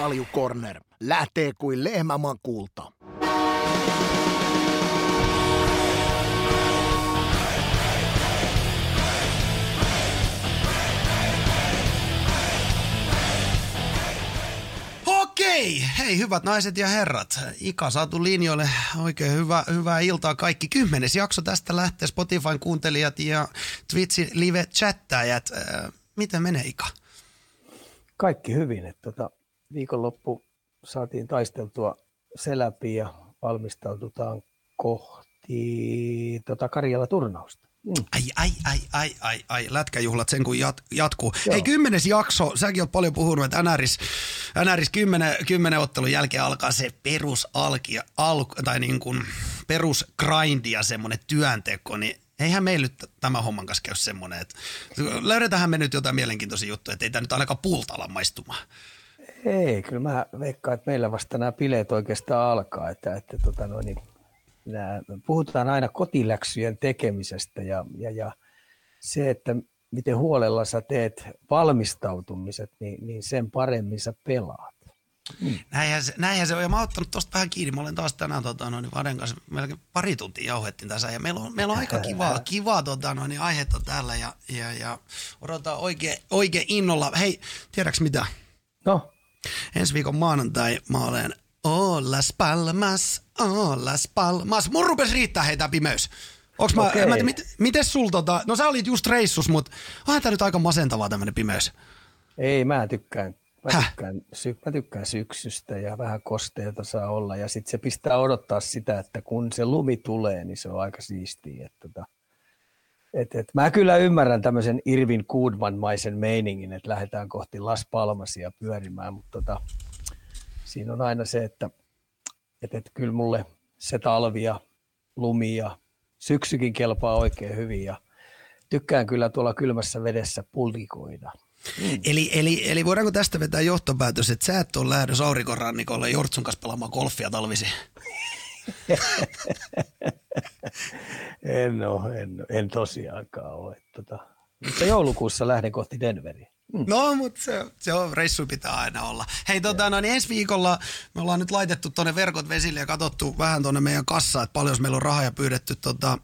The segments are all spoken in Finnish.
Kalju Corner. Lähtee kuin lehmäman kulta. Okei, hei hyvät naiset ja herrat. Ika saatu linjoille. Oikein hyvä, hyvää iltaa kaikki. Kymmenes jakso tästä lähtee Spotifyn kuuntelijat ja Twitchin live-chattäjät. Äh, miten menee Ika? Kaikki hyvin. Että tota, viikonloppu saatiin taisteltua se läpi ja valmistaututaan kohti tota Karjala-turnausta. Mm. Ai, ai, ai, ai, ai, ai, lätkäjuhlat sen kun jat, jatkuu. Joo. Hei, kymmenes jakso, säkin oot paljon puhunut, että NRS, NRS kymmenen, kymmenen ottelun jälkeen alkaa se perus alki, al, tai niin kuin perus grindi ja semmoinen työnteko, niin eihän meillä nyt tämä homman kanssa käy semmoinen, että löydetään me nyt jotain mielenkiintoisia juttuja, että ei tämä nyt ainakaan pulta ala maistumaan. Ei, kyllä mä veikkaan, että meillä vasta nämä bileet oikeastaan alkaa, että, että tota noin, niin nämä, puhutaan aina kotiläksyjen tekemisestä ja, ja, ja se, että miten huolella sä teet valmistautumiset, niin, niin sen paremmin sä pelaat. Mm. Näinhän, se, näinhän se on, ja mä oon ottanut tosta vähän kiinni. Mä olen taas tänään tota, noin, Vaden kanssa melkein pari tuntia jauhettiin tässä, ja meillä on, meillä on aika kivaa, kivaa tota, noin, aihetta täällä, ja, ja, ja odotetaan oikein, oikein innolla. Hei, tiedäks mitä? No? Ensi viikon maanantai mä olen Oh, Las Palmas, oh, Las Palmas. Mun rupes riittää heitä pimeys. Onks mä, okay. mä mit, miten sul tota, no sä olit just reissus, mutta onhan tää nyt aika masentavaa tämmönen pimeys. Ei, mä tykkään. Mä tykkään, sy- mä tykkään syksystä ja vähän kosteita saa olla ja sitten se pistää odottaa sitä, että kun se lumi tulee, niin se on aika siistiä. Että tota, et, et, mä kyllä ymmärrän tämmöisen Irvin Goodman-maisen meiningin, että lähdetään kohti Las Palmasia pyörimään, mutta tota, siinä on aina se, että, että, että kyllä mulle se talvi ja lumi ja syksykin kelpaa oikein hyvin ja tykkään kyllä tuolla kylmässä vedessä pultikoida. Mm. Eli, eli, eli voidaanko tästä vetää johtopäätös, että sä et ole lähdössä aurinkorannikolle Jortsun kanssa pelaamaan golfia talvisi? En ole, en, en tosiaankaan ole. Tota, mutta joulukuussa lähden kohti Denveriä. Mm. No, mutta se, se on, reissu pitää aina olla. Hei, tota, no, niin ensi viikolla me ollaan nyt laitettu tuonne verkot vesille ja katsottu vähän tuonne meidän kassaa, että paljon meillä on rahaa ja pyydetty tota,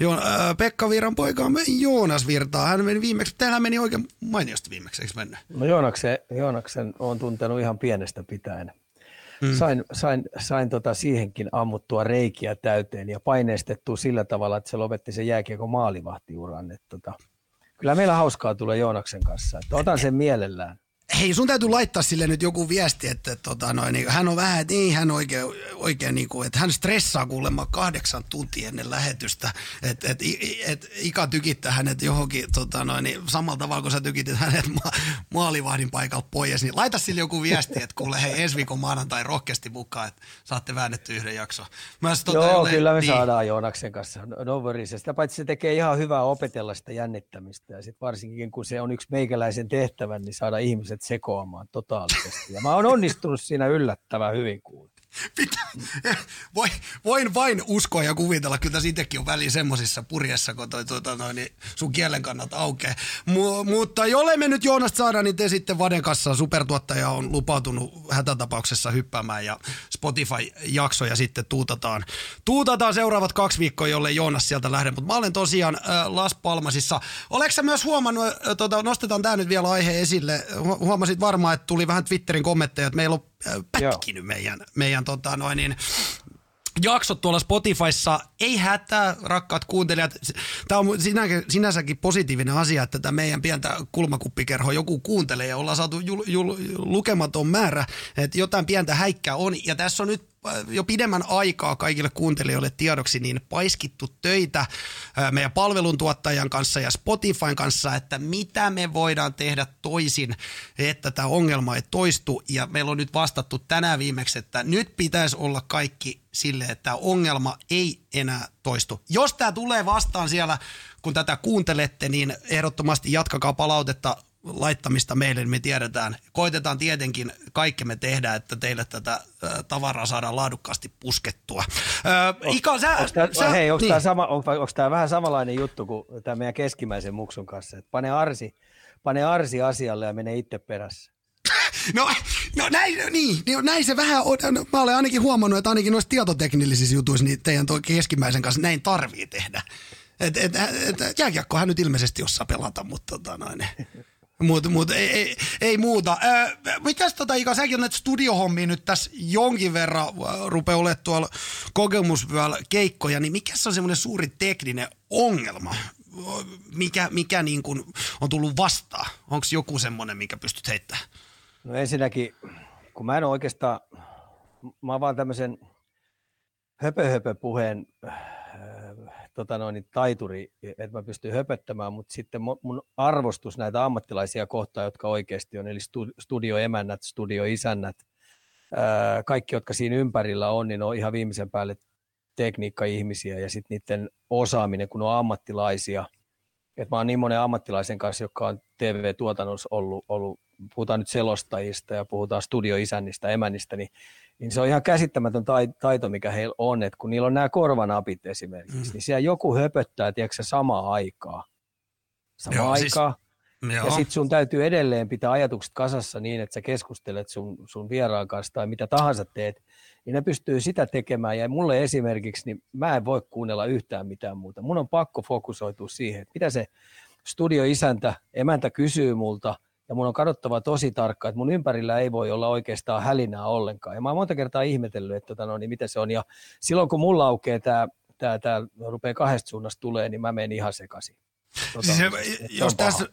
jo, äh, Pekka Virran poikaa Joonas Virtaa. Hän meni viimeksi, teillä meni oikein mainiosti viimeksi, eikö mennyt? No Joonaksen, Joonaksen on tuntenut ihan pienestä pitäen. Mm. Sain, sain, sain tota siihenkin ammuttua reikiä täyteen ja paineistettua sillä tavalla, että se lopetti sen jääkiekko maalivahtiuran. Tota, Kyllä meillä hauskaa tulee Joonaksen kanssa. Että otan sen mielellään. Hei, sun täytyy laittaa sille nyt joku viesti, että tota, noin, niin, hän on vähän, että niin hän oikein, oikein niin kuin, että hän stressaa kuulemma kahdeksan tuntia ennen lähetystä, että et, et, Ika tykittää hänet johonkin tota, noin, niin, samalla tavalla kuin sä tykitit hänet ma- maalivahdin paikalta pois, niin laita sille joku viesti, että kuule hei ensi viikon maanantai rohkeasti mukaan, että saatte väännetty yhden jakson. Myös, tota, Joo, jolle, kyllä me niin. saadaan Joonaksen kanssa, no, no worries. Sitä paitsi se tekee ihan hyvää opetella sitä jännittämistä ja sitten varsinkin kun se on yksi meikäläisen tehtävä, niin saada ihmiset ihmiset sekoamaan totaalisesti. Ja mä oon onnistunut siinä yllättävän hyvin kuulla. Pitää, voin, voin vain uskoa ja kuvitella, kyllä siitäkin on väliin semmoisissa purjessa, kun toi, toi, toi, niin sun kielen kannat aukeaa. Mu, mutta jolle me nyt Joonasta saadaan, niin te sitten Vaden kanssa supertuottaja on lupautunut hätätapauksessa hyppäämään ja Spotify-jaksoja sitten tuutataan. Tuutataan seuraavat kaksi viikkoa, jolle Joonas sieltä lähde. Mutta mä olen tosiaan äh, Las Palmasissa. Oleeko sä myös huomannut, äh, tota, nostetaan tämä nyt vielä aihe esille. Huomasit varmaan, että tuli vähän Twitterin kommentteja, että meillä on pätkinyt meidän, meidän tota noin niin, jaksot tuolla Spotifyssa. Ei hätää, rakkaat kuuntelijat. Tämä on sinä, sinänsäkin positiivinen asia, että tämä meidän pientä kulmakuppikerho joku kuuntelee ja ollaan saatu jul, jul, lukematon määrä, että jotain pientä häikkää on. Ja tässä on nyt jo pidemmän aikaa kaikille kuuntelijoille tiedoksi niin paiskittu töitä meidän palveluntuottajan kanssa ja Spotifyn kanssa, että mitä me voidaan tehdä toisin, että tämä ongelma ei toistu. Ja meillä on nyt vastattu tänään viimeksi, että nyt pitäisi olla kaikki sille, että ongelma ei enää toistu. Jos tämä tulee vastaan siellä, kun tätä kuuntelette, niin ehdottomasti jatkakaa palautetta laittamista meille, niin me tiedetään. Koitetaan tietenkin kaikki me tehdä, että teille tätä tavaraa saadaan laadukkaasti puskettua. Ika, sä, onko tämä, sä, hei, onko niin. tämä, sama, tämä vähän samanlainen juttu kuin tämä meidän keskimmäisen muksun kanssa, että pane arsi, pane arsi asialle ja mene itse perässä? No, no näin, niin, niin, näin se vähän on. No, mä olen ainakin huomannut, että ainakin noissa tietoteknillisissä jutuissa niin teidän tuo keskimmäisen kanssa näin tarvii tehdä. Et, et, et, jääkiekkohan nyt ilmeisesti osaa pelata, mutta tota noin. Mutta mut, ei, ei, ei, muuta. Ää, mitäs tota Ika, säkin on näitä studiohommia nyt tässä jonkin verran rupeaa olemaan tuolla kokemusvyöllä keikkoja, niin mikä se on semmoinen suuri tekninen ongelma? Mikä, mikä niin kun on tullut vastaan? Onko joku semmoinen, mikä pystyt heittämään? No ensinnäkin, kun mä en oikeastaan, mä vaan tämmöisen höpö, höpö puheen tota noin, taituri, että mä pystyn höpöttämään, mutta sitten mun arvostus näitä ammattilaisia kohtaa, jotka oikeasti on, eli studioemännät, studioisännät, kaikki, jotka siinä ympärillä on, niin on ihan viimeisen päälle tekniikka-ihmisiä ja sitten niiden osaaminen, kun on ammattilaisia. Et mä oon niin monen ammattilaisen kanssa, joka on TV-tuotannossa ollut, ollut, puhutaan nyt selostajista ja puhutaan studioisännistä, emännistä, niin niin se on ihan käsittämätön taito, mikä heillä on, että kun niillä on nämä korvanapit esimerkiksi, mm. niin siellä joku höpöttää, tiedätkö samaa aikaa. Samaa Joo, siis- aikaa. Siis, ja sitten sun täytyy edelleen pitää ajatukset kasassa niin, että sä keskustelet sun, sun vieraan kanssa tai mitä tahansa teet, niin ne pystyy sitä tekemään. Ja mulle esimerkiksi, niin mä en voi kuunnella yhtään mitään muuta. Mun on pakko fokusoitua siihen, että mitä se studioisäntä, emäntä kysyy multa – ja mun on katsottava tosi tarkkaan, että mun ympärillä ei voi olla oikeastaan hälinää ollenkaan. Ja mä oon monta kertaa ihmetellyt, että tota, no, niin mitä se on. Ja silloin kun mulla aukeaa tämä, tämä, tämä rupeaa kahdesta suunnasta tulee, niin mä menen ihan sekaisin. Tota, siis se, jos, tässä,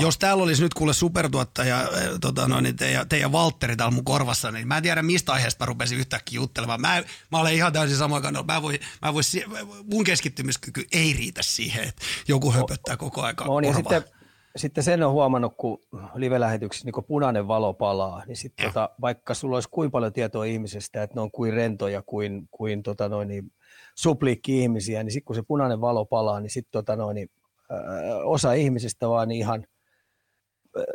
jos täällä olisi nyt kuule supertuottaja, tota, no, niin teidän, teidän Valtteri täällä mun korvassa, niin mä en tiedä mistä aiheesta mä rupesin yhtäkkiä juttelemaan. Mä, mä olen ihan täysin sama kannalla. Mä voin, mä voin, mun keskittymiskyky ei riitä siihen, että joku höpöttää koko ajan no, niin sitten sitten sen on huomannut, kun live-lähetyksissä niin kun punainen valo palaa, niin sitten tota, vaikka sulla olisi kuinka paljon tietoa ihmisestä, että ne on kuin rentoja, kuin, kuin tota noin, niin supliikki-ihmisiä, niin sitten kun se punainen valo palaa, niin sitten tota noin, niin, osa ihmisistä vaan niin ihan,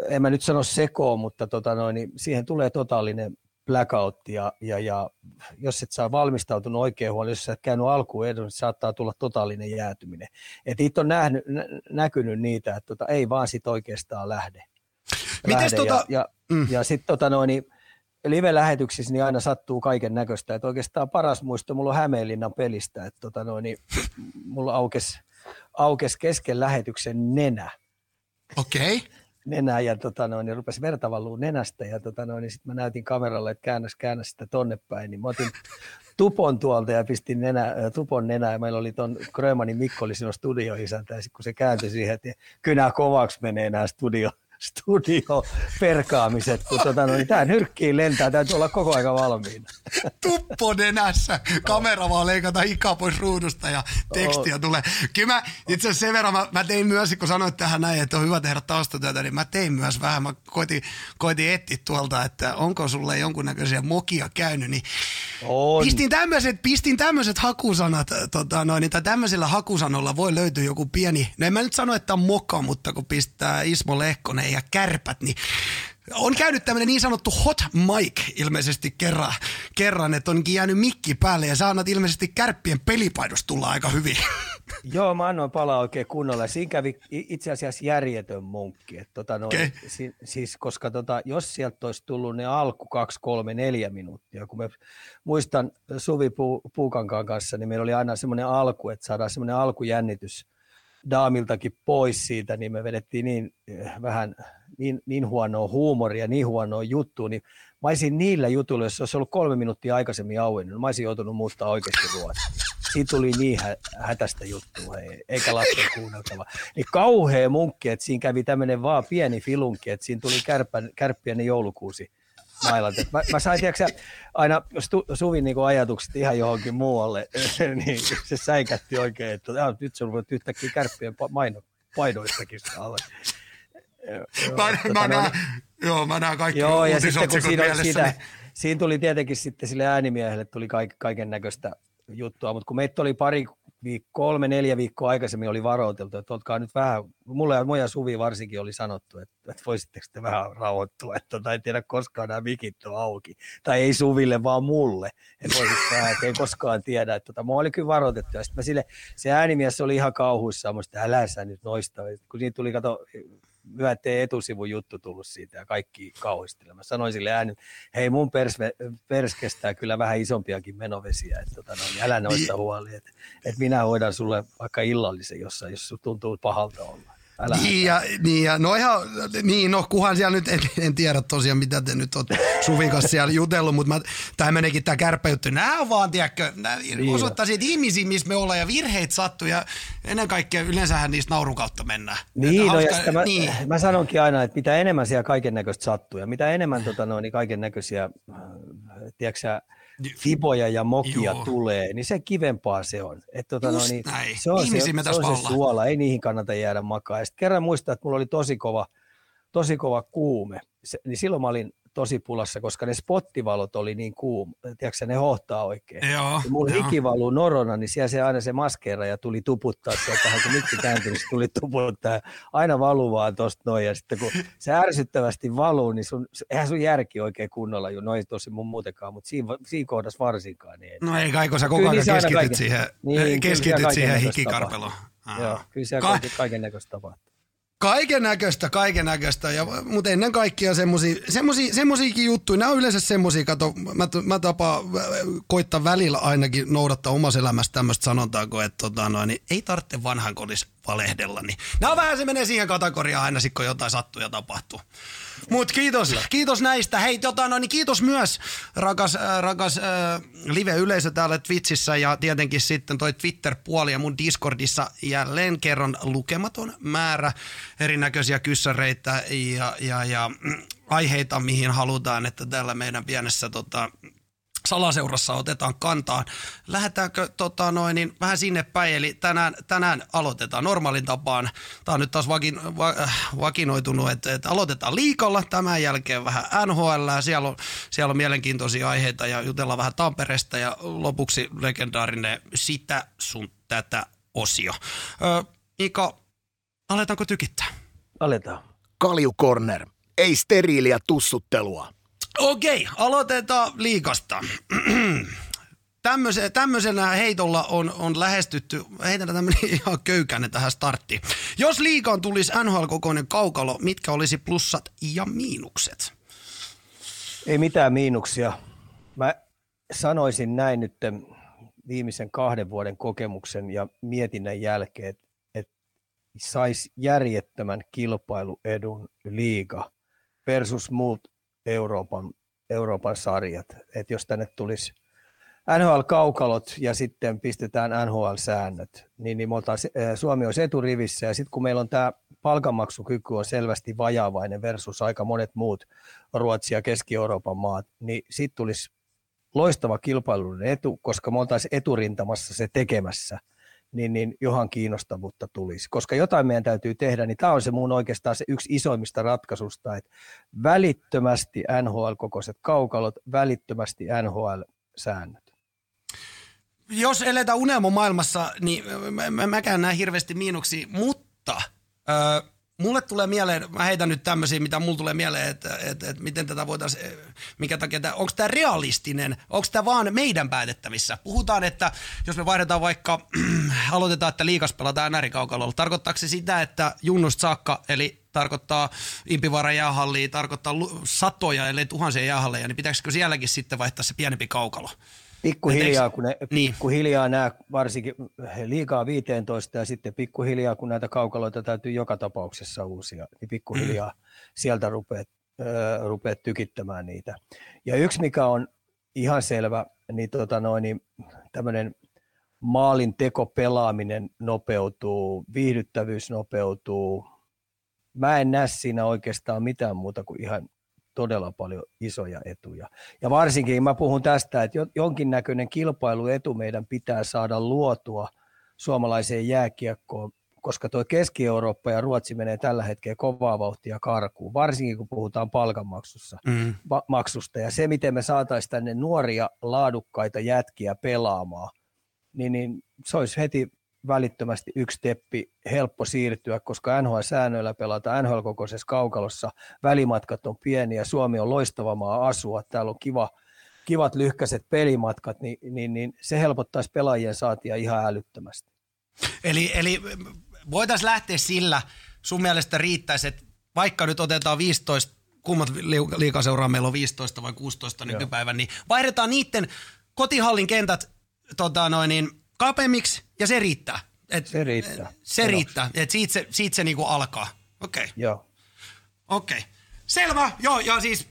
en mä nyt sano sekoon, mutta tota noin, niin siihen tulee totaalinen blackout ja, ja, ja jos et saa valmistautunut oikein huolella, jos sä et käynyt alkuun edun, niin saattaa tulla totaalinen jäätyminen. Et itse on nähnyt, nä, näkynyt niitä, että tota, ei vaan sit oikeastaan lähde. Mites lähde. tota... Ja, ja, mm. ja sitten tota noin, niin live-lähetyksissä niin aina sattuu kaiken näköistä. Että oikeastaan paras muisto mulla on Hämeenlinnan pelistä, että tota noin, niin mulla aukesi aukes kesken lähetyksen nenä. Okei. Okay nenää ja tota noin, niin rupesi verta valuu nenästä ja tota noin, niin sitten mä näytin kameralle, että käännäs, käännäs sitä tonne päin, niin mä otin tupon tuolta ja pistin nenä, tupon nenää ja meillä oli ton Grömanin Mikko oli siinä studioisäntä ja sitten kun se kääntyi siihen, että kynä kovaksi menee nämä studio, studio perkaamiset, kun tota, no, niin tämä nyrkkiin lentää, täytyy olla koko aika valmiina. Tuppo nenässä, kamera vaan leikata ikaa pois ruudusta ja tekstiä tulee. Kyllä mä itse asiassa sen verran, mä, mä tein myös, kun sanoit tähän näin, että on hyvä tehdä taustatyötä, niin mä tein myös vähän, mä koitin, koitin etsiä tuolta, että onko sulle jonkunnäköisiä mokia käynyt, niin on. pistin tämmöiset, pistin tämmöiset hakusanat, tota, noin, niin tämmöisellä hakusanolla voi löytyä joku pieni, no en mä nyt sano, että on moka, mutta kun pistää Ismo Lehkonen ja kärpät, niin on käynyt tämmöinen niin sanottu hot mic ilmeisesti kerran, kerran, että onkin jäänyt mikki päälle ja sä annat ilmeisesti kärppien pelipaidosta tulla aika hyvin. Joo, mä annoin palaa oikein kunnolla. Siinä kävi itse asiassa järjetön munkki. Että tota noin, okay. si, siis, koska tota, jos sieltä olisi tullut ne alku 2, 3, 4 minuuttia, kun me muistan Suvi Puukankaan kanssa, niin meillä oli aina semmoinen alku, että saadaan semmoinen alkujännitys – daamiltakin pois siitä, niin me vedettiin niin eh, vähän niin, niin huonoa huumoria, niin huonoa juttua, niin mä olisin niillä jutuilla, jos olisi ollut kolme minuuttia aikaisemmin auennut, niin mä olisin joutunut muuttaa oikeasti ruotsia. Siitä tuli niin hä- hätästä juttua, hei, eikä lasten kuunneltava. Niin kauhea munkki, että siinä kävi tämmöinen vaan pieni filunki, että siinä tuli kärppän, kärppiäinen joulukuusi mailat. Mä, mä sain tiedätkö, aina stu, Suvin niin ajatukset ihan johonkin muualle, niin se säikätti oikein, että nyt se voit yhtäkkiä kärppien maino, painoistakin alle. Mä, tota, mä, näen, joo, mä näen kaikki Joo, ja sitten kun siinä, siitä, niin... siinä tuli tietenkin sitten sille äänimiehelle tuli kaiken näköistä juttua, mutta kun meitä oli pari viik- kolme, neljä viikkoa aikaisemmin oli varoiteltu, että olkaa nyt vähän, mulle ja moja Suvi varsinkin oli sanottu, että, että voisitteko te vähän rauhoittua, että tota, en tiedä koskaan nämä mikit on auki. Tai ei Suville, vaan mulle, että vähän, että ei koskaan tiedä. Että tota, mua oli kyllä varoitettu. Ja sitten sille, se äänimies oli ihan kauhuissaan, että älä sä nyt noista. Kun siitä tuli, kato, myöteen etusivun juttu tullut siitä ja kaikki kauhistelemaan. Mä sanoin sille ääni, hei mun pers, pers kestää kyllä vähän isompiakin menovesiä, että tota, no, niin älä noista niin. huoli, että, että minä hoidan sulle vaikka illallisen jossain, jos tuntuu pahalta olla. Älä niin, ja, niin, ja, no ihan, niin, no kuhan siellä nyt, en, en tiedä tosiaan mitä te nyt olette Suvin kanssa siellä jutellut, mutta tämä meneekin tämä kärppäjuttu. Nämä on vaan, tiedätkö, nämä niin osoittaa siitä ihmisiä, missä me ollaan ja virheet sattuu ja ennen kaikkea yleensähän niistä naurun kautta mennään. Niin, no, ja mä, niin. mä, sanonkin aina, että mitä enemmän siellä kaiken näköistä sattuu ja mitä enemmän tota, no, niin kaiken näköisiä, tiedätkö fiboja ja mokia Joo. tulee, niin se kivempaa se on. Et, tota, no, niin, se on, se, se, on se suola, ei niihin kannata jäädä makaa. Ja kerran muistaa, että mulla oli tosi kova, tosi kova kuume, se, niin silloin mä olin tosi pulassa, koska ne spottivalot oli niin kuum, tiedätkö ne hohtaa oikein. Joo, mulla hiki valuu norona, niin siellä se aina se maskeera ja tuli tuputtaa sieltä, kun mikki kääntyi, niin tuli tuputtaa. Aina valuu vaan tosta noin, ja sitten kun se ärsyttävästi valuu, niin sun, eihän sun järki oikein kunnolla, jo, no ei tosi mun muutenkaan, mutta siinä, siinä kohdassa varsinkaan. Niin no ei kai, kun sä koko ajan keskityt kaiken, siihen, niin, keskityt siihen hikikarpeluun. Joo, kyllä siellä Ka- kaiken näköistä tapahtuu. Kaiken näköistä, kaiken näköistä, mutta ennen kaikkea semmoisiakin juttuja, nämä on yleensä semmoisia, kato, mä, mä tapaan koittaa välillä ainakin noudattaa omassa elämässä tämmöistä sanontaako, että tota, noin, niin ei tarvitse vanhan kodissa valehdella, niin nämä on vähän, se menee siihen kategoriaan aina sit, kun jotain sattuu ja tapahtuu. Mutta kiitos, kiitos näistä. Hei, tota, no, niin kiitos myös rakas, äh, rakas äh, live-yleisö täällä Twitchissä ja tietenkin sitten toi Twitter-puoli ja mun Discordissa jälleen kerran lukematon määrä erinäköisiä kyssäreitä ja, ja, ja mm, aiheita, mihin halutaan, että täällä meidän pienessä tota, salaseurassa otetaan kantaa. Lähdetäänkö tota noin, niin vähän sinne päin, eli tänään, tänään aloitetaan normaalin tapaan. Tämä on nyt taas vakin, va, äh, vakinoitunut, että, että aloitetaan liikalla, tämän jälkeen vähän NHL, siellä on, siellä on mielenkiintoisia aiheita ja jutellaan vähän Tampereesta ja lopuksi legendaarinen sitä sun tätä osio. Ö, Ika, aletaanko tykittää? Aletaan. Kalju Corner. Ei steriiliä tussuttelua. Okei, aloitetaan liikasta. tämmöisenä heitolla on, on lähestytty, heitän tämmöinen ihan köykäinen tähän starttiin. Jos liikaan tulisi NHL-kokoinen kaukalo, mitkä olisi plussat ja miinukset? Ei mitään miinuksia. Mä sanoisin näin nyt viimeisen kahden vuoden kokemuksen ja mietinnän jälkeen, että saisi järjettömän kilpailuedun liiga versus muut Euroopan, Euroopan sarjat. Et jos tänne tulisi NHL-kaukalot ja sitten pistetään NHL-säännöt, niin, niin eh, Suomi olisi eturivissä. Ja sitten kun meillä on tämä palkanmaksukyky on selvästi vajaavainen versus aika monet muut Ruotsi ja Keski-Euroopan maat, niin sitten tulisi loistava kilpailullinen etu, koska me oltaisiin eturintamassa se tekemässä – niin, niin johan kiinnostavuutta tulisi. Koska jotain meidän täytyy tehdä, niin tämä on se mun oikeastaan se yksi isoimmista ratkaisusta, että välittömästi NHL-kokoiset kaukalot, välittömästi NHL-säännöt. Jos eletään unelmomaailmassa, niin mä, mä, mäkään näen hirveästi miinuksia, mutta... Öö, mulle tulee mieleen, mä heitän nyt tämmöisiä, mitä mulle tulee mieleen, että, että, että miten tätä voitaisiin, mikä takia, tämä, onko tämä realistinen, onko tämä vaan meidän päätettävissä? Puhutaan, että jos me vaihdetaan vaikka, aloitetaan, että liikas pelataan NR-kaukalolla, tarkoittaako se sitä, että junnusta saakka, eli tarkoittaa Impivaara jäähallia, tarkoittaa satoja, ellei tuhansia jäähalleja, niin pitäisikö sielläkin sitten vaihtaa se pienempi kaukalo? Pikkuhiljaa, kun ne, niin. pikkuhiljaa nämä varsinkin liikaa 15 ja sitten pikkuhiljaa, kun näitä kaukaloita täytyy joka tapauksessa uusia, niin pikkuhiljaa mm. sieltä rupeat, äh, rupeat tykittämään niitä. Ja yksi, mikä on ihan selvä, niin, tota noin, niin tämmöinen maalin teko pelaaminen nopeutuu, viihdyttävyys nopeutuu. Mä en näe siinä oikeastaan mitään muuta kuin ihan todella paljon isoja etuja. Ja varsinkin mä puhun tästä, että jonkinnäköinen kilpailuetu meidän pitää saada luotua suomalaiseen jääkiekkoon, koska tuo Keski-Eurooppa ja Ruotsi menee tällä hetkellä kovaa vauhtia karkuun, varsinkin kun puhutaan palkanmaksusta. Mm. maksusta. Ja se, miten me saataisiin tänne nuoria laadukkaita jätkiä pelaamaan, niin, niin se olisi heti välittömästi yksi teppi helppo siirtyä, koska NHL-säännöillä pelataan NHL-kokoisessa kaukalossa. Välimatkat on pieniä, Suomi on loistava maa asua, täällä on kiva, kivat lyhkäiset pelimatkat, niin, niin, niin se helpottaisi pelaajien saatia ihan älyttömästi. Eli, eli voitaisiin lähteä sillä, sun mielestä riittäisi, että vaikka nyt otetaan 15, kummat liikaseuraa meillä on 15 vai 16 nykypäivän, niin vaihdetaan niiden kotihallin kentät tota noin, niin, kapeammiksi ja se riittää. Et, se riittää. Se Sano. riittää, että siitä se, siitä se niinku alkaa. Okei. Okay. Joo. Okei. Okay. Selvä, joo, ja siis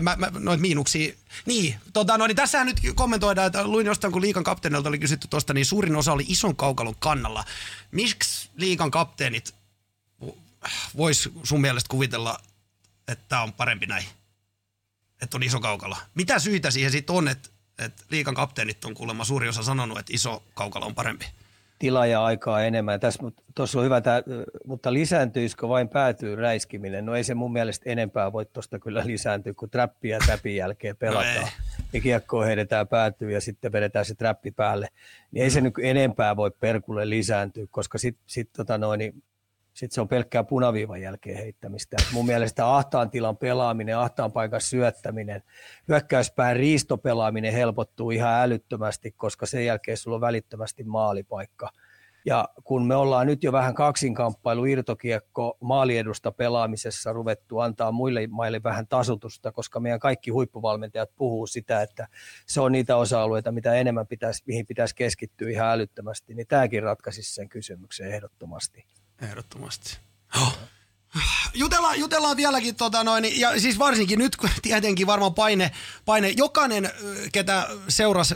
mä, mä, noit miinuksia. Niin, tota, no, niin tässähän nyt kommentoidaan, että luin jostain, kun liikan kapteenilta oli kysytty tuosta, niin suurin osa oli ison kaukalon kannalla. Miksi liikan kapteenit vois sun mielestä kuvitella, että tämä on parempi näin? Että on iso kaukalo. Mitä syitä siihen sitten on, että, että liikan kapteenit on kuulemma suuri osa sanonut, että iso kaukalo on parempi? tilaa ja aikaa enemmän. Tässä tuossa on hyvä, tää, mutta lisääntyisikö vain päätyy räiskiminen? No ei se mun mielestä enempää voi tuosta kyllä lisääntyä, kun trappi ja täpin jälkeen pelataan. No ja kiekkoa heitetään päätyy ja sitten vedetään se trappi päälle. Niin ei se nyt enempää voi perkulle lisääntyä, koska sitten sit, tota noin, niin sitten se on pelkkää punaviivan jälkeen heittämistä. Et mun mielestä ahtaan tilan pelaaminen, ahtaan paikan syöttäminen, hyökkäyspään riistopelaaminen helpottuu ihan älyttömästi, koska sen jälkeen sulla on välittömästi maalipaikka. Ja kun me ollaan nyt jo vähän kaksinkamppailu irtokiekko maaliedusta pelaamisessa ruvettu antaa muille maille vähän tasutusta, koska meidän kaikki huippuvalmentajat puhuu sitä, että se on niitä osa-alueita, mitä enemmän pitäisi, mihin pitäisi keskittyä ihan älyttömästi, niin tämäkin ratkaisisi sen kysymyksen ehdottomasti. Ehdottomasti. Oh. Jutellaan, jutellaan vieläkin, tota noin, ja siis varsinkin nyt, kun tietenkin varmaan paine, paine jokainen, ketä seurasi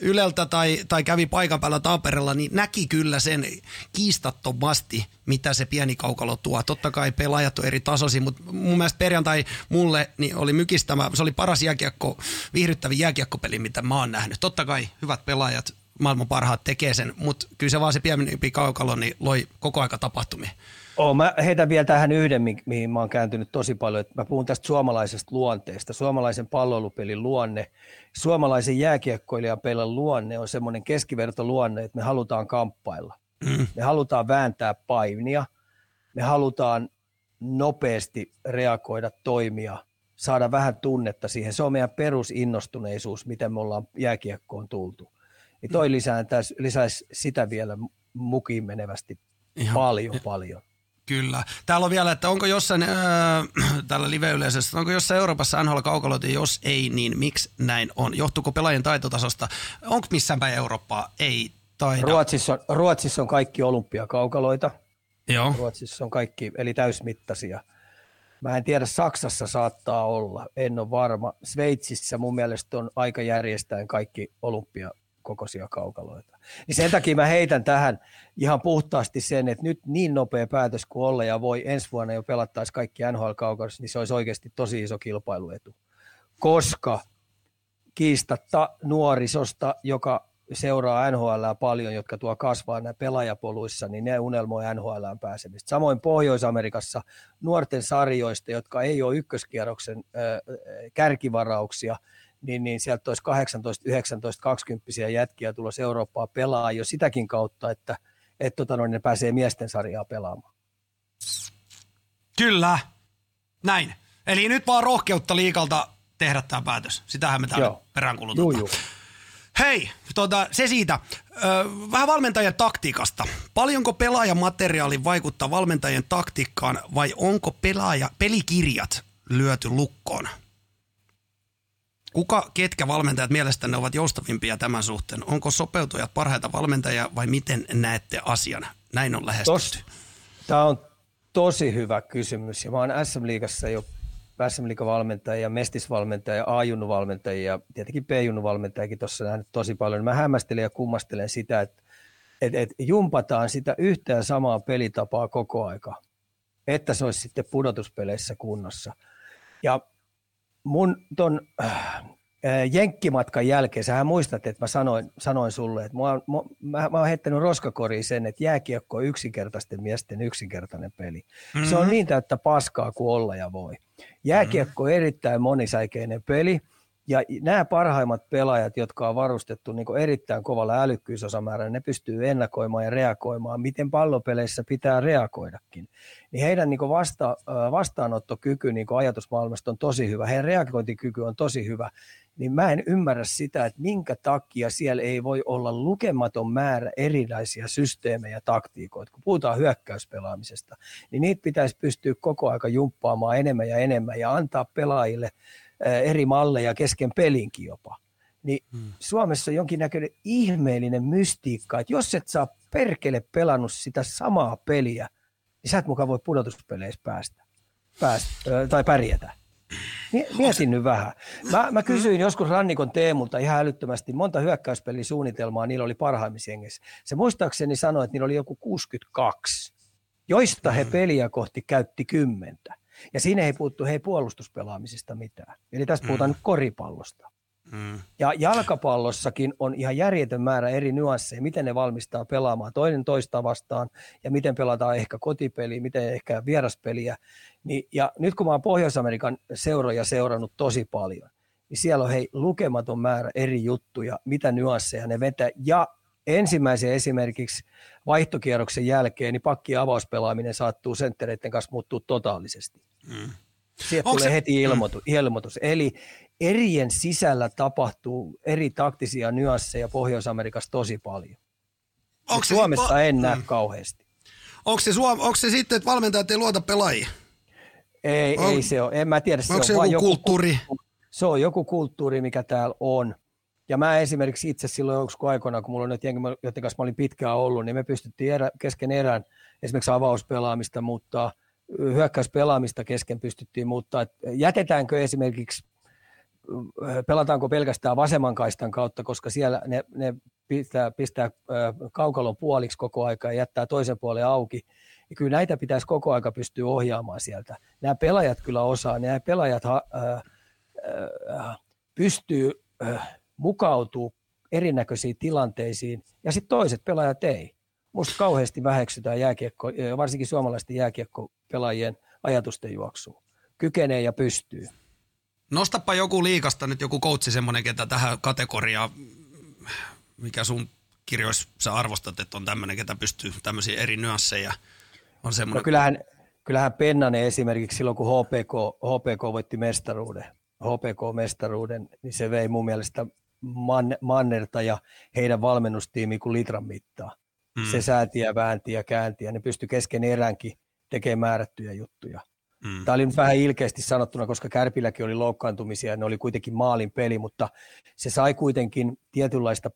Yleltä tai, tai kävi paikan päällä Tampereella, niin näki kyllä sen kiistattomasti, mitä se pieni kaukalo tuo. Totta kai pelaajat on eri tasosi, mutta mun mielestä perjantai mulle niin oli mykistämä, se oli paras jääkiekko, viihdyttävin jääkiekkopeli, mitä mä oon nähnyt. Totta kai hyvät pelaajat, maailman parhaat tekee sen, mutta kyllä se vaan se pienempi kaukalo niin loi koko aika tapahtumia. Oh, mä heitän vielä tähän yhden, mi- mihin mä oon kääntynyt tosi paljon. Että mä puhun tästä suomalaisesta luonteesta. Suomalaisen palloilupelin luonne, suomalaisen jääkiekkoilijan pelin luonne on semmoinen keskivertoluonne, että me halutaan kamppailla. Mm. Me halutaan vääntää painia. Me halutaan nopeasti reagoida, toimia, saada vähän tunnetta siihen. Se on meidän perusinnostuneisuus, miten me ollaan jääkiekkoon tultu niin toi lisäisi, lisäisi sitä vielä mukiin menevästi Ihan, paljon, paljon. Kyllä. Täällä on vielä, että onko jossain, äh, täällä live-yleisössä, onko jossain Euroopassa NHL kaukaloita, jos ei, niin miksi näin on? Johtuuko pelaajien taitotasosta? Onko missään päin Eurooppaa? Ei taida. Ruotsissa on, Ruotsissa on kaikki olympiakaukaloita. Joo. Ruotsissa on kaikki, eli täysmittaisia. Mä en tiedä, Saksassa saattaa olla, en ole varma. Sveitsissä mun mielestä on aika järjestäen kaikki olympia kokoisia kaukaloita. Niin sen takia mä heitän tähän ihan puhtaasti sen, että nyt niin nopea päätös kuin olla ja voi ensi vuonna jo pelattaisi kaikki nhl kaukaloissa niin se olisi oikeasti tosi iso kilpailuetu. Koska kiistatta nuorisosta, joka seuraa NHL paljon, jotka tuo kasvaa nämä pelaajapoluissa, niin ne unelmoi NHL pääsemistä. Samoin Pohjois-Amerikassa nuorten sarjoista, jotka ei ole ykköskierroksen äh, kärkivarauksia, niin, niin sieltä olisi 18, 19, 20 jätkiä tulossa Eurooppaa pelaa jo sitäkin kautta, että et, tota, no, ne pääsee miesten sarjaa pelaamaan. Kyllä, näin. Eli nyt vaan rohkeutta liikalta tehdä tämä päätös. Sitähän me täällä peräänkulutetaan. Hei, tuota, se siitä. Ö, vähän valmentajien taktiikasta. Paljonko pelaajamateriaali vaikuttaa valmentajien taktiikkaan vai onko pelaaja, pelikirjat lyöty lukkoon? Kuka, ketkä valmentajat mielestänne ovat joustavimpia tämän suhteen? Onko sopeutujat parhaita valmentajia vai miten näette asian? Näin on lähestytty. Tämä on tosi hyvä kysymys ja mä oon SM-liigassa jo SM mestisvalmentaja ja A-junnuvalmentaja ja tietenkin B-junnuvalmentajakin tuossa nähnyt tosi paljon. Mä hämmästelen ja kummastelen sitä, että et, et jumpataan sitä yhtä ja samaa pelitapaa koko aika, että se olisi sitten pudotuspeleissä kunnossa. Ja mun ton äh, jenkkimatkan jälkeen, sähän muistat, että mä sanoin, sanoin sulle, että mä, mä, mä, mä oon heittänyt roskakoriin sen, että jääkiekko on yksinkertaisten miesten yksinkertainen peli. Mm-hmm. Se on niin täyttä paskaa kuin olla ja voi. Jääkiekko on erittäin monisäikeinen peli, ja nämä parhaimmat pelaajat, jotka on varustettu niin erittäin kovalla älykkyysosamäärällä, ne pystyy ennakoimaan ja reagoimaan, miten pallopeleissä pitää reagoidakin. Niin heidän niin vasta, vastaanottokyky niin ajatusmaailmasta on tosi hyvä, heidän reagointikyky on tosi hyvä. niin mä en ymmärrä sitä, että minkä takia siellä ei voi olla lukematon määrä erilaisia systeemejä ja taktiikoita. Kun puhutaan hyökkäyspelaamisesta, niin niitä pitäisi pystyä koko aika jumppaamaan enemmän ja enemmän ja antaa pelaajille eri malleja kesken pelinkin jopa. Niin hmm. Suomessa on jonkinnäköinen ihmeellinen mystiikka, että jos et saa perkele pelannut sitä samaa peliä, niin sä et mukaan voi pudotuspeleissä päästä, päästä tai pärjätä. Mietin nyt vähän. Mä, mä kysyin joskus Rannikon Teemulta ihan älyttömästi, monta hyökkäyspelisuunnitelmaa niillä oli parhaimmissa jengissä. Se muistaakseni sanoi, että niillä oli joku 62, joista he peliä kohti käytti kymmentä. Ja siinä ei puhuttu hei puolustuspelaamisesta mitään. Eli tässä puhutaan mm. nyt koripallosta. Mm. Ja jalkapallossakin on ihan järjetön määrä eri nyansseja, miten ne valmistaa pelaamaan toinen toista vastaan ja miten pelataan ehkä kotipeliä, miten ehkä vieraspeliä. Niin, ja nyt kun mä oon Pohjois-Amerikan seuroja seurannut tosi paljon, niin siellä on hei lukematon määrä eri juttuja, mitä nyansseja ne vetää. Ja ensimmäisen esimerkiksi vaihtokierroksen jälkeen, niin pakki avauspelaaminen saattuu senttereiden kanssa muuttuu totaalisesti. Mm. Sieltä tulee se... heti ilmoitus, mm. ilmoitus. Eli erien sisällä tapahtuu eri taktisia nyansseja Pohjois-Amerikassa tosi paljon. Onko se Suomessa va- en näe mm. kauheasti. Onko se, Suom- onko se sitten, että valmentajat ei luota pelaajia? Ei, on, ei se ole. En mä tiedä. Se onko on se joku, joku kulttuuri? Se on joku kulttuuri, mikä täällä on. Ja mä esimerkiksi itse silloin joskus aikoina, kun mulla on nyt jengi, joiden kanssa mä olin pitkään ollut, niin me pystyttiin erä, kesken erään esimerkiksi avauspelaamista muuttaa, hyökkäyspelaamista kesken pystyttiin muuttaa. jätetäänkö esimerkiksi pelataanko pelkästään vasemman kaistan kautta, koska siellä ne, ne pistää, pistää kaukalon puoliksi koko aika ja jättää toisen puolen auki. Ja kyllä näitä pitäisi koko aika pystyä ohjaamaan sieltä. Nämä pelaajat kyllä osaa, nämä pelaajat äh, äh, pystyy äh, mukautuu erinäköisiin tilanteisiin ja sitten toiset pelaajat ei. Musta kauheasti väheksytään jääkiekko, varsinkin suomalaisten jääkiekkopelaajien ajatusten juoksua. Kykenee ja pystyy. Nostapa joku liikasta nyt joku koutsi semmoinen, ketä tähän kategoriaan, mikä sun kirjoissa sä arvostat, että on tämmöinen, ketä pystyy tämmöisiä eri nyansseja. On semmoinen... no kyllähän, kyllähän Pennanen esimerkiksi silloin, kun HPK, HPK voitti mestaruuden, HPK-mestaruuden, niin se vei mun mielestä Man, Mannerta ja heidän valmennustiimi kuin litran mittaa. Mm. Se säätiä, väänti ja käänti ja ne pystyi kesken eränkin tekemään määrättyjä juttuja. Mm. Tämä oli nyt vähän ilkeästi sanottuna, koska Kärpilläkin oli loukkaantumisia ja ne oli kuitenkin maalin peli, mutta se sai kuitenkin tietynlaista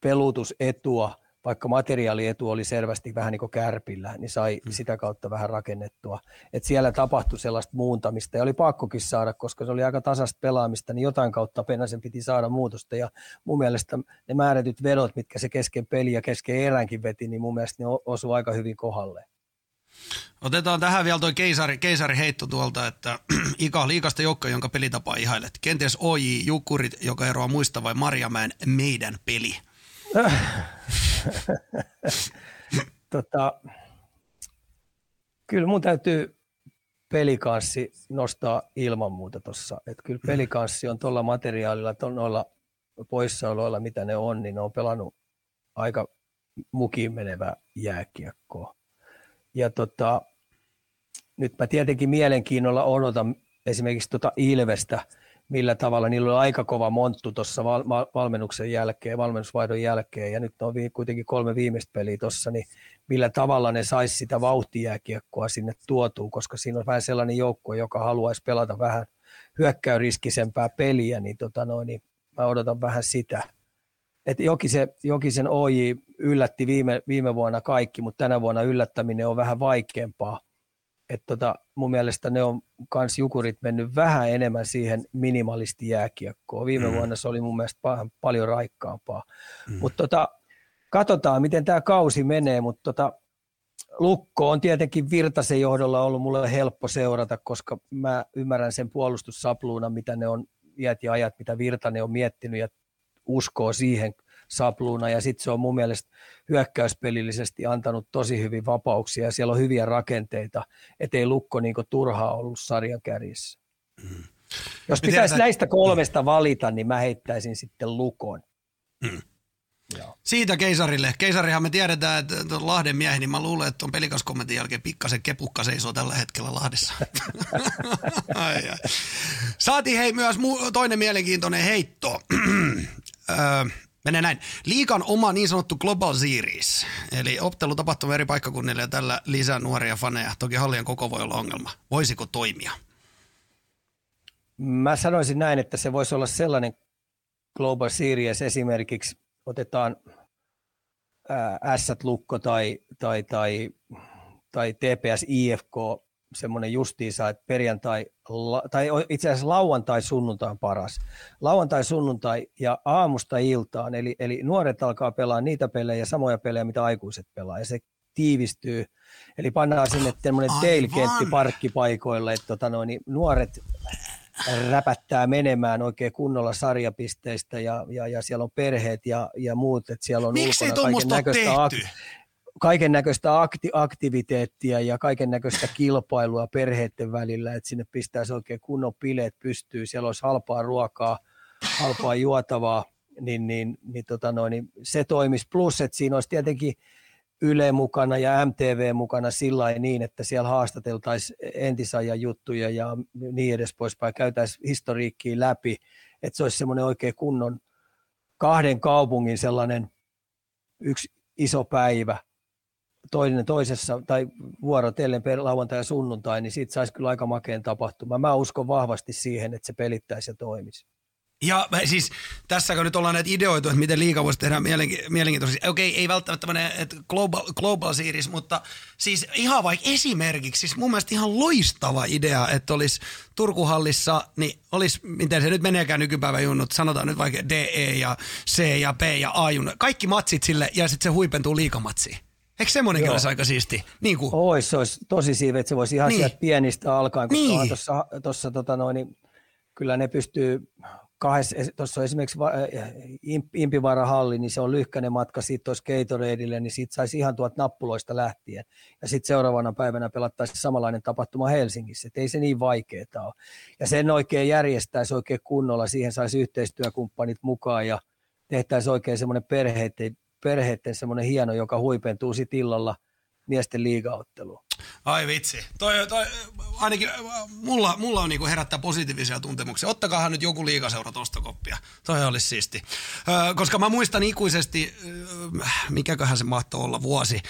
pelutusetua, vaikka materiaalietu oli selvästi vähän niin kuin Kärpillä, niin sai mm. sitä kautta vähän rakennettua. Et siellä tapahtui sellaista muuntamista ja oli pakkokin saada, koska se oli aika tasasta pelaamista, niin jotain kautta Pennasen piti saada muutosta ja mun mielestä ne määrätyt vedot, mitkä se kesken peli ja kesken eränkin veti, niin mun mielestä ne osu aika hyvin kohdalle. Otetaan tähän vielä tuo keisari, keisari heitto tuolta, että Ika liikasta joukko, jonka pelitapaa ihailet. Kenties OJ Jukurit, joka eroaa muista vai Marjamäen meidän peli? Tota, kyllä mun täytyy pelikanssi nostaa ilman muuta tuossa. Kyllä pelikanssi on tuolla materiaalilla, noilla poissaoloilla, mitä ne on, niin ne on pelannut aika mukiin menevää jääkiekkoa. Ja tota, nyt mä tietenkin mielenkiinnolla odotan esimerkiksi tuota Ilvestä, millä tavalla niillä oli aika kova monttu tuossa val- valmennuksen jälkeen, valmennusvaihdon jälkeen, ja nyt on kuitenkin kolme viimeistä peliä tuossa, niin millä tavalla ne saisi sitä vauhtijääkiekkoa sinne tuotua, koska siinä on vähän sellainen joukko, joka haluaisi pelata vähän hyökkäyriskisempää peliä, niin, tota noin, niin mä odotan vähän sitä. Et Jokisen, Jokisen OJ yllätti viime, viime vuonna kaikki, mutta tänä vuonna yllättäminen on vähän vaikeampaa. Et tota, mun mielestä ne on kans jukurit mennyt vähän enemmän siihen minimalisti jääkiekkoon. Viime mm. vuonna se oli mun mielestä pa- paljon raikkaampaa. Mm. Mutta tota, katsotaan, miten tämä kausi menee, mutta tota, Lukko on tietenkin Virtasen johdolla ollut mulle helppo seurata, koska mä ymmärrän sen puolustussapluunan, mitä ne on iät ja ajat, mitä Virtanen on miettinyt ja uskoo siihen sapluuna ja sitten se on mun mielestä hyökkäyspelillisesti antanut tosi hyvin vapauksia ja siellä on hyviä rakenteita, ettei Lukko niinku turhaa ollut sarjan kärjessä. Mm. Jos pitäisi sä... näistä kolmesta valita, niin mä heittäisin sitten Lukon. Mm. Joo. Siitä keisarille. Keisarihan me tiedetään, että Lahden miehi, niin mä luulen, että on pelikaskommentin jälkeen pikkasen kepukka seisoo tällä hetkellä Lahdessa. ai, ai. Saatiin hei myös toinen mielenkiintoinen heitto. Menee näin. Liikan oma niin sanottu Global Series, eli ottelu tapahtuu eri paikkakunnille ja tällä lisää nuoria faneja. Toki hallien koko voi olla ongelma. Voisiko toimia? Mä sanoisin näin, että se voisi olla sellainen Global Series esimerkiksi, otetaan S-lukko tai, tai, tai, tai TPS IFK, semmoinen justiisa, että perjantai, tai itse asiassa lauantai sunnuntai on paras. Lauantai sunnuntai ja aamusta iltaan, eli, eli nuoret alkaa pelaa niitä pelejä, samoja pelejä, mitä aikuiset pelaa, ja se tiivistyy. Eli pannaan sinne tämmöinen tailgate parkkipaikoille, että tota noin, niin nuoret räpättää menemään oikein kunnolla sarjapisteistä ja, ja, ja siellä on perheet ja, ja muut, että siellä on Miksi ulkona kaiken näköistä ak- kaiken näköistä akti- aktiviteettia ja kaiken näköistä kilpailua perheiden välillä, että sinne pistäisi oikein kunnon bileet pystyy, siellä olisi halpaa ruokaa, halpaa juotavaa, niin, niin, niin, tota noin, niin se toimisi. Plus, että siinä olisi tietenkin Yle mukana ja MTV mukana sillä niin, että siellä haastateltaisiin entisajan juttuja ja niin edes poispäin, käytäisiin historiikkiä läpi, että se olisi semmoinen oikein kunnon kahden kaupungin sellainen yksi iso päivä, toinen toisessa tai vuorotellen lauantai ja sunnuntai, niin siitä saisi kyllä aika makeen tapahtuma. Mä uskon vahvasti siihen, että se pelittäisi ja toimisi. Ja siis tässä kun nyt ollaan näitä ideoitu, että miten liiga voisi tehdä mielenkiintoisia. Okei, ei välttämättä tämmöinen global, global series, mutta siis ihan vaikka esimerkiksi, siis mun mielestä ihan loistava idea, että olisi Turkuhallissa, niin olisi, miten se nyt meneekään nykypäivän junnut, sanotaan nyt vaikka DE ja C ja B ja A junnut, kaikki matsit sille ja sitten se huipentuu liikamatsiin. Eikö semmoinenkin olisi aika siisti? Niin kuin. Ois, se olisi tosi siive, että se voisi ihan niin. sieltä pienistä alkaen, koska niin. tuossa, tuossa tota noin, niin kyllä ne pystyy tuossa on esimerkiksi Impivaara-halli, niin se on lyhkäinen matka siitä olisi Gatoradeille, niin siitä saisi ihan tuot nappuloista lähtien. Ja sitten seuraavana päivänä pelattaisiin samanlainen tapahtuma Helsingissä, että ei se niin vaikeaa ole. Ja sen oikein järjestäisi oikein kunnolla, siihen saisi yhteistyökumppanit mukaan ja tehtäisiin oikein semmoinen perheiden, perheiden semmoinen hieno, joka huipentuu sitten illalla miesten liigaotteluun. Ai vitsi. Toi, toi, ainakin mulla, mulla on niinku herättää positiivisia tuntemuksia. Ottakaahan nyt joku liikaseura tosta koppia. Toi olisi siisti. Ö, koska mä muistan ikuisesti, mikäköhän se mahtoi olla vuosi.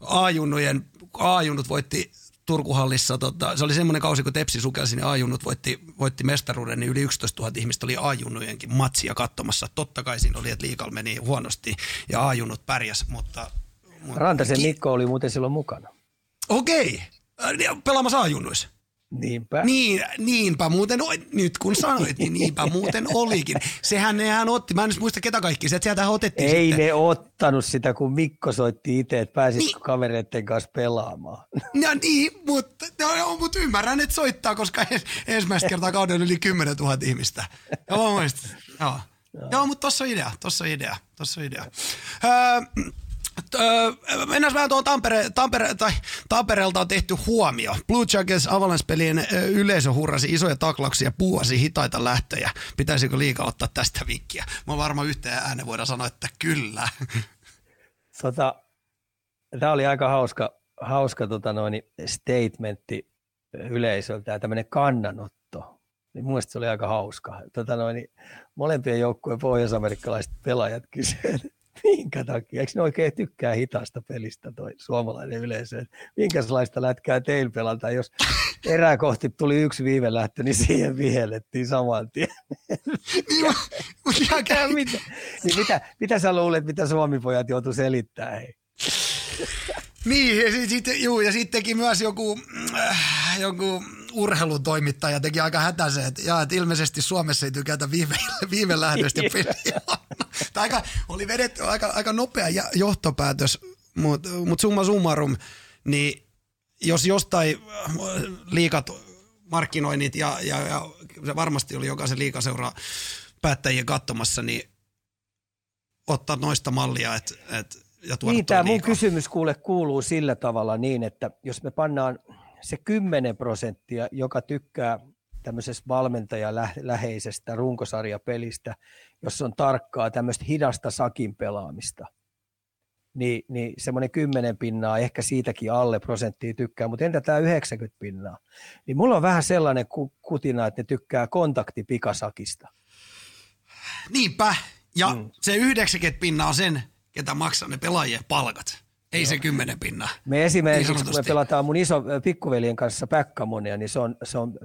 A-junnujen, A-junnut voitti Turkuhallissa, tota, se oli semmoinen kausi, kun Tepsi sukelsi, niin A-junnut voitti, voitti mestaruuden, niin yli 11 000 ihmistä oli A-junnujenkin matsia katsomassa. Totta kai siinä oli, että liikal meni huonosti ja A-junnut pärjäs, mutta... mutta Rantasen Mikko oli muuten silloin mukana. Okei. Äh, pelaamassa A-junnuissa. Niinpä. Niin, niinpä muuten, nyt kun sanoit, niin niinpä muuten olikin. Sehän nehän otti, mä en muista ketä kaikki, se, sieltä otettiin Ei sitten. ne ottanut sitä, kun Mikko soitti itse, että pääsitkö niin. kavereiden kanssa pelaamaan. No niin, mutta, no, mutta ymmärrän, että soittaa, koska ensimmäistä kertaa kauden yli 10 000 ihmistä. Joo, muistin. Joo. Joo. Joo, mutta tossa on idea, tossa on idea, tossa on idea. Öö, Mennään vähän tuohon Tampere, Tampere, tai Tampereelta on tehty huomio. Blue Jackets Avalanche-pelien yleisö hurrasi isoja taklauksia puuasi hitaita lähtöjä. Pitäisikö liikaa ottaa tästä vinkkiä? Mä varmaan yhteen äänen voidaan sanoa, että kyllä. Tota, Tämä oli aika hauska, hauska tota noin, statementti yleisöltä ja tämmöinen kannanotto. Niin mun se oli aika hauska. Tota noin, molempien joukkueen pohjois-amerikkalaiset pelaajat kysyivät, minkä takia? Eikö ne oikein tykkää hitaasta pelistä toi suomalainen yleisö? Minkälaista lätkää teillä pelata, jos erää kohti tuli yksi viivelähtö, niin siihen vihellettiin saman tien. Niin, mitä, niin mitä, mitä sä luulet, mitä suomipojat joutu selittämään? Hei? Niin, ja sitten, juu, ja sitten teki myös joku, äh, joku urheilutoimittaja teki aika hätäisen, että, ja, että ilmeisesti Suomessa ei tykätä viime, viime lähdöstä peliä. aika, oli vedetty aika, aika nopea johtopäätös, mutta mut summa summarum, niin jos jostain äh, liikat markkinoinnit ja, ja, ja se varmasti oli jokaisen liikaseura päättäjien katsomassa, niin ottaa noista mallia, että et, ja tuoda Niin, tämä mun kysymys kuule kuuluu sillä tavalla niin, että jos me pannaan se 10 prosenttia, joka tykkää tämmöisestä valmentajaläheisestä runkosarjapelistä, jossa on tarkkaa tämmöistä hidasta sakin pelaamista, niin, niin semmoinen 10 pinnaa, ehkä siitäkin alle prosenttia tykkää, mutta entä tämä 90 pinnaa? Niin mulla on vähän sellainen kutina, että ne tykkää kontaktipikasakista. Niinpä, ja mm. se 90 pinnaa on sen, ketä maksaa ne pelaajien palkat. Ei se kymmenen pinna. Me esimerkiksi, niin kun me pelataan mun iso pikkuveljen kanssa päkkamonia, niin se on, se on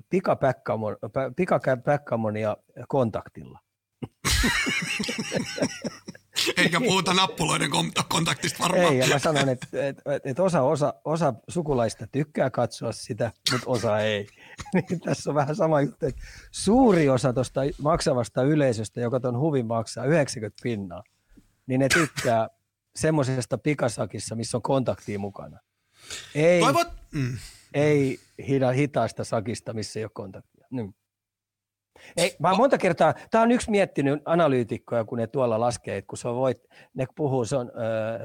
pikapäkkamonia kontaktilla. Eikä puhuta nappuloiden kontaktista varmaan. Ei, ja mä sanon, että, että, että osa, osa, osa sukulaista tykkää katsoa sitä, mutta osa ei. Niin tässä on vähän sama juttu, että suuri osa tuosta maksavasta yleisöstä, joka tuon huvin maksaa 90 pinnaa, niin ne tykkää semmoisesta pikasakissa, missä on kontaktia mukana. Ei, Toivot... mm. ei hida, hitaista sakista, missä ei ole kontaktia. Mm. Ei, mä monta kertaa, tämä on yksi miettinyt analyytikkoja, kun ne tuolla laskee, että kun se on voit, ne puhuu, se on,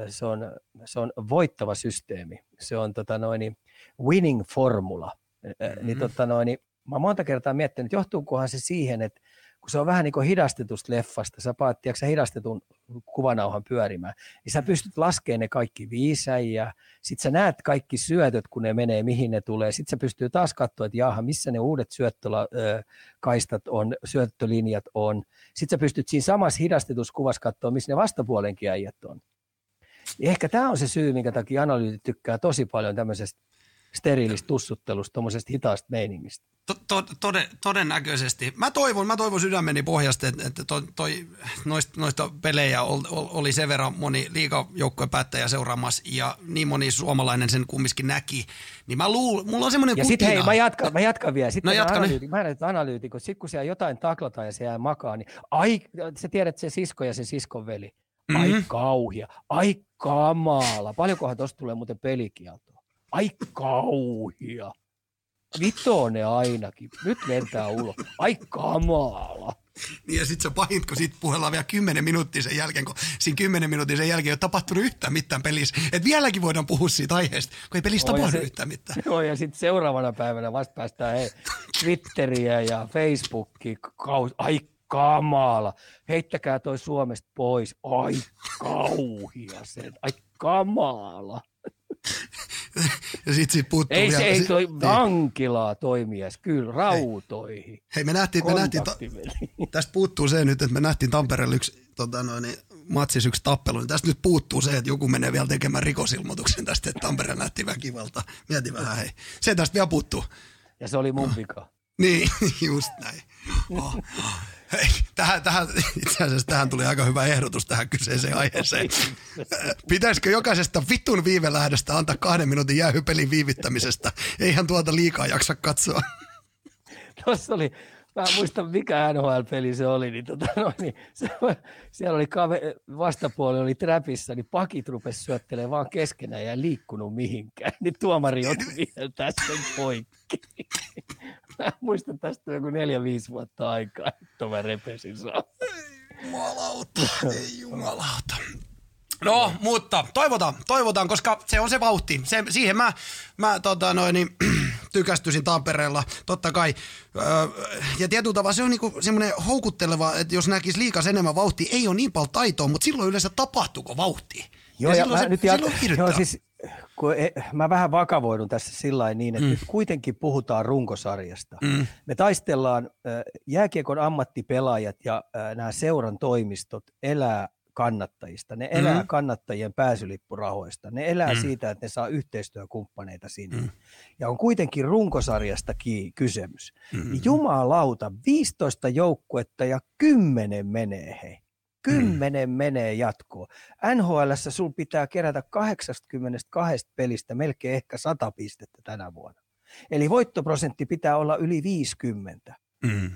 se on, se on voittava systeemi. Se on tota noin, winning formula. Mm-hmm. Niin, tota noin, mä monta kertaa miettinyt, johtuukohan se siihen, että kun se on vähän niin kuin hidastetusta leffasta, sä paat, tiedätkö, hidastetun kuvanauhan pyörimään, niin sä pystyt laskemaan ne kaikki viisäjiä, sit sä näet kaikki syötöt, kun ne menee, mihin ne tulee, sit sä pystyy taas katsoa, että jaha, missä ne uudet syöttökaistat on, syöttölinjat on, sit sä pystyt siinä samassa hidastetussa kuvassa katsoa, missä ne vastapuolenkin äijät on. Ja ehkä tämä on se syy, minkä takia analyytit tykkää tosi paljon tämmöisestä steriilistä tussuttelusta, tuommoisesta hitaasta meiningistä. To, tode, todennäköisesti. Mä toivon, mä toivon sydämeni pohjasta, että, että toi, toi, noista, noista pelejä oli sen verran moni liikajoukkojen päättäjä seuraamassa ja niin moni suomalainen sen kumminkin näki. Niin mä luulen, mulla on semmoinen Ja sitten hei, mä jatkan, mä jatkan vielä. Sitten no jatka analyytik, mä näytän analyytikot, sitten kun siellä jotain taklataan ja se jää makaa, niin ai, sä tiedät se sisko ja se siskon veli. Ai mm-hmm. kauhia, ai kamala. Paljonkohan tuosta tulee muuten pelikielto? Ai kauhia. Vitonen ainakin. Nyt lentää ulos. Ai kamala. Niin ja sitten se pahin, kun siitä puhellaan vielä kymmenen minuuttia sen jälkeen, kun siinä kymmenen minuutin sen jälkeen ei ole tapahtunut yhtään mitään pelissä. Että vieläkin voidaan puhua siitä aiheesta, kun ei pelissä tapahdu se, yhtään mitään. Joo, ja sitten seuraavana päivänä vasta päästään hei, Twitteriä ja Facebookia. Kaus, ai kamala. Heittäkää toi Suomesta pois. Ai kauhia sen. Ai kamala ja sit siitä puuttuu Ei vielä. se ei toi niin. vankilaa toimias, kyllä rautoihin. Hei, hei me nähtiin, me nähtiin ta- tästä puuttuu se nyt, että me nähtiin Tampereella yksi tota noin, matsis yksi tappelu, niin tästä nyt puuttuu se, että joku menee vielä tekemään rikosilmoituksen tästä, että Tampere nähti väkivalta. Mieti vähän, hei. Se tästä vielä puuttuu. Ja se oli mun vika. Niin, just näin. Oh. Hei, tähän, tähän, itse asiassa tähän tuli aika hyvä ehdotus tähän kyseiseen aiheeseen. Pitäisikö jokaisesta vitun viivelähdestä antaa kahden minuutin jäähypelin viivittämisestä? Eihän tuota liikaa jaksa katsoa. Tuossa oli, mä en muista mikä NHL-peli se oli, niin, tota, no, niin se, siellä oli kave, vastapuoli oli trapissa, niin pakit rupesi syöttelemään vaan keskenään ja liikkunut mihinkään. Niin tuomari otti vielä tästä poikki. Mä muistan tästä joku neljä-viisi vuotta aikaa, että mä repesin saa. Jumalauta, ei jumalauta. No, mutta toivotaan, toivotaan, koska se on se vauhti. Se, siihen mä, mä tota noin, niin, tykästyisin Tampereella, totta kai. Öö, ja tietyllä tavalla se on niinku semmoinen houkutteleva, että jos näkisi liikas enemmän vauhtia, ei ole niin paljon taitoa, mutta silloin yleensä tapahtuuko vauhti. Joo, ja, ja silloin, se, nyt silloin jat- joo, siis kun e, mä vähän vakavoidun tässä sillä niin, että mm. nyt kuitenkin puhutaan runkosarjasta. Mm. Me taistellaan, jääkiekon ammattipelaajat ja nämä seuran toimistot elää kannattajista. Ne elää mm. kannattajien pääsylippurahoista. Ne elää mm. siitä, että ne saa yhteistyökumppaneita sinne. Mm. Ja on kuitenkin runkosarjasta kysymys. Mm. Jumalauta, 15 joukkuetta ja 10 menee hei. Kymmenen mm. menee jatkoon. NHL sul pitää kerätä 82 pelistä melkein ehkä 100 pistettä tänä vuonna. Eli voittoprosentti pitää olla yli 50. Mm.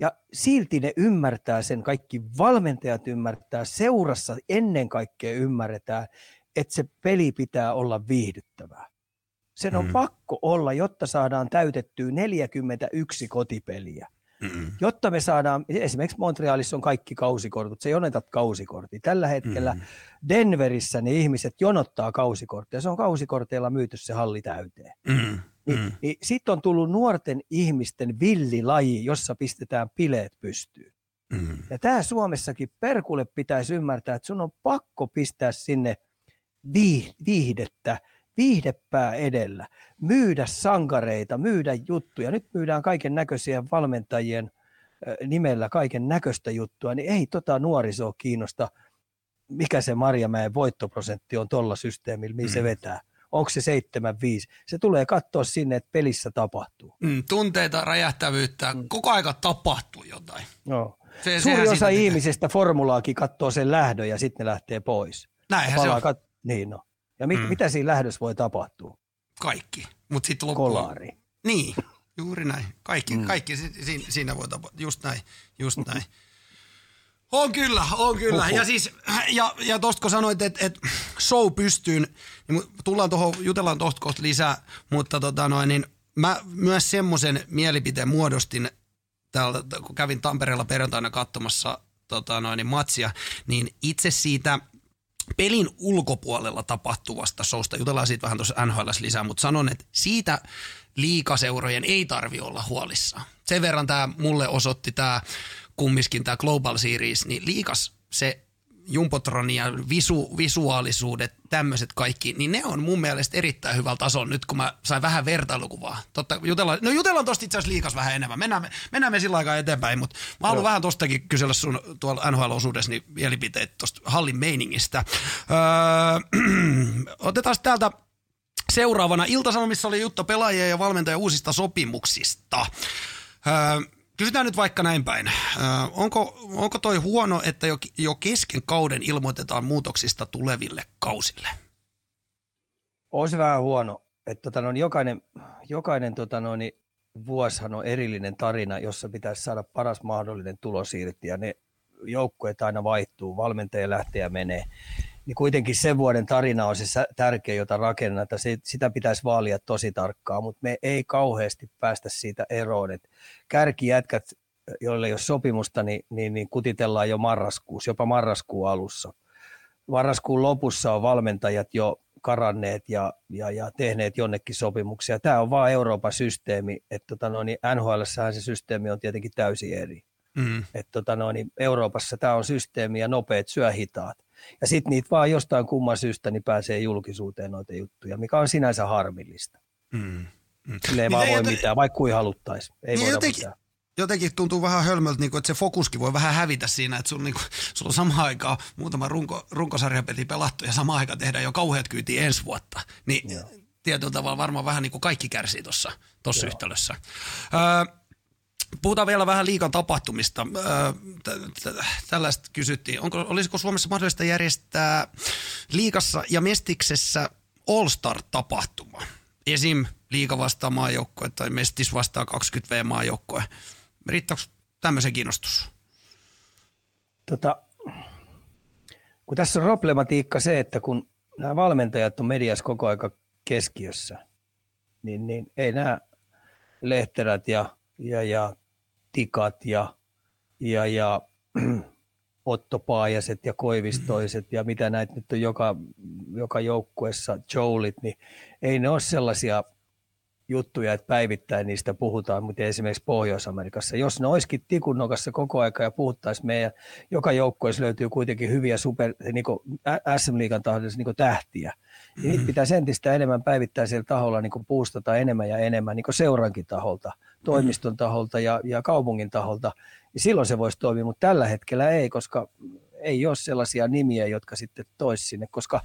Ja silti ne ymmärtää sen, kaikki valmentajat ymmärtää, seurassa ennen kaikkea ymmärretään, että se peli pitää olla viihdyttävää. Sen on mm. pakko olla, jotta saadaan täytettyä 41 kotipeliä. Mm-mm. Jotta me saadaan, esimerkiksi Montrealissa on kaikki kausikortit, se jonotat kausikortti. Tällä hetkellä mm. Denverissä ne ihmiset jonottaa kausikortteja, se on kausikorteilla myyty se halli täyteen. Mm. Niin, mm. niin sitten on tullut nuorten ihmisten villilaji, jossa pistetään bileet pystyyn. Mm. Ja tämä Suomessakin perkulle pitäisi ymmärtää, että sun on pakko pistää sinne viihdettä, viihdepää edellä, myydä sankareita, myydä juttuja. Nyt myydään kaiken näköisiä valmentajien nimellä kaiken näköistä juttua, niin ei tota nuorisoa kiinnosta, mikä se Marjamäen voittoprosentti on tuolla systeemillä, mihin mm. se vetää. Onko se 7-5? Se tulee katsoa sinne, että pelissä tapahtuu. Mm, tunteita, räjähtävyyttä, mm. koko aika tapahtuu jotain. No. Se, Suuri osa ihmisistä formulaakin katsoo sen lähdön ja sitten ne lähtee pois. Näinhän se on. Kat- niin no. Ja mit, mm. mitä siinä lähdössä voi tapahtua? Kaikki. Mut sitten loppuun. Kolari. Niin, juuri näin. Kaikki, mm. kaikki si- siinä voi tapahtua. Just näin, just näin. On kyllä, on kyllä. Uhuh. Ja siis, ja, ja tosta kun sanoit, että et show pystyyn, niin tullaan tuohon, jutellaan tosta kohta lisää, mutta tota noin, niin mä myös semmoisen mielipiteen muodostin täällä, kun kävin Tampereella perjantaina katsomassa tota noin, niin matsia, niin itse siitä pelin ulkopuolella tapahtuvasta showsta, jutellaan siitä vähän tuossa NHL lisää, mutta sanon, että siitä liikaseurojen ei tarvi olla huolissaan. Sen verran tämä mulle osoitti tämä kumminkin tämä Global Series, niin liikas se Jumbotron ja visu, visuaalisuudet, tämmöiset kaikki, niin ne on mun mielestä erittäin hyvällä tasolla nyt, kun mä sain vähän vertailukuvaa. Totta, jutellaan, no jutellaan tosta itse asiassa liikas vähän enemmän. Mennään, mennään me sillä aikaa eteenpäin, mutta mä haluan vähän tostakin kysellä sun tuolla NHL-osuudessa niin mielipiteet tuosta hallin meiningistä. Öö, otetaan täältä seuraavana. Iltasanomissa oli juttu pelaajia ja valmentajia uusista sopimuksista. Öö, Kysytään nyt vaikka näin päin. Ö, onko, onko toi huono, että jo, jo kesken kauden ilmoitetaan muutoksista tuleville kausille? Se vähän huono. Että tota, no, jokainen, jokainen tota, no, niin vuosihan on erillinen tarina, jossa pitäisi saada paras mahdollinen tulos irti. Ja ne joukkueet aina vaihtuu, valmentaja lähtee ja menee niin kuitenkin sen vuoden tarina on se tärkeä, jota rakennetaan. Sitä pitäisi vaalia tosi tarkkaan, mutta me ei kauheasti päästä siitä eroon. Et kärkijätkät, joille ei ole sopimusta, niin, niin, niin kutitellaan jo marraskuussa, jopa marraskuun alussa. Marraskuun lopussa on valmentajat jo karanneet ja, ja, ja tehneet jonnekin sopimuksia. Tämä on vain Euroopan systeemi, että tota no, niin NHL se systeemi on tietenkin täysin eri. Mm. Et tota no, niin Euroopassa tämä on systeemi ja nopeat syö hitaat. Ja sitten niitä vaan jostain kumman syystä niin pääsee julkisuuteen noita juttuja, mikä on sinänsä harmillista. Mm. Mm. Sille ei niin vaan voi joten... mitään, vaikka kuin haluttaisiin. Ei niin jotenkin, mitään. jotenkin tuntuu vähän hölmöltä, niin kuin, että se fokuskin voi vähän hävitä siinä, että sun, niin kuin, sulla on samaan aikaan muutama runko, runkosarjapeli pelattu ja samaan aikaan tehdään jo kauheat kyyti ensi vuotta. Niin Joo. tietyllä tavalla varmaan vähän niin kuin kaikki kärsii tuossa yhtälössä. Öö, Puhutaan vielä vähän liikan tapahtumista. Tällaista kysyttiin. Onko, olisiko Suomessa mahdollista järjestää liikassa ja mestiksessä All-Star-tapahtuma? Esim. liika vastaa maajoukkue tai mestis vastaa 20V maajoukkue. Riittääkö tämmöisen kiinnostus? Tota, kun tässä on problematiikka se, että kun nämä valmentajat on mediassa koko aika keskiössä, niin, niin ei nämä lehterät ja, ja, ja tikat ja, ja, ja Otto Paajaset ja Koivistoiset ja mitä näitä nyt on joka, joka joukkuessa, Joulit, niin ei ne ole sellaisia juttuja, että päivittäin niistä puhutaan, mutta esimerkiksi Pohjois-Amerikassa. Jos ne olisikin tikunnokassa koko aika ja puhuttaisiin meidän, joka joukkueessa löytyy kuitenkin hyviä super, niin SM-liigan tahdissa niin tähtiä, niin niitä pitäisi entistä enemmän päivittäisellä taholla niin puustata enemmän ja enemmän niin seurankin taholta – toimiston taholta ja, ja kaupungin taholta, niin silloin se voisi toimia, mutta tällä hetkellä ei, koska ei ole sellaisia nimiä, jotka sitten toisi sinne, koska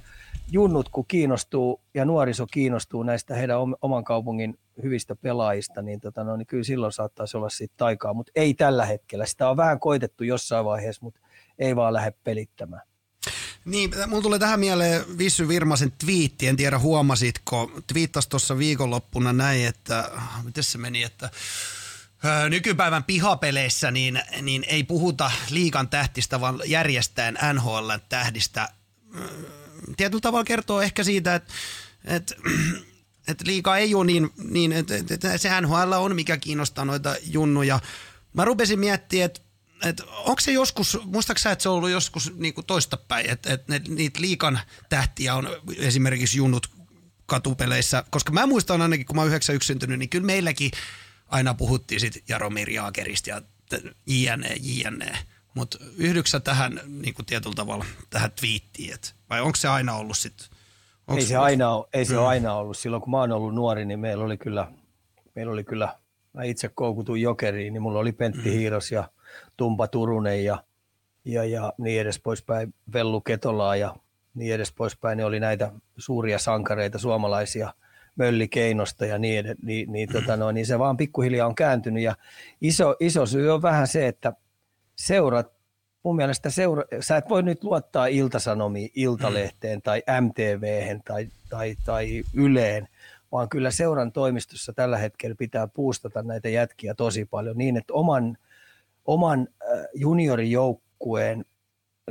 junnut kun kiinnostuu ja nuoriso kiinnostuu näistä heidän oman kaupungin hyvistä pelaajista, niin, tota, no, niin kyllä silloin saattaisi olla siitä taikaa, mutta ei tällä hetkellä. Sitä on vähän koitettu jossain vaiheessa, mutta ei vaan lähde pelittämään. Niin, mulla tulee tähän mieleen Vissy Virmasen twiitti, en tiedä huomasitko, twiittasi tuossa viikonloppuna näin, että, miten se meni, että nykypäivän pihapeleissä niin, niin ei puhuta liikan tähtistä, vaan järjestään NHL tähdistä. Tietyllä tavalla kertoo ehkä siitä, että, että että liika ei ole niin, niin että, että se NHL on mikä kiinnostaa noita junnuja. Mä rupesin miettimään, että et onko se joskus, muistaaksä, että se on ollut joskus niinku toistapäin, että et, et niitä liikan tähtiä on esimerkiksi junnut katupeleissä, koska mä muistan ainakin, kun mä oon 91 syntynyt, niin kyllä meilläkin aina puhuttiin sit Jaromir Jaakerista ja jne, jne. Mutta yhdyksä tähän niin kuin tietyllä tavalla tähän twiittiin, et, vai onko se aina ollut sitten? Ei se, aina, ole, ei se mm. aina ollut. Silloin kun mä oon ollut nuori, niin meillä oli kyllä, meillä oli kyllä mä itse koukutun jokeriin, niin mulla oli Pentti mm. Hiiros ja Tumpa Turunen ja, ja, ja niin edes poispäin, Vellu Ketolaa ja niin edes poispäin. Ne oli näitä suuria sankareita suomalaisia – Mölli Keinosta ja niin, niin, niin, tota noin, niin se vaan pikkuhiljaa on kääntynyt. Ja iso, iso syy on vähän se, että seurat, mun mielestä seura, sä et voi nyt luottaa Iltasanomiin, Iltalehteen tai MTVhen tai, tai, tai Yleen, vaan kyllä seuran toimistossa tällä hetkellä pitää puustata näitä jätkiä tosi paljon niin, että oman, oman juniorijoukkueen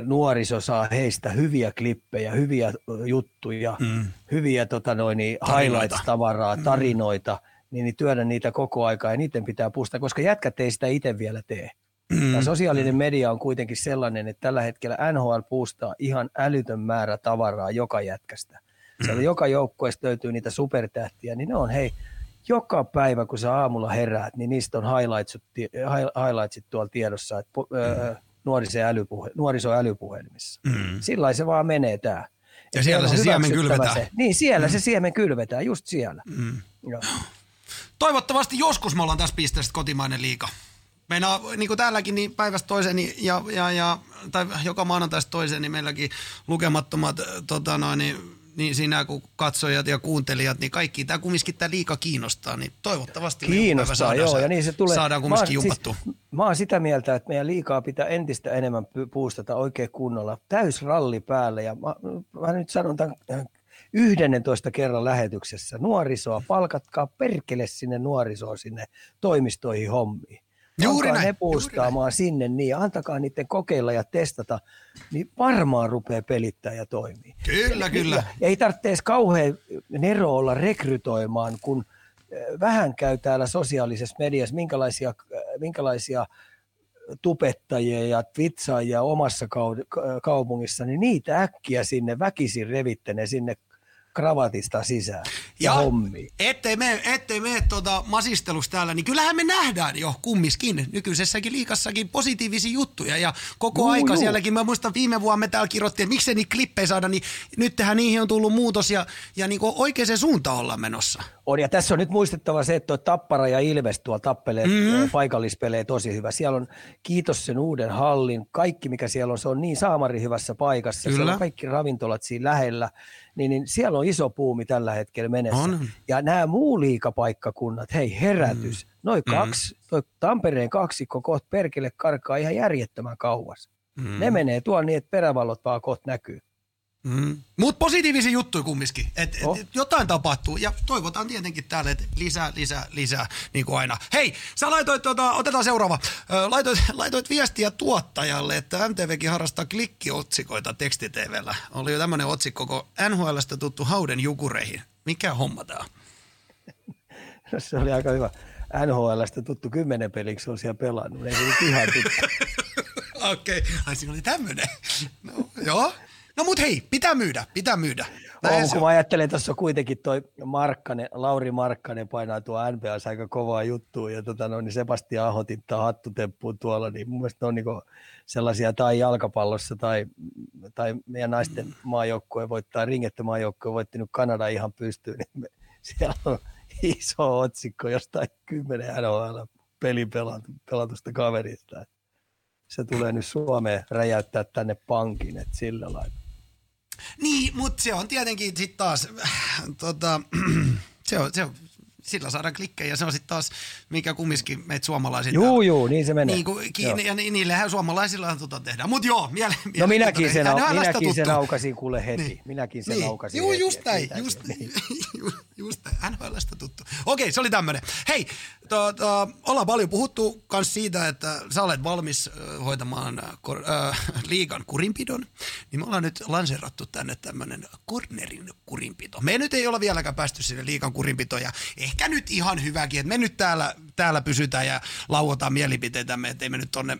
nuoriso saa heistä hyviä klippejä, hyviä juttuja, mm. hyviä tota noin, niin highlights-tavaraa, mm. tarinoita, niin, niin työdä niitä koko aikaa ja niiden pitää puustaa, koska jätkät ei sitä itse vielä tee. Mm. Ja sosiaalinen media on kuitenkin sellainen, että tällä hetkellä NHL puustaa ihan älytön määrä tavaraa joka jätkästä. Sieltä mm. joka joukkueesta löytyy niitä supertähtiä, niin ne on hei, joka päivä kun sä aamulla heräät, niin niistä on highlightsit, highlightsit tuolla tiedossa, että mm nuorisoälypuhe, nuorisoälypuhelimissa. Mm. Sillä se vaan menee tämä. Ja siellä se siemen kylvetään. Se. Niin, siellä mm. se siemen kylvetään, just siellä. Mm. Toivottavasti joskus me ollaan tässä pisteessä kotimainen liika. Meillä niin kuin täälläkin niin päivästä toiseen niin, ja, ja, ja, tai joka maanantaista toiseen, niin meilläkin lukemattomat tota noin, niin niin sinä kuin katsojat ja kuuntelijat, niin kaikki tämä kumminkin tämä liika kiinnostaa, niin toivottavasti kiinnostaa, saadaan, joo, ja niin se tulee. saadaan kumminkin jumpattua. Siis, mä oon sitä mieltä, että meidän liikaa pitää entistä enemmän puustata oikein kunnolla. Täys ralli päälle, ja mä, mä nyt sanon tämän 11 kerran lähetyksessä. Nuorisoa, palkatkaa perkele sinne nuorisoon sinne toimistoihin hommiin. Juuri näin, ne puustaamaan sinne niin, antakaa niiden kokeilla ja testata, niin varmaan rupeaa pelittää ja toimii. Kyllä, kyllä. Ja ei tarvitse edes kauhean nero olla rekrytoimaan, kun vähän käy täällä sosiaalisessa mediassa, minkälaisia, minkälaisia tupettajia ja twitsaajia omassa kaupungissa, niin niitä äkkiä sinne väkisin revittene sinne kravatista sisään ja, ja hommiin. Ettei me, ettei me tuota masistelusta täällä, niin kyllähän me nähdään jo kummiskin nykyisessäkin liikassakin positiivisia juttuja ja koko juu, aika juu. sielläkin. Mä muistan viime vuonna me täällä kirjoittiin, että miksei niitä klippejä saada, niin nyt tähän niihin on tullut muutos ja, ja niin oikeaan suuntaan ollaan menossa. On ja tässä on nyt muistettava se, että Tappara ja Ilves tuolla tappelee mm-hmm. paikallispelee tosi hyvä. Siellä on, kiitos sen uuden hallin, kaikki mikä siellä on, se on niin saamari hyvässä paikassa. Kyllä. Siellä on kaikki ravintolat siinä lähellä niin, niin siellä on iso puumi tällä hetkellä menessä. On. Ja nämä muu liikapaikkakunnat, hei herätys, mm. noin mm. kaksi, toi Tampereen kaksikko kohta perkele karkaa ihan järjettömän kauas. Mm. Ne menee tuolla niin, että perävallot vaan kohta näkyy. Mm. Mutta positiivisia juttuja kumminkin, että oh. et jotain tapahtuu ja toivotaan tietenkin täällä, että lisää, lisää, lisää, niin kuin aina. Hei, sä laitoit, tuota, otetaan seuraava, laitoit, laitoit viestiä tuottajalle, että MTVkin harrastaa klikkiotsikoita tekstitvllä. Oli jo tämmöinen otsikko, kun NHLstä tuttu Hauden jukureihin. Mikä homma tää No, se oli aika hyvä. NHLstä tuttu kymmenen peliksi on siellä pelannut, ei se nyt ihan Okei, okay. ai siinä oli tämmöinen. No, joo. No mut hei, pitää myydä, pitää myydä. on, kun mä ajattelen, tuossa kuitenkin toi Markkanen, Lauri Markkanen painaa tuo NPS aika kovaa juttua ja tota, no, niin Sebastian Aho tittaa hattutemppuun tuolla, niin mun mielestä ne on niinku sellaisia tai jalkapallossa tai, tai meidän naisten maajoukkue voittaa, ringettä maajoukkue voitti nyt Kanada ihan pystyyn, niin me, siellä on iso otsikko jostain kymmenen NHL pelin pelatusta kaverista. Se tulee nyt Suomeen räjäyttää tänne pankin, että sillä lailla. Niin, mutta se on tietenkin sitten taas, äh, tota, se on, se on sillä saadaan klikkejä. Se on sitten taas, mikä kumminkin meitä suomalaiset. Juu, juu, niin se menee. Niin kuin, kiinni, ja ni, niillehän suomalaisilla tota tehdään. Mutta joo, miele, miele, No minäkin sen, au, minäkin sen aukasin kuule heti. Niin. Minäkin sen niin. aukasin Juu, heti, just näin. Just, just näin. NHLstä tuttu. Okei, se oli tämmöinen. Hei, to, ollaan paljon puhuttu myös siitä, että sä olet valmis hoitamaan kor, äh, liigan kurinpidon. Niin me ollaan nyt lanseerattu tänne tämmöinen cornerin kurinpito. Me nyt ei olla vieläkään päästy sinne liigan kurinpitoon ja ehkä nyt ihan hyväkin, että me nyt täällä, täällä pysytään ja lauotaan mielipiteitämme, ettei me nyt tonne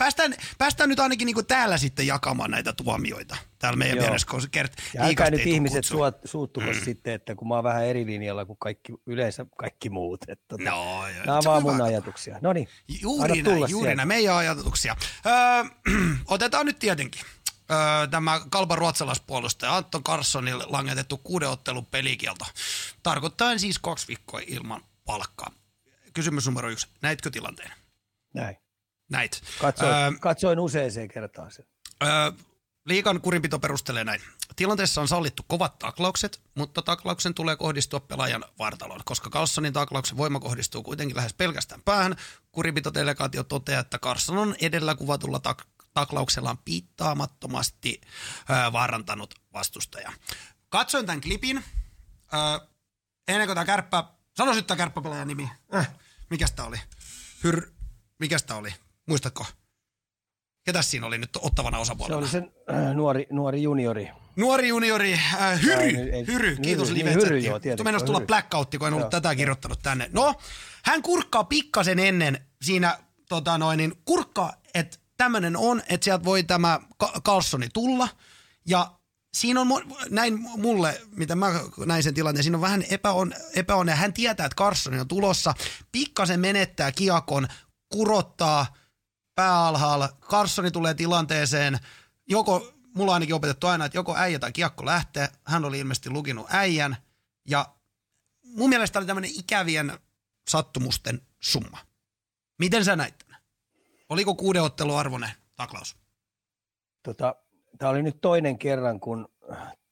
päästään, päästään nyt ainakin niin täällä sitten jakamaan näitä tuomioita. Täällä meidän Joo. vieressä, kun Kert Ja älkää nyt ihmiset suot, suuttuko mm. sitten, että kun mä oon vähän eri linjalla kuin kaikki, yleensä kaikki muut. Että, tota, No, joo, nämä on vaan mun ajatuksia. No niin, Juuri näin, juuri näin, meidän ajatuksia. Öö, otetaan nyt tietenkin öö, tämä kalpan ruotsalaispuolustaja Anton Carlsonille langetettu kuuden ottelun pelikielto. Tarkoittaen siis kaksi viikkoa ilman palkkaa. Kysymys numero yksi. Näitkö tilanteen? Näin. Näit. Katsoin, Öö, katsoin useaseen kertaan sen. Öö, liikan kurinpito perustelee näin. Tilanteessa on sallittu kovat taklaukset, mutta taklauksen tulee kohdistua pelaajan vartaloon. Koska Carlsonin taklauksen voima kohdistuu kuitenkin lähes pelkästään päähän, kurinpitodelegaatio toteaa, että Carlson on edellä kuvatulla tak- taklauksellaan piittaamattomasti öö, vaarantanut vastustajaa. Katsoin tämän klipin. Öö, ennen kuin tämä kärppä, sano nyt tämä kärppäpelaajan nimi. Äh, mikäs tää oli? Hyr, mikäs tää oli? Muistatko? Ketäs siinä oli nyt ottavana Se osapuolena? oli sen äh, nuori, nuori juniori. Nuori juniori, äh, Hyry, Ai, ei- Hyry, Hyry, kiitos niin, live Hyry, joo, Mennäisi tulla blackoutti, kun en ollut Joo. tätä kirjoittanut tänne. No, hän kurkkaa pikkasen ennen siinä, tota noin, niin kurkkaa, että tämmöinen on, että sieltä voi tämä Carlsoni tulla. Ja siinä on, näin mulle, mitä mä näin sen tilanteen, siinä on vähän epäon, epäonne. Hän tietää, että Carlsoni on tulossa. Pikkasen menettää kiakon, kurottaa pää alhaalla. Carlsoni tulee tilanteeseen, joko, mulla on ainakin opetettu aina, että joko äijä tai kiekko lähtee. Hän oli ilmeisesti lukinut äijän. Ja mun mielestä oli tämmöinen ikävien sattumusten summa. Miten sä näit tämän? Oliko kuuden ottelun arvoinen taklaus? Tota, Tämä oli nyt toinen kerran, kun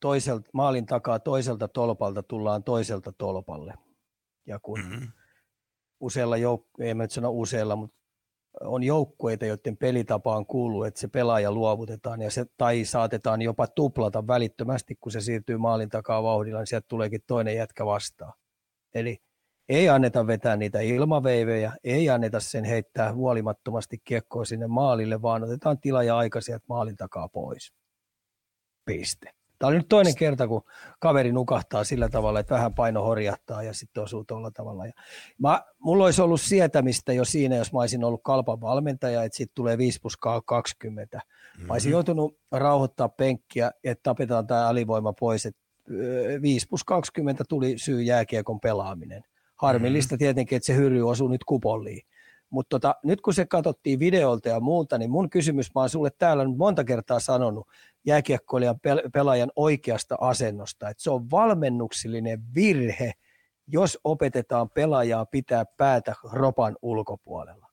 toiselta, maalin takaa toiselta tolpalta tullaan toiselta tolpalle. Ja kun Mm-hmm. useilla jouk- ei mä nyt sano useilla, mutta on joukkueita, joiden pelitapaan kuuluu, että se pelaaja luovutetaan ja se, tai saatetaan jopa tuplata välittömästi, kun se siirtyy maalin takaa vauhdilla, niin sieltä tuleekin toinen jätkä vastaan. Eli ei anneta vetää niitä ilmaveivejä, ei anneta sen heittää huolimattomasti kiekkoa sinne maalille, vaan otetaan tila ja aika sieltä maalin takaa pois. Piste. Tämä oli nyt toinen kerta, kun kaveri nukahtaa sillä tavalla, että vähän paino horjahtaa ja sitten osuu tuolla tavalla. Ja mä, mulla olisi ollut sietämistä jo siinä, jos mä olisin ollut kalpan valmentaja, että sitten tulee 5 plus 20. Mä olisin joutunut rauhoittaa penkkiä, että tapetaan tämä alivoima pois, että 5 plus 20 tuli syy jääkiekon pelaaminen. Harmillista tietenkin, että se hyry osui nyt kupolliin. Mutta tota, nyt kun se katsottiin videolta ja muuta, niin mun kysymys, mä oon sulle täällä nyt monta kertaa sanonut jääkiekkoilijan pel- pelaajan oikeasta asennosta, että se on valmennuksellinen virhe, jos opetetaan pelaajaa pitää päätä ropan ulkopuolella.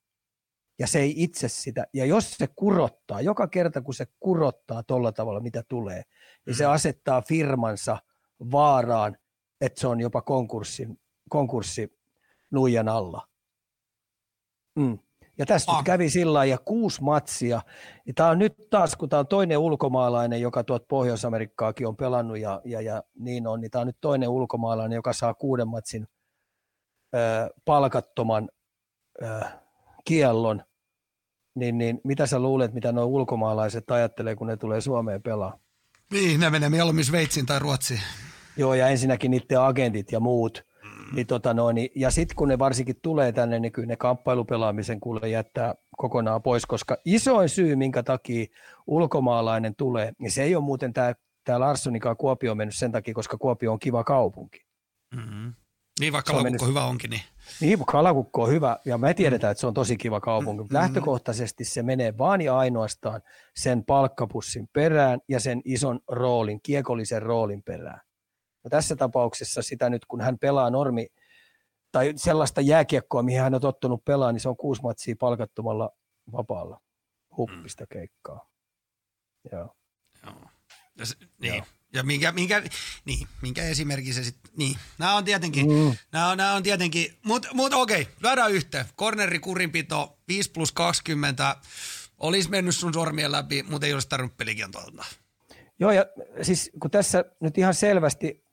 Ja se ei itse sitä, ja jos se kurottaa, joka kerta kun se kurottaa tuolla tavalla, mitä tulee, niin se asettaa firmansa vaaraan, että se on jopa konkurssin, konkurssi nuijan alla. Mm. Ja tästä Ah. nyt kävi sillä ja kuusi matsia. Ja tämä on nyt taas, kun tämä on toinen ulkomaalainen, joka tuot Pohjois-Amerikkaakin on pelannut ja, ja, ja niin on, niin tämä on nyt toinen ulkomaalainen, joka saa kuuden matsin ö, palkattoman ö, kiellon. Niin, niin mitä sä luulet, mitä nuo ulkomaalaiset ajattelee, kun ne tulee Suomeen pelaa? Niin, ne menee mieluummin Sveitsiin tai Ruotsiin. Joo, ja ensinnäkin niiden agentit ja muut. Mm. Niin tota noin, niin- ja sitten kun ne varsinkin tulee tänne, niin kyllä ne kamppailupelaamisen kuule jättää kokonaan pois, koska isoin syy, minkä takia ulkomaalainen tulee, niin se ei ole muuten tämä tää Larssonikaan Kuopio mennyt sen takia, koska Kuopio on kiva kaupunki. Mm-hmm. Niin, vaikka Se on mennyt- hyvä onkin, niin Niin, Kalakukko on hyvä, ja me tiedetään, että se on tosi kiva kaupunki, mutta lähtökohtaisesti se menee vaan ja ainoastaan sen palkkapussin perään ja sen ison roolin, kiekollisen roolin perään. No tässä tapauksessa sitä nyt, kun hän pelaa normi, tai sellaista jääkiekkoa, mihin hän on tottunut pelaa, niin se on kuusi matsia palkattomalla vapaalla. Huppista keikkaa. Joo. Joo. Ja, se, niin. Joo. ja minkä, minkä, niin, minkä esimerkki se sitten, niin. Nämä on tietenkin, Mm. nämä on, nämä on tietenkin, mutta mut okei, lyödään yhteen. Corneri kurinpito 5 plus 20, olisi mennyt sun sormien läpi, mutta ei olisi tarvinnut pelikieltoa. Joo, ja siis kun tässä nyt ihan selvästi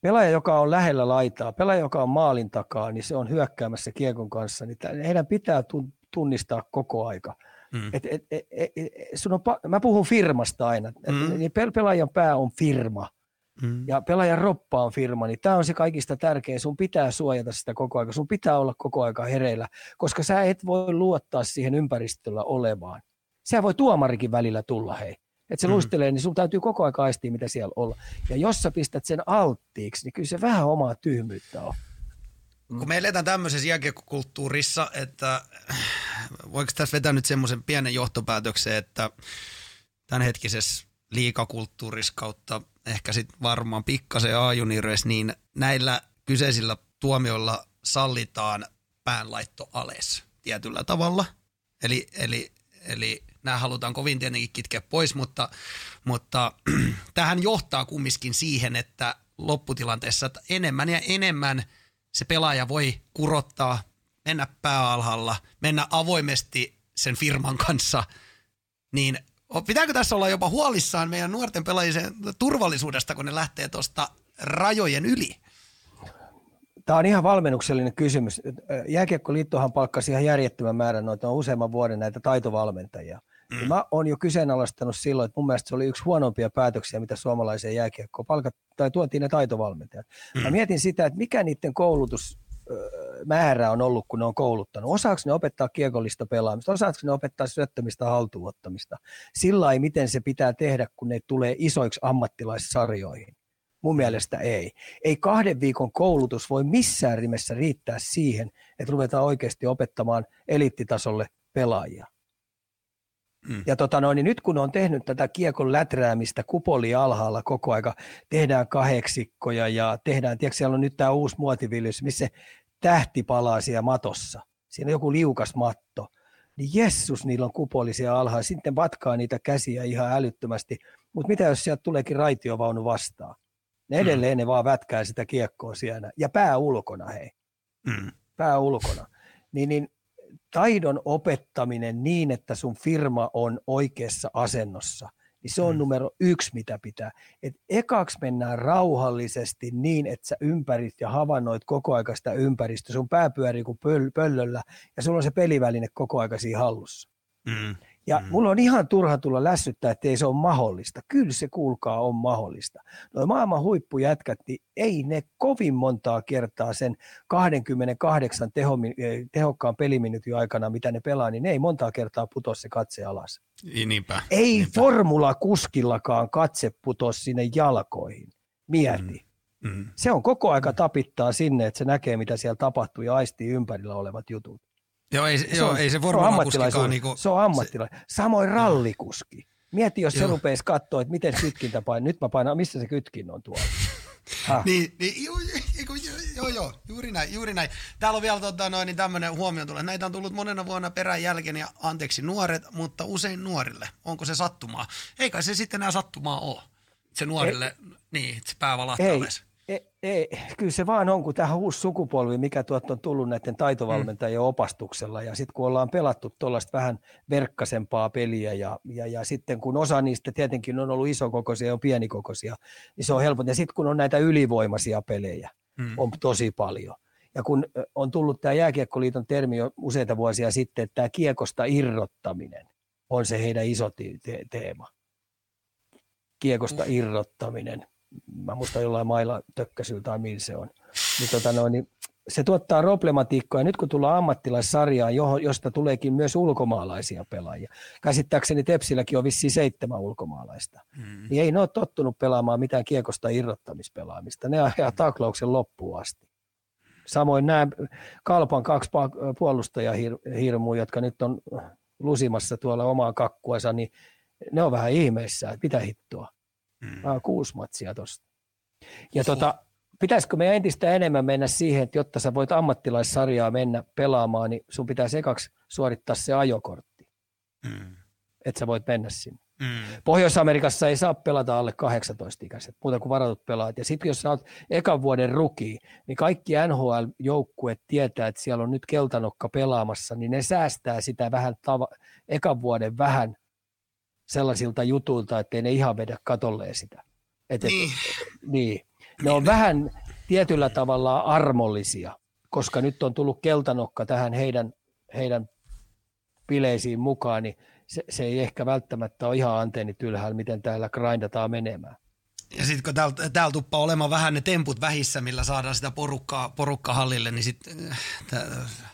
pelaaja, joka on lähellä laitaa, pelaaja, joka on maalin takaa, niin se on hyökkäämässä kiekon kanssa, niin heidän pitää tun- tunnistaa koko aika. Mm. Et, et, et, et, et, sun on, pa- mä puhun firmasta aina, et, Mm. niin pel- pelaajan pää on firma Mm. ja pelaajan roppa on firma, niin tämä on se kaikista tärkein. Sun pitää suojata sitä koko aika, sun pitää olla koko aika hereillä, koska sä et voi luottaa siihen ympäristöllä olevaan. Sehän voi tuomarikin välillä tulla, hei. Että se mm. luistelee, niin sun täytyy koko ajan aistia, mitä siellä olla. Ja jos sä pistät sen alttiiksi, niin kyllä se vähän omaa tyhmyyttä on. Mm. Kun me eletään tämmöisessä jääkiekkokulttuurissa, että voiko tässä vetää nyt semmoisen pienen johtopäätöksen, että tämänhetkisessä liikakulttuurissa kautta ehkä sitten varmaan pikkasen a niin näillä kyseisillä tuomioilla sallitaan päänlaitto ales tietyllä tavalla. Eli, eli, eli nämä halutaan kovin tietenkin kitkeä pois, mutta, mutta tähän johtaa kumminkin siihen, että lopputilanteessa enemmän ja enemmän se pelaaja voi kurottaa, mennä pääalhalla, mennä avoimesti sen firman kanssa, niin pitääkö tässä olla jopa huolissaan meidän nuorten pelaajien turvallisuudesta, kun ne lähtee tuosta rajojen yli? Tämä on ihan valmennuksellinen kysymys. Jääkiekkoliittohan palkkasi ihan järjettömän määrän noita on useamman vuoden näitä taitovalmentajia. Mm. Mä oon jo kyseenalaistanut silloin, että mun mielestä se oli yksi huonompia päätöksiä, mitä suomalaiseen jääkiekkoon palkat, tai tuotiin ne taitovalmentajat. Mm. Mä mietin sitä, että mikä niiden koulutus määrä on ollut, kun ne on kouluttanut. Osaako ne opettaa kiekollista pelaamista, osaako ne opettaa syöttämistä haltuunottamista. Sillä ei, miten se pitää tehdä, kun ne tulee isoiksi ammattilaissarjoihin. Mun mielestä ei. Ei kahden viikon koulutus voi missään rimessä riittää siihen, että ruvetaan oikeasti opettamaan eliittitasolle pelaajia. Mm. Ja tota noin, niin nyt kun on tehnyt tätä kiekon läträämistä kupoli alhaalla koko aika, tehdään kahdeksikkoja ja tehdään, tiedätkö, siellä on nyt tämä uusi muotivillys, missä se tähti palaa siellä matossa. Siinä on joku liukas matto. Niin jessus, niillä on kupolisia alhaalla. Sitten vatkaa niitä käsiä ihan älyttömästi. Mutta mitä jos sieltä tuleekin raitiovaunu vastaan? Ne mm. edelleen mm. ne vaan vätkää sitä kiekkoa siellä. Ja pää ulkona, hei. Mm. Pää ulkona. Niin, niin taidon opettaminen niin, että sun firma on oikeassa asennossa, niin se on mm. numero yksi, mitä pitää. Et ekaksi mennään rauhallisesti niin, että sä ympärit ja havainnoit koko aika sitä ympäristöä. Sun pää pyörii kuin pöl- pöllöllä ja sulla on se peliväline koko aika siinä hallussa. Mm. Ja mm. mulla on ihan turha tulla lässyttää, että ei se ole mahdollista. Kyllä se kuulkaa on mahdollista. Noin maailman huippujätkät, niin ei ne kovin montaa kertaa sen 28 teho, eh, tehokkaan peliminuutin aikana, mitä ne pelaa, niin ne ei montaa kertaa putoa se katse alas. Niinpä, ei niinpä. formula kuskillakaan katse putoa sinne jalkoihin. Mieti. Mm. Mm. Se on koko aika tapittaa sinne, että se näkee, mitä siellä tapahtuu ja aistii ympärillä olevat jutut. Joo, ei, se, joo, on, ei se formulakuskikaan. Niinku, se on ammattilainen. Samoin rallikuski. Mieti, jos se rupeisi katsoa, että miten kytkintä painaa. Nyt mä painan, missä se kytkin on tuolla. niin, niin joo, joo, joo, joo, juuri näin, juuri näin. Täällä on vielä tota, noin, niin tämmöinen huomio tulee. Näitä on tullut monena vuonna perän jälkeen ja anteeksi nuoret, mutta usein nuorille. Onko se sattumaa? Eikä se sitten enää sattumaa ole. Se nuorille, ei, niin, se pää valahtaa ei, ei, ei, kyllä se vaan on, kun tähän uusi sukupolvi, mikä tuot on tullut näiden taitovalmentajien mm. opastuksella, ja sitten kun ollaan pelattu tuollaista vähän verkkasempaa peliä, ja, ja, ja sitten kun osa niistä tietenkin on ollut isokokoisia ja on pienikokoisia, niin se on helpompi. Ja sitten kun on näitä ylivoimaisia pelejä, mm. on tosi paljon. Ja kun on tullut tämä Jääkiekkoliiton termi jo useita vuosia sitten, että tämä kiekosta irrottaminen on se heidän iso te- teema. Kiekosta mm. irrottaminen mä muistan jollain mailla tökkäsyllä tai millä se on. Niin, tota noin, niin se tuottaa problematiikkaa. Ja nyt kun tullaan ammattilaissarjaan, josta tuleekin myös ulkomaalaisia pelaajia, käsittääkseni Tepsilläkin on vissiin seitsemän ulkomaalaista, mm. niin ei ne ole tottunut pelaamaan mitään kiekosta irrottamispelaamista. Ne ajaa taklauksen loppuun asti. Samoin nämä Kalpan kaksi puolustajahirmuja, jotka nyt on lusimassa tuolla omaa kakkuansa, niin ne on vähän ihmeessä, että mitä hittoa. Mm. Ah, kuusi matsia tuosta. Ja tota, pitäisikö me entistä enemmän mennä siihen, että jotta sä voit ammattilaissarjaa mennä pelaamaan, niin sun pitää sekaksi suorittaa se ajokortti. Mm. Että sä voit mennä sinne. Mm. Pohjois-Amerikassa ei saa pelata alle 18-ikäiset, muuta kuin varatut pelaat. Ja sitten jos sä oot ekan vuoden ruki, niin kaikki NHL-joukkueet tietää, että siellä on nyt keltanokka pelaamassa, niin ne säästää sitä vähän tava- ekan vuoden vähän sellaisilta jutuilta, ettei ne ihan vedä katolleen sitä. Et, et, niin. niin. Ne on vähän tietyllä tavalla armollisia, koska nyt on tullut keltanokka tähän heidän, heidän bileisiin mukaan, niin se, se ei ehkä välttämättä ole ihan antennit ylhäällä, miten täällä grindataan menemään. Ja sitten kun täällä, täällä tuppaa olemaan vähän ne temput vähissä, millä saadaan sitä porukkaa, porukkaa hallille, niin sitten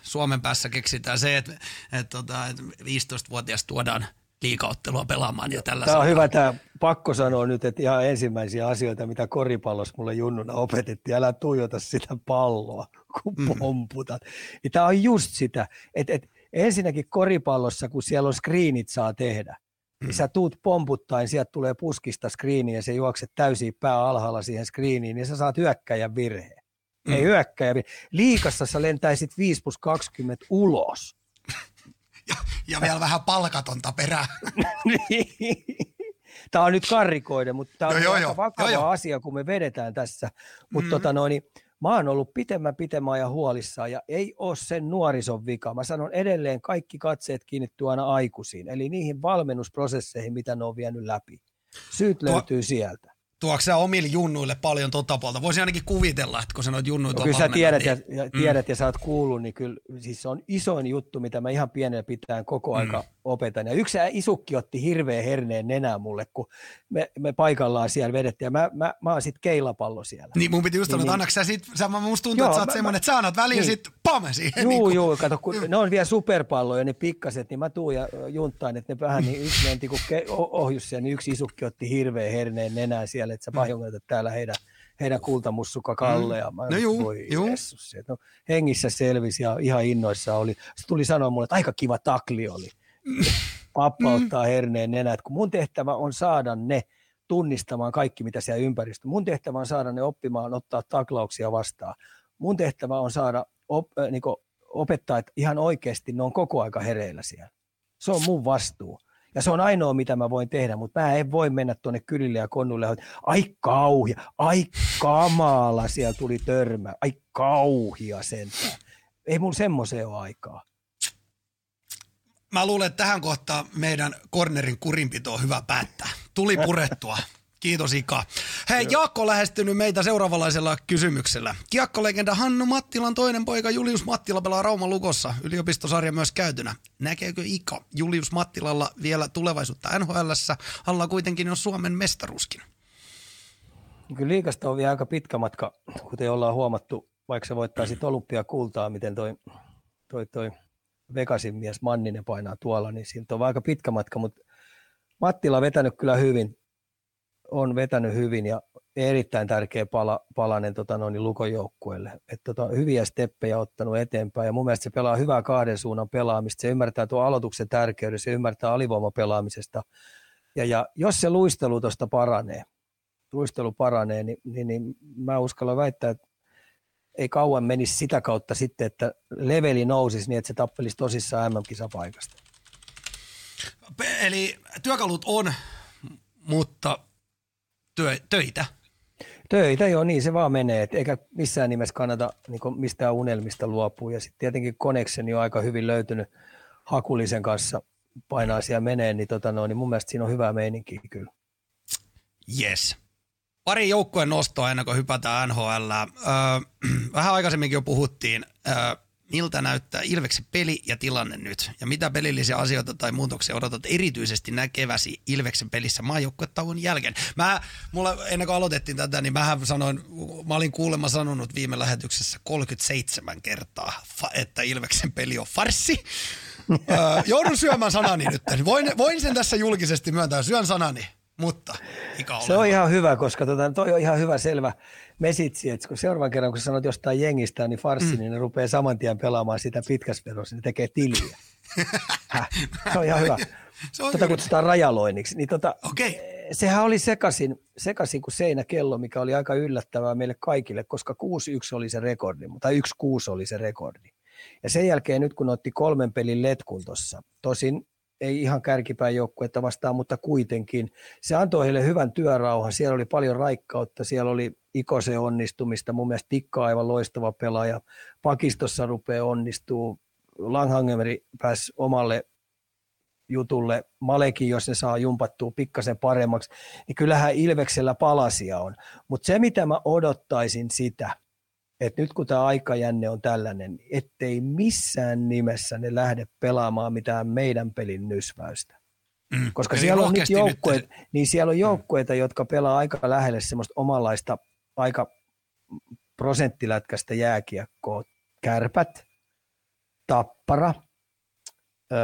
Suomen päässä keksitään se, että, että, että, että 15-vuotias tuodaan liikauttelua pelaamaan ja tällä Tämä on hyvä tämä pakko sanoa nyt, että ihan ensimmäisiä asioita, mitä koripallossa mulle junnuna opetettiin, älä tuijota sitä palloa, kun mm. pomputat. Ja tämä on just sitä, että, että ensinnäkin koripallossa, kun siellä on screenit saa tehdä, niin sä tuut pomputtaen, sieltä tulee puskista screeni ja se juokset täysin pää alhaalla siihen screeniin, niin sä saat hyökkäjän virheen. Mm. Ei hyökkäjä. Liikassa sä lentäisit 5 plus 20 ulos. Ja, ja vielä vähän palkatonta perää. tämä on nyt karrikoiden, mutta tämä on joo, joo, vakava joo, asia, kun me vedetään tässä. Mutta mm. tota noin, niin mä oon ollut pitemmän pitemmän ja huolissaan ja ei ole sen nuorison vika. Mä sanon edelleen, kaikki katseet kiinnittyy aina aikuisiin, eli niihin valmennusprosesseihin, mitä ne on vienyt läpi. Syyt löytyy Tuo, sieltä tuoksi sä omille junnuille paljon tota puolta? Voisin ainakin kuvitella, että kun sä noit junnuita no, Kyllä sä tiedät, niin... ja, ja, tiedät mm. ja sä oot kuullut, niin kyllä siis se on isoin juttu, mitä mä ihan pienellä pitää koko mm. aika opetan. Ja yksi isukki otti hirveän herneen nenää mulle, kun me, me paikallaan siellä vedettiin, ja mä, mä, mä oon sit keilapallo siellä. Niin mun piti just sanoa, niin, että niin. sä sit, sä, musta tuntuu, joo, että sä oot semmoinen, että sä annat väliin niin. sit pam siihen. Juu, niin kuin. juu, kato, kun mm. ne on vielä superpalloja, ne pikkaset, niin mä tuun ja junttaan, että ne vähän niin yksi menti, kun ohjus siellä, niin yksi isukki otti hirveän herneen nenää siellä, että sä mm. täällä heidän heidän kultamussukka Kalle. Ja mä, no juu, voi juu. Jessus, no, hengissä selvisi ja ihan innoissa oli. Se tuli sanoa mulle, että aika kiva takli oli. Pappa mm. herneen nenät, kun mun tehtävä on saada ne tunnistamaan kaikki, mitä siellä ympäristössä. Mun tehtävä on saada ne oppimaan ottaa taklauksia vastaan. Mun tehtävä on saada op, äh, niin opettaa, että ihan oikeasti ne on koko aika hereillä siellä. Se on mun vastuu. Ja se on ainoa, mitä mä voin tehdä, mutta mä en voi mennä tuonne kylille ja konnulle, ai kauhia, ai kamala, siellä tuli törmä, ai kauhia sentään. Ei mun semmoiseen ole aikaa. Mä luulen, että tähän kohtaan meidän kornerin kurinpito on hyvä päättää. Tuli purettua. Kiitos Ika. Hei, Jaakko on lähestynyt meitä seuraavanlaisella kysymyksellä. Kiekkolegenda Hannu Mattilan toinen poika Julius Mattila pelaa Rauman lukossa. Yliopistosarja myös käytynä. Näkeekö Ika Julius Mattilalla vielä tulevaisuutta NHLssä? Alla kuitenkin on Suomen mestaruskin. Kyllä liikasta on vielä aika pitkä matka, kuten ollaan huomattu, vaikka se voittaa sitten olympiakultaa, miten toi, toi, toi Vegasin mies Manninen painaa tuolla, niin siltä on aika pitkä matka, mutta Mattila on vetänyt kyllä hyvin, on vetänyt hyvin ja erittäin tärkeä pala, palanen tota noin, Lukon joukkueelle. Et tota, hyviä steppejä ottanut eteenpäin ja mun mielestä se pelaa hyvää kahden suunnan pelaamista. Se ymmärtää tuon aloituksen tärkeyden, se ymmärtää alivoimapelaamisesta. Ja, ja jos se luistelu tuosta paranee, luistelu paranee, niin, niin, niin mä uskallan väittää, että ei kauan menisi sitä kautta sitten, että leveli nousisi niin, että se tappelisi tosissaan MM-kisapaikasta. Eli työkalut on, mutta työ, töitä. Töitä joo, niin se vaan menee, et eikä missään nimessä kannata niin mistään unelmista luopua. Ja sitten tietenkin Connection on aika hyvin löytynyt Hakulisen kanssa, painaa siellä menee, niin, tota no, niin mun mielestä siinä on hyvä meininki kyllä. Yes. Pari joukkueen nostoa ennen kuin hypätään NHL. Öö, vähän aikaisemminkin jo puhuttiin. Öö, miltä näyttää Ilveksen peli ja tilanne nyt? Ja mitä pelillisiä asioita tai muutoksia odotat erityisesti näkeväsi Ilveksen pelissä maajoukkuetauon jälkeen? Mä, mulla, ennen kuin aloitettiin tätä, niin mähän sanoin, mä olin kuulemma sanonut viime lähetyksessä 37 kertaa, että Ilveksen peli on farsi. öö, joudun syömään sanani nyt. Voin, voin sen tässä julkisesti myöntää, syön sanani, mutta ikä Se on ihan hyvä, koska tota, toi on ihan hyvä selvä mesitsi, että kun seuraavan kerran, kun sanot jostain jengistä, niin farssi, mm. niin ne rupeaa saman tien pelaamaan sitä pitkäsverossa, ne tekee tiliä. Se on ihan hyvä. Se on tota kutsutaan rajaloinniksi. Niin tota, okay. Sehän oli sekaisin, sekaisin kuin seinäkello, mikä oli aika yllättävää meille kaikille, koska 6-1 oli se rekordi, tai 1-6 oli se rekordi. Ja sen jälkeen nyt kun otti kolmen pelin letkun tuossa, tosin ei ihan kärkipään joukkuetta vastaan, mutta kuitenkin. Se antoi heille hyvän työrauhan. Siellä oli paljon raikkautta, siellä oli Ikose onnistumista. Mun mielestä Tikka aivan loistava pelaaja. Pakistossa rupeaa onnistuu. Langhangemeri pääsi omalle jutulle. Malekin, jos ne saa jumpattua pikkasen paremmaksi, niin kyllähän Ilveksellä palasia on. Mutta se, mitä mä odottaisin sitä, että nyt kun tämä aikajänne on tällainen, ettei missään nimessä ne lähde pelaamaan mitään meidän pelin nysväystä. Mm. Koska Eli siellä on nyt joukkueet, nyt... niin siellä on mm. joukkueita, mm. jotka pelaa aika lähelle semmoista omanlaista aika prosenttilätkästä jääkiekkoa. Kärpät, Tappara, öö,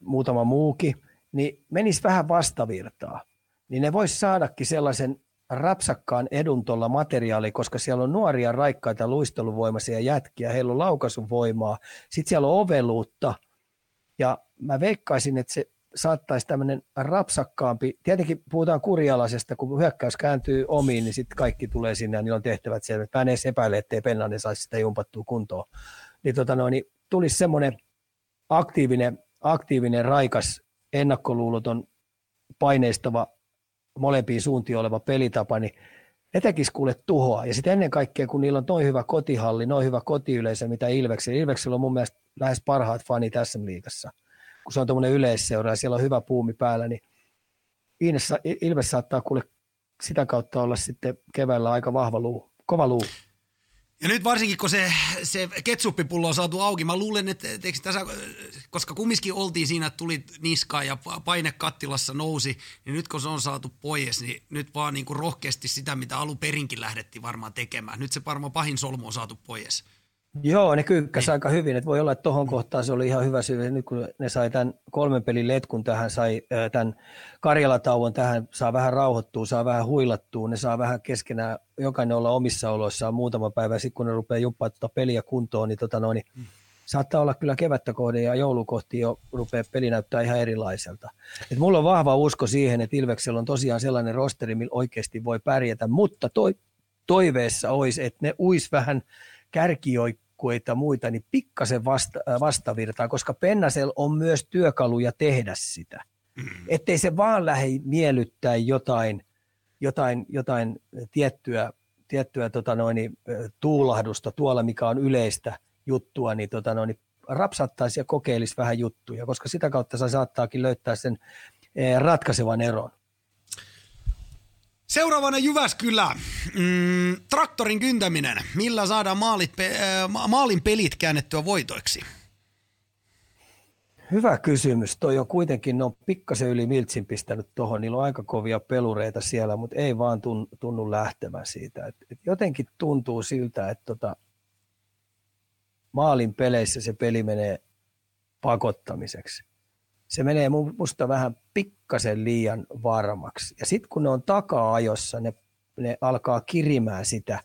muutama muukin, niin menisi vähän vastavirtaa. Niin ne voisi saadakin sellaisen rapsakkaan edun tuolla materiaali, koska siellä on nuoria, raikkaita, luisteluvoimaisia jätkiä, heillä on laukaisuvoimaa, sitten siellä on oveluutta, ja mä veikkaisin, että se saattaisi tämmöinen rapsakkaampi, tietenkin puhutaan kurialaisesta, kun hyökkäys kääntyy omiin, niin sitten kaikki tulee sinne ja niillä on tehtävät siellä, mä en edes epäile, ettei Pennanen saisi sitä jumpattua kuntoon. Niin, tota noin, niin tulisi semmoinen aktiivinen, aktiivinen, raikas, ennakkoluuloton, paineistava, molempiin suuntiin oleva pelitapa, niin ne tekisi kuule tuhoa. Ja sitten ennen kaikkea, kun niillä on noin hyvä kotihalli, noin hyvä kotiyleisö, mitä Ilveksellä. Ilveksellä on mun mielestä lähes parhaat fanit tässä liigassa kun se on tuommoinen yleisseura ja siellä on hyvä puumi päällä, niin Ilves saattaa kuule sitä kautta olla sitten keväällä aika vahva luu, kova luu. Ja nyt varsinkin, kun se, se ketsuppipullo on saatu auki, mä luulen, että tässä, koska kumminkin oltiin siinä, että tuli niskaan ja paine kattilassa nousi, niin nyt kun se on saatu pois, niin nyt vaan niin kuin rohkeasti sitä, mitä alun perinkin lähdettiin varmaan tekemään. Nyt se varmaan pahin solmu on saatu pois. Joo, ne kyykkäsi niin. aika hyvin. Että voi olla, että tuohon kohtaan se oli ihan hyvä syy. Nyt kun ne sai tämän kolmen pelin letkun tähän, sai tämän Karjalatauon tähän, saa vähän rauhoittua, saa vähän huilattua, ne saa vähän keskenään jokainen olla omissa oloissaan muutama päivä. Sitten kun ne rupeaa juppaa tuota peliä kuntoon, niin, tota noin, niin mm. saattaa olla kyllä kevättä kohde ja joulukohti jo rupeaa peli näyttää ihan erilaiselta. Et mulla on vahva usko siihen, että Ilveksellä on tosiaan sellainen rosteri, millä oikeasti voi pärjätä, mutta toi, toiveessa olisi, että ne uis vähän kärkijoikkueita muita, niin pikkasen vasta, äh, vastavirtaa, koska Pennasel on myös työkaluja tehdä sitä. Mm. Ettei se vaan lähde miellyttää jotain, jotain, jotain tiettyä, tiettyä tota noin, tuulahdusta tuolla, mikä on yleistä juttua, niin, tota noin, rapsattaisi ja kokeilisi vähän juttuja, koska sitä kautta saattaakin löytää sen ratkaisevan eron. Seuraavana Jyväskylä. Mm, traktorin kyntäminen. Millä saadaan maalit, äh, maalin pelit käännettyä voitoiksi? Hyvä kysymys. Toi on kuitenkin, ne on pikkasen yli miltsin pistänyt tuohon. Niillä on aika kovia pelureita siellä, mutta ei vaan tunnu lähtemään siitä. Et, et jotenkin tuntuu siltä, että tota, maalin peleissä se peli menee pakottamiseksi se menee musta vähän pikkasen liian varmaksi. Ja sitten kun ne on taka-ajossa, ne, ne alkaa kirimään sitä,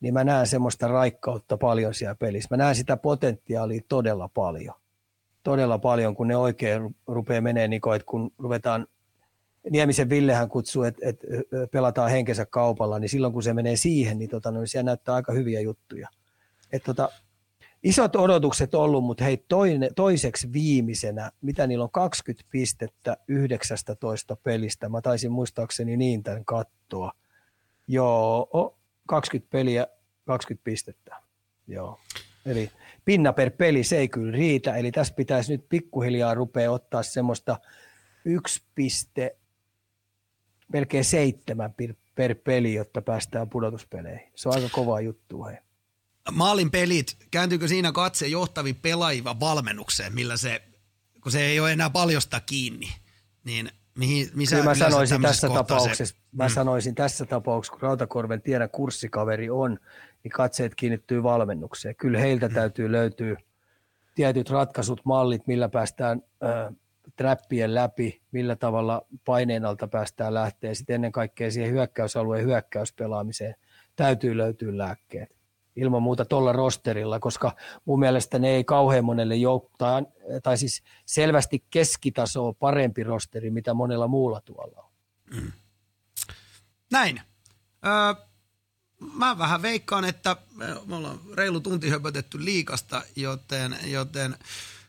niin mä näen semmoista raikkautta paljon siellä pelissä. Mä näen sitä potentiaalia todella paljon. Todella paljon, kun ne oikein rupeaa menee, niin kuin, että kun ruvetaan, Niemisen Villehän kutsuu, että, että pelataan henkensä kaupalla, niin silloin kun se menee siihen, niin, tota, niin siellä näyttää aika hyviä juttuja. Et tota, isot odotukset ollut, mutta hei toine, toiseksi viimeisenä, mitä niillä on 20 pistettä 19 pelistä. Mä taisin muistaakseni niin tämän kattoa. Joo, 20 peliä, 20 pistettä. Joo. Eli pinna per peli, se ei kyllä riitä. Eli tässä pitäisi nyt pikkuhiljaa rupea ottaa semmoista yksi piste, melkein seitsemän per, per peli, jotta päästään pudotuspeleihin. Se on aika kova juttu. Hei maalin pelit, kääntyykö siinä katse johtavi pelaajiva valmennukseen, millä se, kun se ei ole enää paljosta kiinni, niin mihin, missä Kyllä mä sanoisin tässä tapauksessa, se, mä mm. sanoisin tässä tapauksessa, kun Rautakorven tiedä kurssikaveri on, niin katseet kiinnittyy valmennukseen. Kyllä heiltä mm. täytyy löytyä tietyt ratkaisut, mallit, millä päästään äh, trappien läpi, millä tavalla paineen alta päästään lähteä. Sitten ennen kaikkea siihen hyökkäysalueen hyökkäyspelaamiseen täytyy löytyä lääkkeet ilman muuta tuolla rosterilla, koska mun mielestä ne ei kauhean monelle jouktaa, tai siis selvästi keskitaso on parempi rosteri, mitä monella muulla tuolla on. Mm. Näin. Öö, mä vähän veikkaan, että me ollaan reilu tunti höpötetty liikasta, joten, joten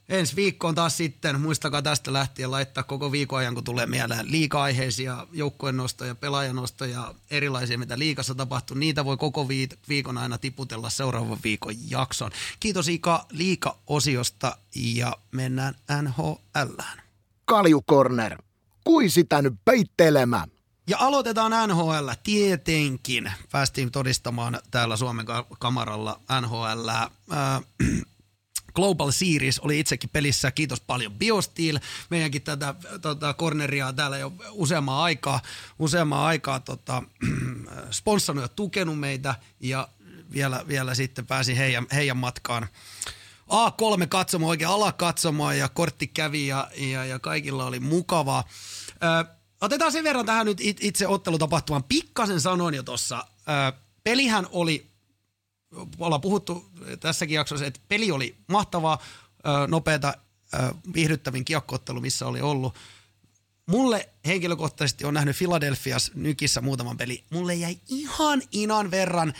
ensi viikkoon taas sitten, muistakaa tästä lähtien laittaa koko viikon ajan, kun tulee mieleen liika-aiheisia joukkojen nostoja, pelaajanostoja, erilaisia, mitä liikassa tapahtuu. Niitä voi koko viikon aina tiputella seuraavan viikon jakson. Kiitos Ika liika-osiosta ja mennään NHLään. Kaljukorner, kui sitä nyt peittelemään? Ja aloitetaan NHL tietenkin. Päästiin todistamaan täällä Suomen kamaralla NHL. Äh, Global Series oli itsekin pelissä, kiitos paljon Biosteel, meidänkin tätä tota, corneria täällä jo useamman aikaa, useamman aikaa tota, sponssanut ja tukenut meitä ja vielä, vielä sitten pääsin heidän, heidän matkaan A3 katsomo, oikein alakatsomo ja kortti kävi ja, ja, ja kaikilla oli mukavaa. Ö, otetaan sen verran tähän nyt itse ottelutapahtumaan. Pikkasen sanoin jo tuossa. Pelihän oli, ollaan puhuttu tässäkin jaksossa, että peli oli mahtavaa, nopeata, viihdyttävin kiekkoottelu, missä oli ollut. Mulle henkilökohtaisesti on nähnyt Philadelphias nykissä muutaman peli. Mulle jäi ihan inan verran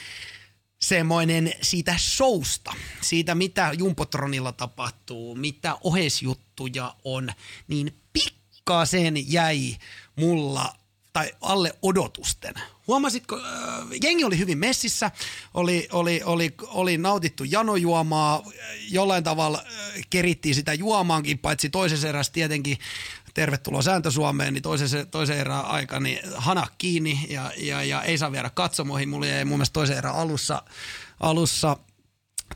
semmoinen siitä showsta, siitä mitä Jumpotronilla tapahtuu, mitä ohesjuttuja on, niin pikkasen jäi mulla tai alle odotusten. Huomasitko, äh, jengi oli hyvin messissä, oli, oli, oli, oli nautittu janojuomaa, jollain tavalla äh, kerittiin sitä juomaankin, paitsi toisessa erässä tietenkin tervetuloa sääntö Suomeen, niin toisen, toisen erän aika niin hana kiinni ja, ja, ja ei saa viedä katsomoihin. Mulla jäi mun mielestä toisen erän alussa, alussa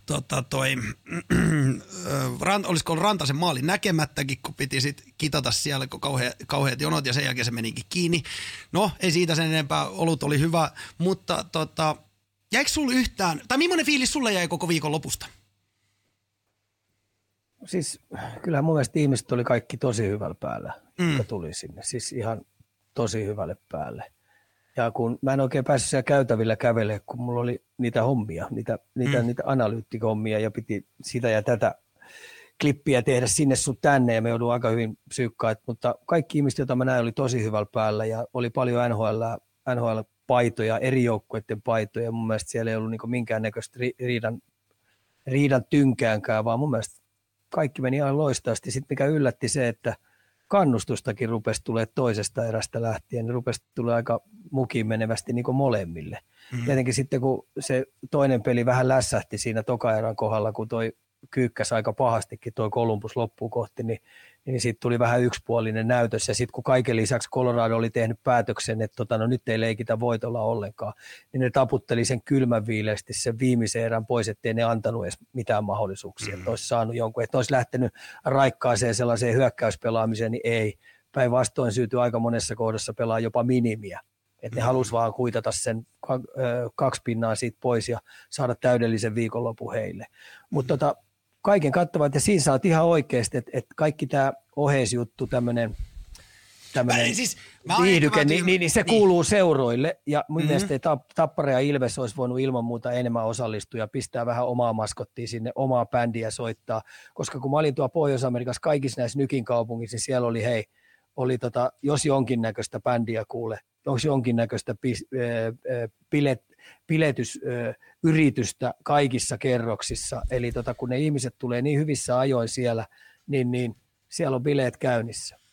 tota toi, rant, olisiko ollut Rantasen maali näkemättäkin, kun piti sit kitata siellä, kun kauhe, kauheat jonot ja sen jälkeen se menikin kiinni. No, ei siitä sen enempää, olut oli hyvä, mutta tota, jäikö sulla yhtään, tai millainen fiilis sulle jäi koko viikon lopusta? Siis kyllähän mun mielestä ihmiset oli kaikki tosi hyvällä päällä, mm. jotka tuli sinne. Siis ihan tosi hyvälle päälle. Ja kun mä en oikein päässyt siellä käytävillä kävelemään, kun mulla oli niitä hommia, niitä, niitä, mm. niitä analyyttikommia ja piti sitä ja tätä klippiä tehdä sinne sun tänne ja me joudun aika hyvin psyykkaan. Mutta kaikki ihmiset, joita mä näin, oli tosi hyvällä päällä ja oli paljon NHL, NHL-paitoja, eri joukkueiden paitoja. Mun mielestä siellä ei ollut niin minkäännäköistä riidan, riidan tynkäänkään, vaan mun mielestä kaikki meni ihan loistavasti. Sitten mikä yllätti se, että – kannustustakin rupesi tulee toisesta erästä lähtien, niin rupesi tulee aika mukiin menevästi niin kuin molemmille. Mm-hmm. Tietenkin sitten kun se toinen peli vähän lässähti siinä toka erän kohdalla, kun toi kyykkäs aika pahastikin toi Columbus loppuun kohti, niin niin sitten tuli vähän yksipuolinen näytös. Ja sitten kun kaiken lisäksi Colorado oli tehnyt päätöksen, että tota, no nyt ei leikitä voitolla ollenkaan, niin ne taputteli sen kylmän viileästi sen viimeisen erän pois, ettei ne antanut edes mitään mahdollisuuksia. Mm. Että olisi saanut jonkun, että olisi lähtenyt raikkaaseen sellaiseen hyökkäyspelaamiseen, niin ei. Päinvastoin syytyi aika monessa kohdassa pelaa jopa minimiä. Että ne mm. halusi vaan kuitata sen kaksi pinnaa siitä pois ja saada täydellisen viikonlopun heille. Mutta tota, kaiken kattava, että siinä saat ihan oikeasti, että, että kaikki tämä oheisjuttu, tämmöinen tämmöinen siis, viihdyke, niin, niin, niin, se niin. kuuluu seuroille. Ja mun mm-hmm. mielestä Tappara ja Ilves olisi voinut ilman muuta enemmän osallistua ja pistää vähän omaa maskottia sinne, omaa bändiä soittaa. Koska kun mä olin tuolla Pohjois-Amerikassa kaikissa näissä nykin kaupungissa, niin siellä oli hei, oli tota, jos jonkinnäköistä bändiä kuule, jos jonkinnäköistä pis, äh, äh, bilet, piletysyritystä kaikissa kerroksissa. Eli tota, kun ne ihmiset tulee niin hyvissä ajoin siellä, niin, niin siellä on bileet käynnissä.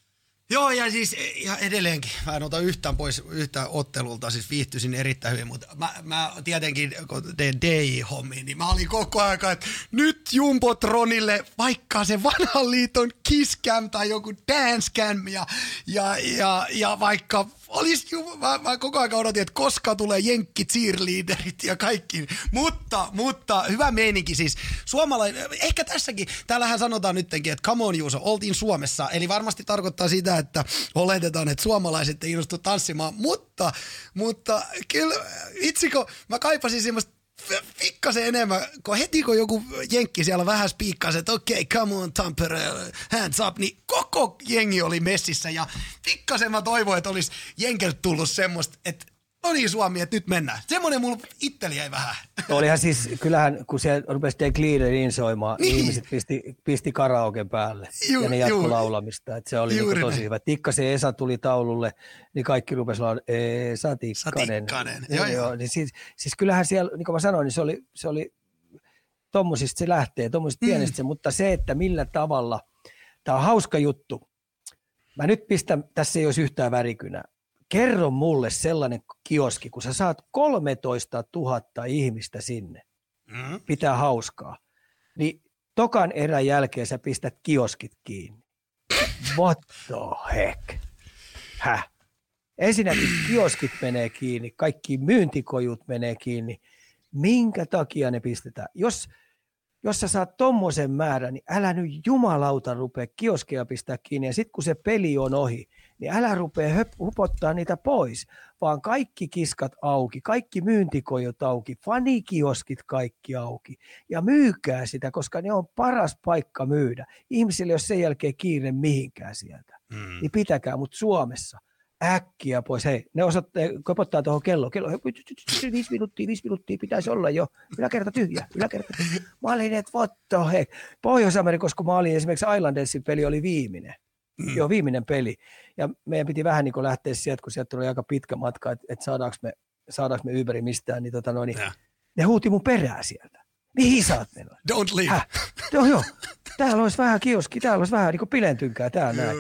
Joo, ja siis ja edelleenkin, mä en ota yhtään pois yhtään ottelulta, siis viihtyisin erittäin hyvin, mutta mä, mä tietenkin, kun teen DJ-hommiin, niin mä olin koko ajan, että nyt Jumbotronille vaikka se vanhan liiton Kisscam tai joku Dancecam ja, ja, ja, ja vaikka olisi, mä, mä koko ajan odotin, että koska tulee jenkki cheerleaderit ja kaikki. Mutta, mutta hyvä meininki siis. Suomalainen, ehkä tässäkin, täällähän sanotaan nytkin, että come on Juuso, oltiin Suomessa. Eli varmasti tarkoittaa sitä, että oletetaan, että suomalaiset ei innostu tanssimaan. Mutta, mutta kyllä, itsikö, mä kaipasin semmoista pikkasen enemmän, kun heti kun joku jenkki siellä vähän spiikkasi, että okei, okay, come on Tampere, hands up, niin koko jengi oli messissä ja pikkasen mä toivoin, että olisi jenkeltä tullut semmoista, että no niin Suomi, että nyt mennään. Semmoinen mulla itsellä jäi vähän. Olihan siis, kyllähän kun se rupesi The Cleanerin soimaan, niin. ihmiset pisti, pisti karaoken päälle Ju, ja ne jatkoi laulamista. Että se oli niin tosi hyvä. Tikkasen Esa tuli taululle, niin kaikki rupesi laulamaan Esa Tikkanen. Tikkanen. Joo, joo. joo. Niin siis, siis, kyllähän siellä, niin kuin mä sanoin, niin se oli, se oli tuommoisista se lähtee, tuommoisista mm. pienistä, mutta se, että millä tavalla, tämä on hauska juttu. Mä nyt pistän, tässä ei olisi yhtään värikynää kerro mulle sellainen kioski, kun sä saat 13 000 ihmistä sinne, mm. pitää hauskaa, niin tokan erän jälkeen sä pistät kioskit kiinni. What the heck? Häh? Ensinnäkin kioskit menee kiinni, kaikki myyntikojut menee kiinni. Minkä takia ne pistetään? Jos jos sä saat tommosen määrän, niin älä nyt jumalauta rupea kioskeja pistää kiinni. Ja sitten kun se peli on ohi, niin älä rupea höp, hupottaa niitä pois, vaan kaikki kiskat auki, kaikki myyntikojot auki, fanikioskit kaikki auki. Ja myykää sitä, koska ne on paras paikka myydä. Ihmisille, jos sen jälkeen kiire mihinkään sieltä, mm. niin pitäkää, mutta Suomessa – äkkiä pois. Hei, ne osoittaa, kopottaa tuohon kello. Kello, viisi minuuttia, viisi minuuttia pitäisi olla jo. Yläkerta tyhjä, yläkerta tyhjä. Mä olin, että what the heck. Pohjois-Amerikassa, kun mä olin esimerkiksi Islandersin peli oli viimeinen. Mm. Joo, viimeinen peli. Ja meidän piti vähän niin lähteä sieltä, kun sieltä tuli aika pitkä matka, että, että saadaanko me, saadaanko me Uberi mistään, niin, tota noin, niin ne huuti mun perää sieltä. Mihin sä oot mennyt? Don't leave. Häh? Joo, joo. Täällä olisi vähän kioski, täällä olisi vähän niin kuin pilentynkää täällä näin.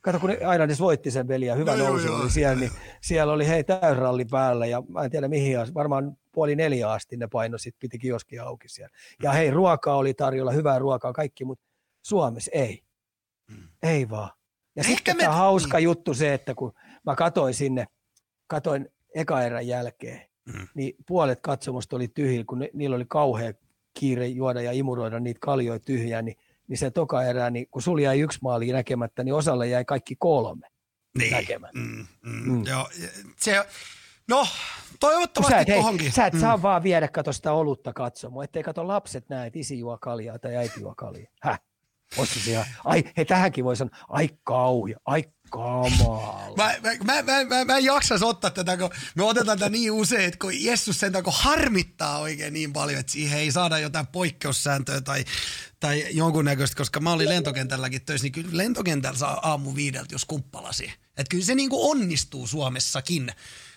Kato, kun Islandis voitti sen peli ja hyvä no, nousu oli siellä, niin siellä oli hei täysralli päällä ja mä en tiedä mihin asti, varmaan puoli neljä asti ne paino, sitten piti kioski auki siellä. Ja hei, ruokaa oli tarjolla, hyvää ruokaa, kaikki, mutta Suomessa ei. Mm. Ei vaan. Ja sitten me... tämä hauska niin. juttu se, että kun mä katoin sinne, katoin eka erän jälkeen, mm. niin puolet katsomusta oli tyhjillä, kun ne, niillä oli kauhea kiire juoda ja imuroida niitä kaljoja tyhjää, niin niin se toka erä, niin kun sulla jäi yksi maali näkemättä, niin osalle jäi kaikki kolme niin. näkemättä. Mm, mm, mm. Joo, se, no, toivottavasti sä et, tohonkin. Sä et mm. saa vaan viedä kato sitä olutta katsomaan, ettei kato lapset näe, että isi juo kaljaa tai äiti juo kaljaa. Häh? Ossa ai, hei tähänkin voi sanoa, ai kauhia, ai kamala. Mä, mä, mä, mä, mä en jaksaisi ottaa tätä, kun me otetaan tätä niin usein, että kun Jessus sen kun harmittaa oikein niin paljon, että siihen ei saada jotain poikkeussääntöä tai, tai jonkunnäköistä, koska mä olin lentokentälläkin töissä, niin kyllä lentokentällä saa aamu viideltä, jos kumppalasi. Että kyllä se niin kuin onnistuu Suomessakin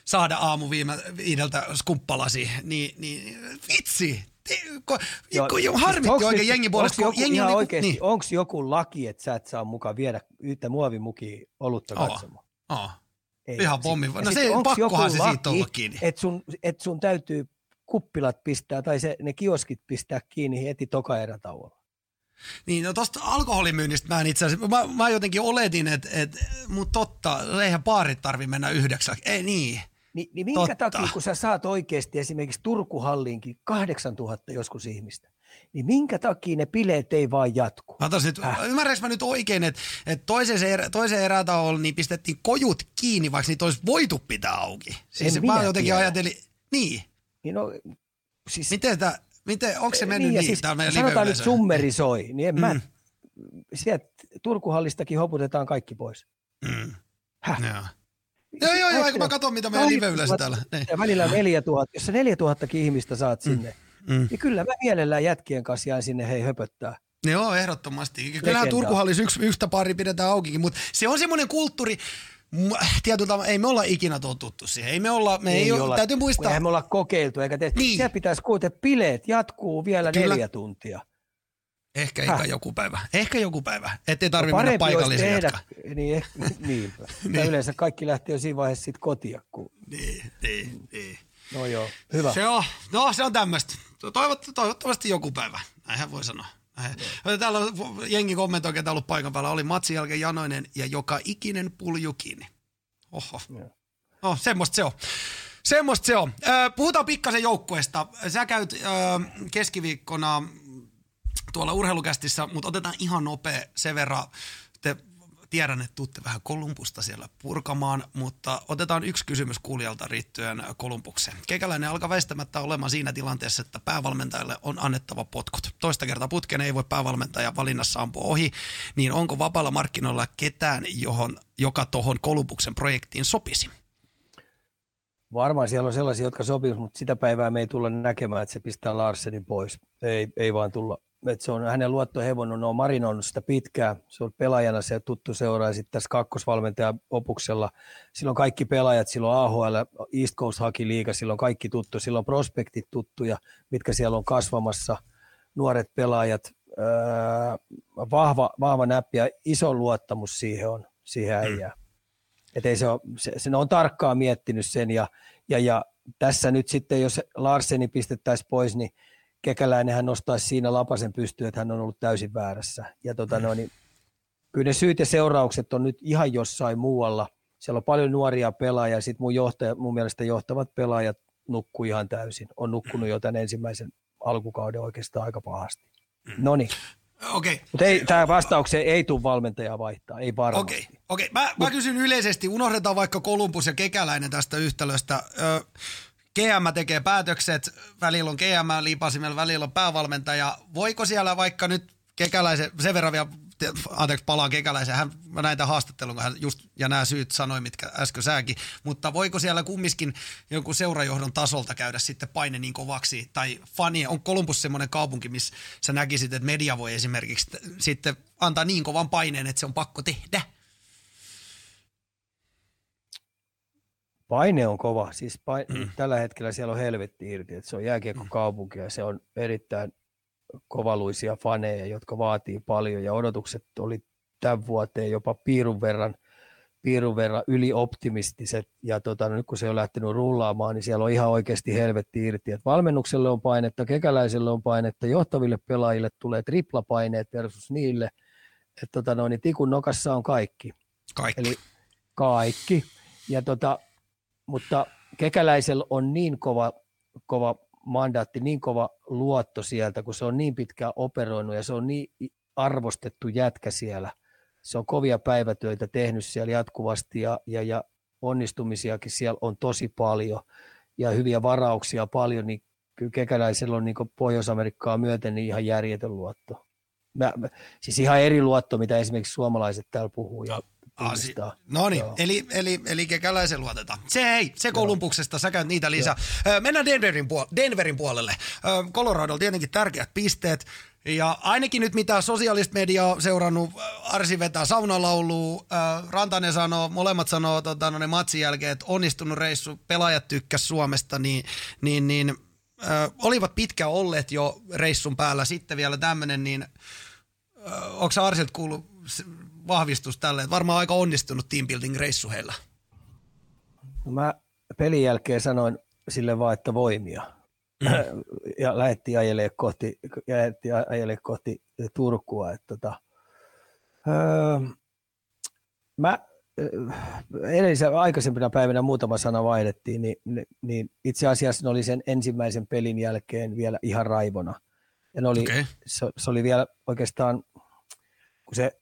saada aamu viideltä skumppalasi, niin, niin vitsi, Joo, harmitti oikein jengi puolesta. Onko jengi ihan niin, oikeasti, niin. onko joku laki, että sä et saa mukaan viedä yhtä muovimukia olutta katsomaan? Oh. Ei, ihan pommi. No se pakkohan se siitä olla kiinni. Että sun, et sun täytyy kuppilat pistää tai se, ne kioskit pistää kiinni heti toka erätauolla. Niin, no tosta alkoholimyynnistä mä en itse asiassa, mä, mä jotenkin oletin, että, et, mutta totta, eihän baarit tarvi mennä yhdeksän. Ei niin. Ni, niin minkä Totta. takia, kun sä saat oikeasti esimerkiksi Turkuhalliinkin 8000 joskus ihmistä, niin minkä takia ne bileet ei vaan jatku? Mä nyt, äh. ymmärränkö mä nyt oikein, että, että toisen, erä, toisen erätaolla niin pistettiin kojut kiinni, vaikka niitä olisi voitu pitää auki. Siis en mä jotenkin tiedä. ajattelin, niin. niin no, siis, miten tämä, miten, onko se mennyt niin? niin siis, meidän sanotaan nyt summerisoi, niin en mm. mä, sieltä Turkuhallistakin hoputetaan kaikki pois. Mm. Häh? Joo, joo, joo, mä katson, mitä meidän live yleensä täällä. Niin. Ja välillä 4000, jos sä 4000 ihmistä saat mm, sinne, mm. niin kyllä mä mielellään jätkien kanssa jään sinne hei höpöttää. Joo, ehdottomasti. Kyllähän Turkuhallis yksi, yhtä pari pidetään aukikin, mutta se on semmoinen kulttuuri, tietyllä ei me olla ikinä totuttu siihen. Ei me olla, me ei, ei olla, täytyy muistaa. Eihän me olla kokeiltu, eikä te, niin. siellä pitäisi kuitenkin bileet jatkuu vielä Kyllä. neljä tuntia. Ehkä eikä joku päivä. Ehkä joku päivä. Ettei tarvitse no mennä paikallisen tehdä, Niin, ehkä, niin. niin. yleensä kaikki lähtee jo siinä vaiheessa siitä kotia. Kun... Niin, niin, niin. No joo, hyvä. Se on, no se on tämmöistä. Toivot, toivottavasti joku päivä. Näinhän voi sanoa. Näin. Täällä on jengi kommentoi, ketä ollut paikan päällä. Oli matsin jälkeen janoinen ja joka ikinen pulju kiinni. Oho. No, semmoista se on. Semmoista se on. Puhutaan pikkasen joukkueesta. Sä käyt keskiviikkona tuolla urheilukästissä, mutta otetaan ihan nopea sen verran. Te tiedän, että tuutte vähän Kolumbusta siellä purkamaan, mutta otetaan yksi kysymys kuulijalta riittyen Kolumbukseen. Kekäläinen alkaa väistämättä olemaan siinä tilanteessa, että päävalmentajalle on annettava potkut. Toista kertaa putken ei voi päävalmentaja valinnassa ampua ohi, niin onko vapaalla markkinoilla ketään, johon, joka tuohon Kolumbuksen projektiin sopisi? Varmaan siellä on sellaisia, jotka sopivat, mutta sitä päivää me ei tulla näkemään, että se pistää Larsenin pois. Ei, ei vaan tulla että se on hänen luottohevon, on marinoinut sitä pitkään. Se on pelaajana se tuttu seura ja sitten tässä kakkosvalmentaja opuksella. Silloin kaikki pelaajat, silloin AHL, East Coast Hockey Liiga, silloin kaikki tuttu, silloin prospektit tuttuja, mitkä siellä on kasvamassa, nuoret pelaajat, öö, vahva, vahva näppi ja iso luottamus siihen on, siihen mm. äijään. Et ei se, ole, se, se on tarkkaan miettinyt sen ja, ja, ja tässä nyt sitten, jos Larseni pistettäisiin pois, niin Kekäläinen hän nostaisi siinä lapasen pystyyn, että hän on ollut täysin väärässä. Ja tota, no, niin, kyllä ne syyt ja seuraukset on nyt ihan jossain muualla. Siellä on paljon nuoria pelaajia, ja sitten mun, johtaja, mun mielestä johtavat pelaajat nukkuu ihan täysin. On nukkunut jo tämän ensimmäisen alkukauden oikeastaan aika pahasti. No niin. Okei. Okay. Mutta ei, tämä vastaukseen ei tule valmentajaa vaihtaa, ei varmasti. Okei, okay. okay. mä, mä kysyn yleisesti, unohdetaan vaikka Kolumbus ja Kekäläinen tästä yhtälöstä. Ö, GM tekee päätökset, välillä on GM liipasimella, välillä on päävalmentaja. Voiko siellä vaikka nyt Kekäläisen, sen verran vielä anteeksi palaan kekäläisen, hän, tämän haastattelun, hän just, ja nämä syyt sanoi, mitkä äsken säkin, mutta voiko siellä kumminkin jonkun seurajohdon tasolta käydä sitten paine niin kovaksi, tai fani, on Kolumbus semmoinen kaupunki, missä sä näkisit, että media voi esimerkiksi sitten antaa niin kovan paineen, että se on pakko tehdä? Paine on kova. Siis paine, mm. tällä hetkellä siellä on helvetti irti, että se on jääkiekkokaupunki ja se on erittäin kovaluisia faneja, jotka vaatii paljon ja odotukset oli tämän vuoteen jopa piirun verran, piirun verran ylioptimistiset ja tota, no nyt kun se on lähtenyt rullaamaan, niin siellä on ihan oikeasti helvetti irti. Et valmennukselle on painetta, kekäläiselle on painetta, johtaville pelaajille tulee triplapaineet versus niille, että tota, no, niin tikun nokassa on kaikki. Kaikki. Eli kaikki. Ja tota, mutta kekäläisellä on niin kova, kova mandaatti, niin kova luotto sieltä, kun se on niin pitkään operoinut ja se on niin arvostettu jätkä siellä. Se on kovia päivätöitä tehnyt siellä jatkuvasti ja, ja, ja onnistumisiakin siellä on tosi paljon ja hyviä varauksia paljon, niin kyllä kekäläisellä on niin Pohjois-Amerikkaa myöten niin ihan järjetön luotto. Mä, mä, siis ihan eri luotto, mitä esimerkiksi suomalaiset täällä puhuu. Ja Asi- no niin, eli, eli, eli kekäläisen luotetaan. Se ei, se Kolumbuksesta, sä käyt niitä lisää. Joo. Mennään Denverin, puol- Denverin puolelle. Coloradolla tietenkin tärkeät pisteet. Ja ainakin nyt mitä sosiaalista mediaa on seurannut, Arsi vetää saunalaulu, Rantanen sanoo, molemmat sanoo tota, no ne matsin jälkeen, että onnistunut reissu, pelaajat tykkäs Suomesta, niin, niin, niin äh, olivat pitkä olleet jo reissun päällä. Sitten vielä tämmöinen, niin onko Arsilta kuullut vahvistus tälle, varmaan aika onnistunut teambuilding reissu heillä. No mä pelin jälkeen sanoin sille vaan, että voimia. Mm. ja lähdettiin ajelemaan kohti, lähdettiin ajelemaan kohti Turkua. Että tota, öö, mä edellisen aikaisempina päivinä muutama sana vaihdettiin, niin, niin itse asiassa ne oli sen ensimmäisen pelin jälkeen vielä ihan raivona. Ja ne oli, okay. se, se, oli vielä oikeastaan, kun se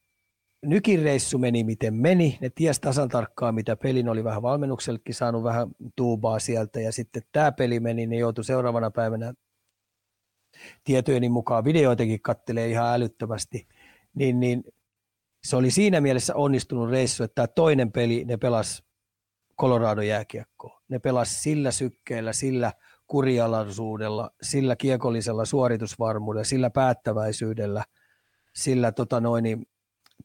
Nykin reissu meni miten meni. Ne ties tasan tarkkaan, mitä pelin oli vähän valmennuksellekin saanut vähän tuubaa sieltä. Ja sitten tämä peli meni, niin joutui seuraavana päivänä tietojeni mukaan videoitakin kattelee ihan älyttömästi. Niin, niin se oli siinä mielessä onnistunut reissu, että tämä toinen peli ne pelas Colorado jääkiekkoa. Ne pelas sillä sykkeellä, sillä kurialaisuudella, sillä kiekollisella suoritusvarmuudella, sillä päättäväisyydellä, sillä tota noin, niin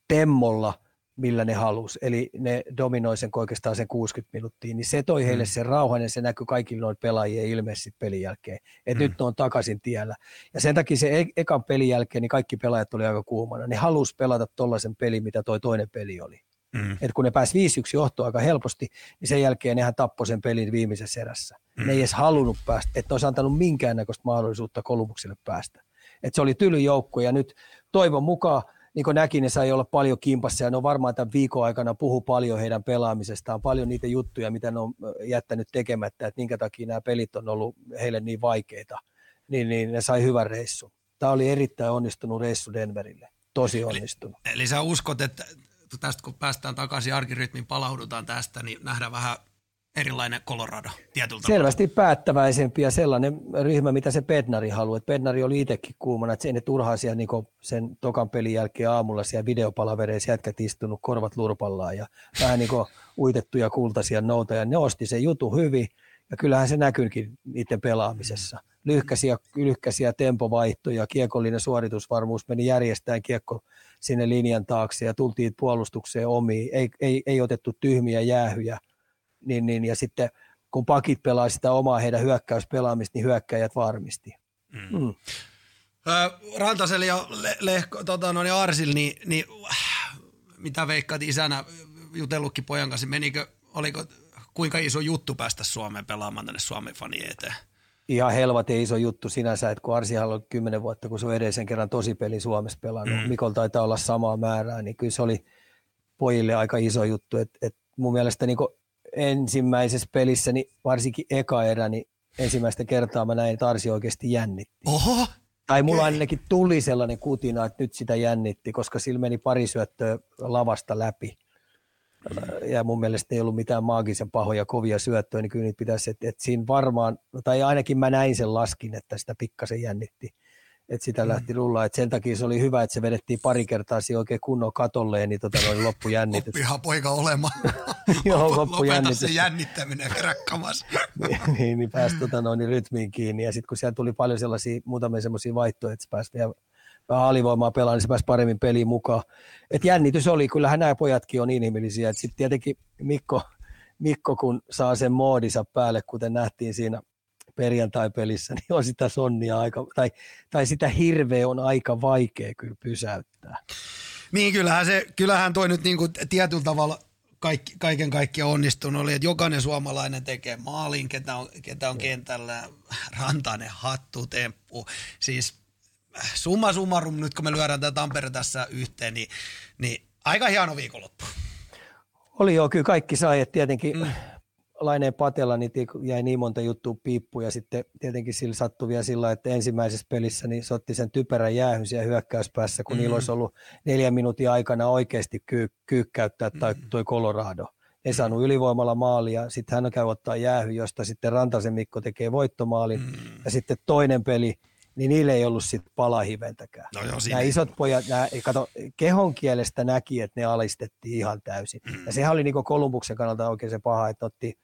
temmolla, millä ne halus. Eli ne dominoi sen oikeastaan sen 60 minuuttia, niin se toi heille mm. sen rauhan ja se näkyy kaikille noin pelaajien ilmeisesti pelin jälkeen, että mm. nyt ne on takaisin tiellä. Ja sen takia se e- ekan pelin jälkeen niin kaikki pelaajat oli aika kuumana. Ne halus pelata tollaisen pelin, mitä toi toinen peli oli. Mm. Et kun ne pääsi 5-1 johtoon aika helposti, niin sen jälkeen nehän tappoi sen pelin viimeisessä erässä. Mm. Ne ei edes halunnut päästä, että olisi antanut minkäännäköistä mahdollisuutta Kolumukselle päästä. Et se oli tyly joukko ja nyt toivon mukaan niin kuin näki, ne sai olla paljon kimpassa ja ne on varmaan tämän viikon aikana puhu paljon heidän pelaamisestaan, paljon niitä juttuja, mitä ne on jättänyt tekemättä, että minkä takia nämä pelit on ollut heille niin vaikeita, niin, niin ne sai hyvän reissun. Tämä oli erittäin onnistunut reissu Denverille, tosi onnistunut. Eli, eli sä uskot, että tästä kun päästään takaisin arkirytmiin, palaudutaan tästä, niin nähdään vähän erilainen Colorado tietyllä Selvästi päättäväisempi ja sellainen ryhmä, mitä se Pednari haluaa. Pednari oli itsekin kuumana, että se ei ne turhaa siellä niin sen tokan pelin jälkeen aamulla siellä videopalavereissa jätkät istunut korvat lurpallaan ja vähän niin uitettuja kultaisia nouta. ne osti sen jutu hyvin ja kyllähän se näkyykin niiden pelaamisessa. Lyhkäisiä, lyhkäisiä tempovaihtoja, kiekollinen suoritusvarmuus meni järjestään kiekko sinne linjan taakse ja tultiin puolustukseen omiin. Ei, ei, ei otettu tyhmiä jäähyjä – niin, niin, ja sitten kun pakit pelaa sitä omaa heidän hyökkäyspelaamista, niin hyökkäjät varmisti. Mm. Mm. Rantaseli ja Le- Lehko, tota, no, niin Arsil, niin, niin mitä veikkaat isänä jutellutkin pojan kanssa, menikö, oliko kuinka iso juttu päästä Suomeen pelaamaan tänne Suomen fanien eteen? Ihan helvatin iso juttu sinänsä, että kun Arsi on kymmenen vuotta, kun se on edellisen kerran tosi peli Suomessa pelannut, mm. Mikol taitaa olla samaa määrää, niin kyllä se oli pojille aika iso juttu, että, että mun mielestä niin ensimmäisessä pelissä, niin varsinkin eka erä, niin ensimmäistä kertaa mä näin, että Arsi oikeasti jännitti. Oho! Tai mulla ainakin tuli sellainen kutina, että nyt sitä jännitti, koska sillä meni pari syöttöä lavasta läpi. Ja mun mielestä ei ollut mitään maagisen pahoja kovia syöttöjä, niin kyllä niitä pitäisi, että, että siinä varmaan, tai ainakin mä näin sen laskin, että sitä pikkasen jännitti että sitä mm. lähti rullaa. Et sen takia se oli hyvä, että se vedettiin pari kertaa siihen oikein kunnon katolleen, niin tota, noin loppujännitys. Oppihan poika olemaan. Joo, loppujännitys. Se jännittäminen rakkamas. niin, niin, niin pääsi tota, noin, rytmiin kiinni. Ja sitten kun siellä tuli paljon sellaisia, muutamia sellaisia vaihtoja, että se pääsi vielä vähän alivoimaa pelaamaan, niin se pääsi paremmin peliin mukaan. Et jännitys oli, kyllähän nämä pojatkin on inhimillisiä. Sitten tietenkin Mikko, Mikko, kun saa sen moodinsa päälle, kuten nähtiin siinä perjantai-pelissä, niin on sitä sonnia aika, tai, tai sitä hirveä on aika vaikea kyllä pysäyttää. Niin, kyllähän, se, kyllähän toi nyt niin kuin tietyllä tavalla kaikki, kaiken kaikkiaan onnistunut oli, että jokainen suomalainen tekee maalin, ketä on, ketä on kentällä, rantainen hattu, temppu. Siis summa summarum, nyt kun me lyödään tätä Tampere tässä yhteen, niin, niin aika hieno viikonloppu. Oli joo, kyllä kaikki sai, että tietenkin mm. Laineen Patella niin jäi niin monta juttua piippuun ja sitten tietenkin sillä sattui vielä sillä, että ensimmäisessä pelissä niin se otti sen typerän jäähyn siellä hyökkäyspäässä, kun mm. niillä olisi ollut neljän minuutin aikana oikeasti kyy, kyykkäyttää tai mm. toi Colorado. Ei mm. saanut ylivoimalla maalia, sitten hän käy ottaa jäähy, josta sitten Rantasen Mikko tekee voittomaalin mm. ja sitten toinen peli, niin niille ei ollut sitten palahiventäkään. No joo, nämä isot pojat, nämä, kato, kehon kielestä näki, että ne alistettiin ihan täysin. Mm. Ja sehän oli niin Kolumbuksen kannalta oikein se paha, että otti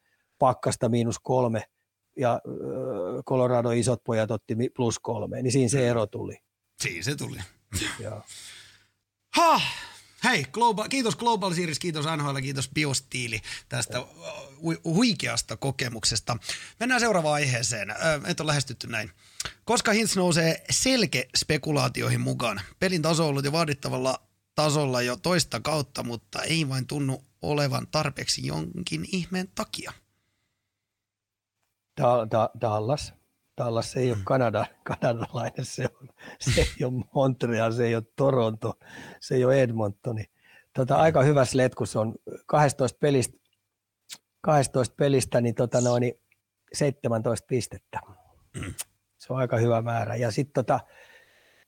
pakkasta miinus kolme ja Colorado isot pojat otti plus kolme, niin siinä se ero tuli. Siinä se tuli. Joo. Ha! Hei, global, kiitos Global Series, kiitos NHL, kiitos Biostiili tästä huikeasta kokemuksesta. Mennään seuraavaan aiheeseen. Et ole lähestytty näin. Koska Hintz nousee selke-spekulaatioihin mukaan. Pelin taso on ollut jo vaadittavalla tasolla jo toista kautta, mutta ei vain tunnu olevan tarpeeksi jonkin ihmeen takia. Da, da, Dallas. Dallas se ei ole mm. Kanada, kanadalainen, se, on, se ei ole Montreal, se ei ole Toronto, se ei ole Edmontoni. Tota, aika hyvä sletkus on 12 pelistä, 12 pelistä niin, tota noin, 17 pistettä. Mm. Se on aika hyvä määrä. Ja sitten tota,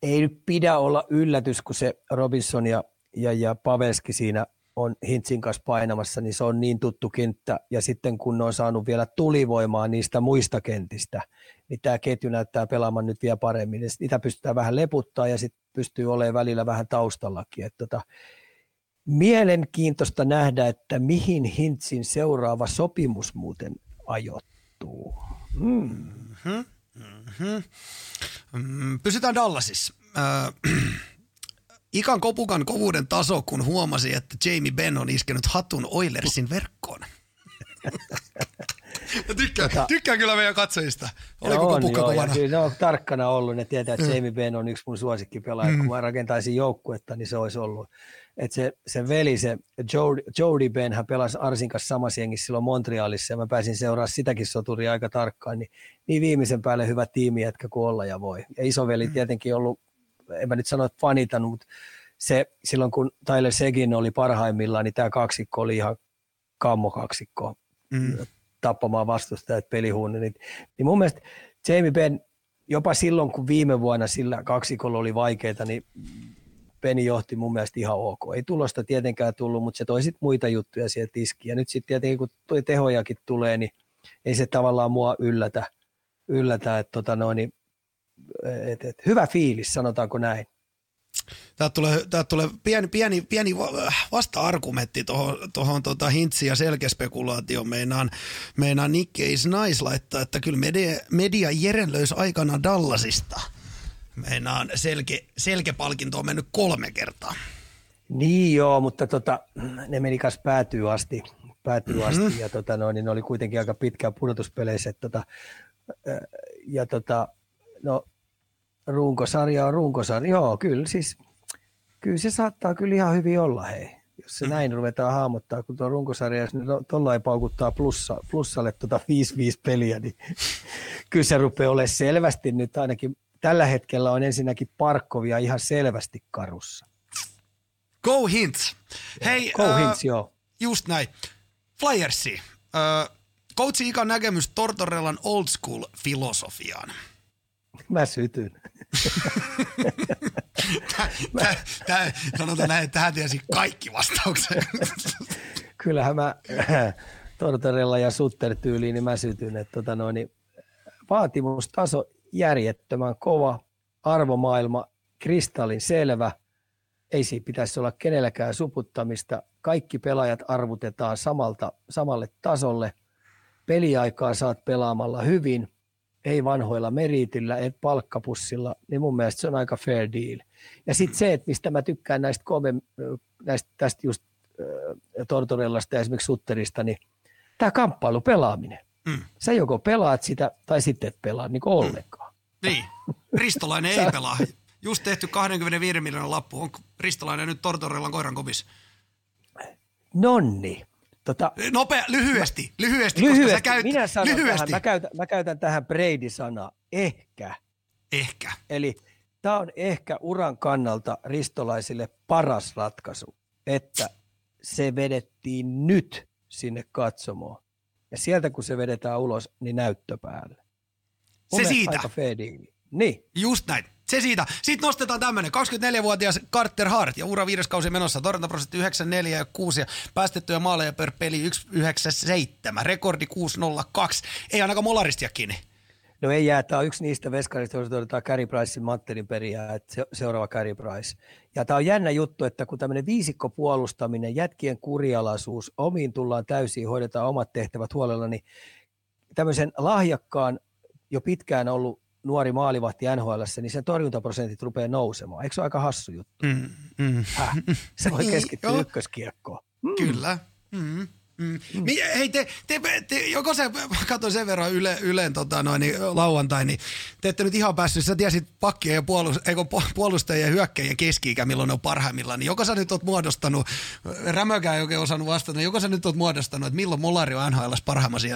ei nyt pidä olla yllätys, kun se Robinson ja, ja, ja Pavelski siinä on Hintsin kanssa painamassa, niin se on niin tuttu kenttä. Ja sitten kun ne on saanut vielä tulivoimaa niistä muista kentistä, niin tämä ketju näyttää pelaamaan nyt vielä paremmin. Ja niitä pystytään vähän leputtaa ja sitten pystyy olemaan välillä vähän taustallakin. Että tota, mielenkiintoista nähdä, että mihin Hintsin seuraava sopimus muuten ajoittuu. Mm. Mm-hmm. Mm-hmm. Pysytään Dallasissa. Äh, Ikan kopukan kovuuden taso, kun huomasi, että Jamie Benn on iskenyt hatun Oilersin verkkoon. tykkään, tota, tykkään kyllä meidän katsojista. Oliko on, kopukka joo, kovana? Kyllä ne on tarkkana ollut. Ne tietää, että mm. Jamie Benn on yksi mun suosikkipelaaja. Mm. Kun mä rakentaisin joukkuetta, niin se olisi ollut. Että se, se veli, se Jody, Jody Ben, hän pelasi Arsin kanssa samassa jengissä silloin Montrealissa ja mä pääsin seuraamaan sitäkin soturia aika tarkkaan. Niin, niin viimeisen päälle hyvä tiimi, etkä kuin olla ja voi. Ja isoveli mm. tietenkin ollut en mä nyt sano, että fanitanut, mutta se, silloin kun Tyler Segin oli parhaimmillaan, niin tämä kaksikko oli ihan kammo kaksikko mm. tappamaan vastustajat pelihuone. Niin, niin mun mielestä Jamie Benn, jopa silloin kun viime vuonna sillä kaksikolla oli vaikeita, niin Peni johti mun mielestä ihan ok. Ei tulosta tietenkään tullut, mutta se toi sitten muita juttuja sieltä tiskiin. Ja nyt sitten tietenkin kun toi tehojakin tulee, niin ei se tavallaan mua yllätä, yllätä että tota noin, niin et, et, hyvä fiilis, sanotaanko näin. Täältä tulee, täältä tulee pieni, pieni, pieni vasta-argumentti tuohon, tuohon tota hintsi- ja selkespekulaatioon. Meinaan, meinaan Nick is nice laittaa, että kyllä media, media Jeren löysi aikana Dallasista. Meinaan selke, selkepalkinto on mennyt kolme kertaa. Niin joo, mutta tota, ne meni kanssa päätyy asti, päätyy mm-hmm. asti ja tota, no, niin ne oli kuitenkin aika pitkään pudotuspeleissä. Tota, ja tota, no runkosarja on runkosarja. Joo, kyllä siis, kyllä se saattaa kyllä ihan hyvin olla, hei. Jos se mm. näin ruvetaan hahmottaa, kun tuo runkosarja, jos tuolla ei paukuttaa plussa, plussalle tuota 5-5 peliä, niin kyllä se rupeaa olemaan selvästi nyt ainakin tällä hetkellä on ensinnäkin Parkkovia ihan selvästi karussa. Go Hints. Hei, Go uh, Hints, joo. Just näin. Flyersi. Uh, Coachi Ikan näkemys Tortorellan old school filosofiaan. Mä sytyn. Tää, tää, sanotaan näin, että tähän tiesi kaikki vastaukset. Kyllähän mä Tortorella ja Sutter tyyliin, niin mä sytyn, että tota noin, niin vaatimustaso järjettömän kova, arvomaailma kristallin selvä, ei siinä pitäisi olla kenelläkään suputtamista, kaikki pelaajat arvutetaan samalta, samalle tasolle, peliaikaa saat pelaamalla hyvin, ei vanhoilla meritillä, et palkkapussilla, niin mun mielestä se on aika fair deal. Ja sitten se, että mistä mä tykkään näistä, kove, näistä tästä just äh, Tortorellasta ja esimerkiksi Sutterista, niin tämä kamppailu pelaaminen. Mm. Sä joko pelaat sitä tai sitten et pelaa niin kuin ollenkaan. Mm. Niin, Ristolainen ei pelaa. Just tehty 25 miljoonan lappu. Onko Ristolainen nyt Tortorellan koiran kovis? Nonni. Tota, Nopea, lyhyesti, lyhyesti, lyhyesti koska sä käyt, minä sanon lyhyesti. Tähän, mä, käytän, mä käytän tähän Brady-sanaa, ehkä. Ehkä. Eli tämä on ehkä uran kannalta ristolaisille paras ratkaisu, että se vedettiin nyt sinne katsomoon. Ja sieltä kun se vedetään ulos, niin näyttö päälle. se siitä. Aika fair deal. Niin. Just näin. Se siitä. Sitten nostetaan tämmöinen 24-vuotias Carter Hart ja ura viides kausi menossa. Torjuntaprosentti 94 ja 6 ja päästettyjä maaleja per peli 197. Rekordi 602. Ei ainakaan molaristia kiinni. No ei jää. Tämä on yksi niistä veskarista, joissa todetaan Carey Pricein Mattelin periä, että se, seuraava Carey Price. Ja tämä on jännä juttu, että kun tämmöinen viisikko puolustaminen, jätkien kurialaisuus, omiin tullaan täysin, hoidetaan omat tehtävät huolella, niin tämmöisen lahjakkaan, jo pitkään ollut nuori maalivahti NHL, niin sen torjuntaprosentit rupeaa nousemaan. Eikö se ole aika hassu juttu? Mm, mm. Häh? Se voi keskittyä ykköskiekkoon. Mm. Kyllä. Mm. Mm. Mm. Hei, te, te, te, joko se, katsoin sen verran yle, Ylen tota, noin, niin, lauantai, niin te ette nyt ihan päässyt, sä tiesit pakkien ja puolust, eikö, puolustajien ja hyökkäjien keski milloin ne on parhaimmillaan, niin joko sä nyt oot muodostanut, Rämökään ei oikein osannut vastata, niin joko sä nyt oot muodostanut, että milloin Molari on NHL parhaimmassa?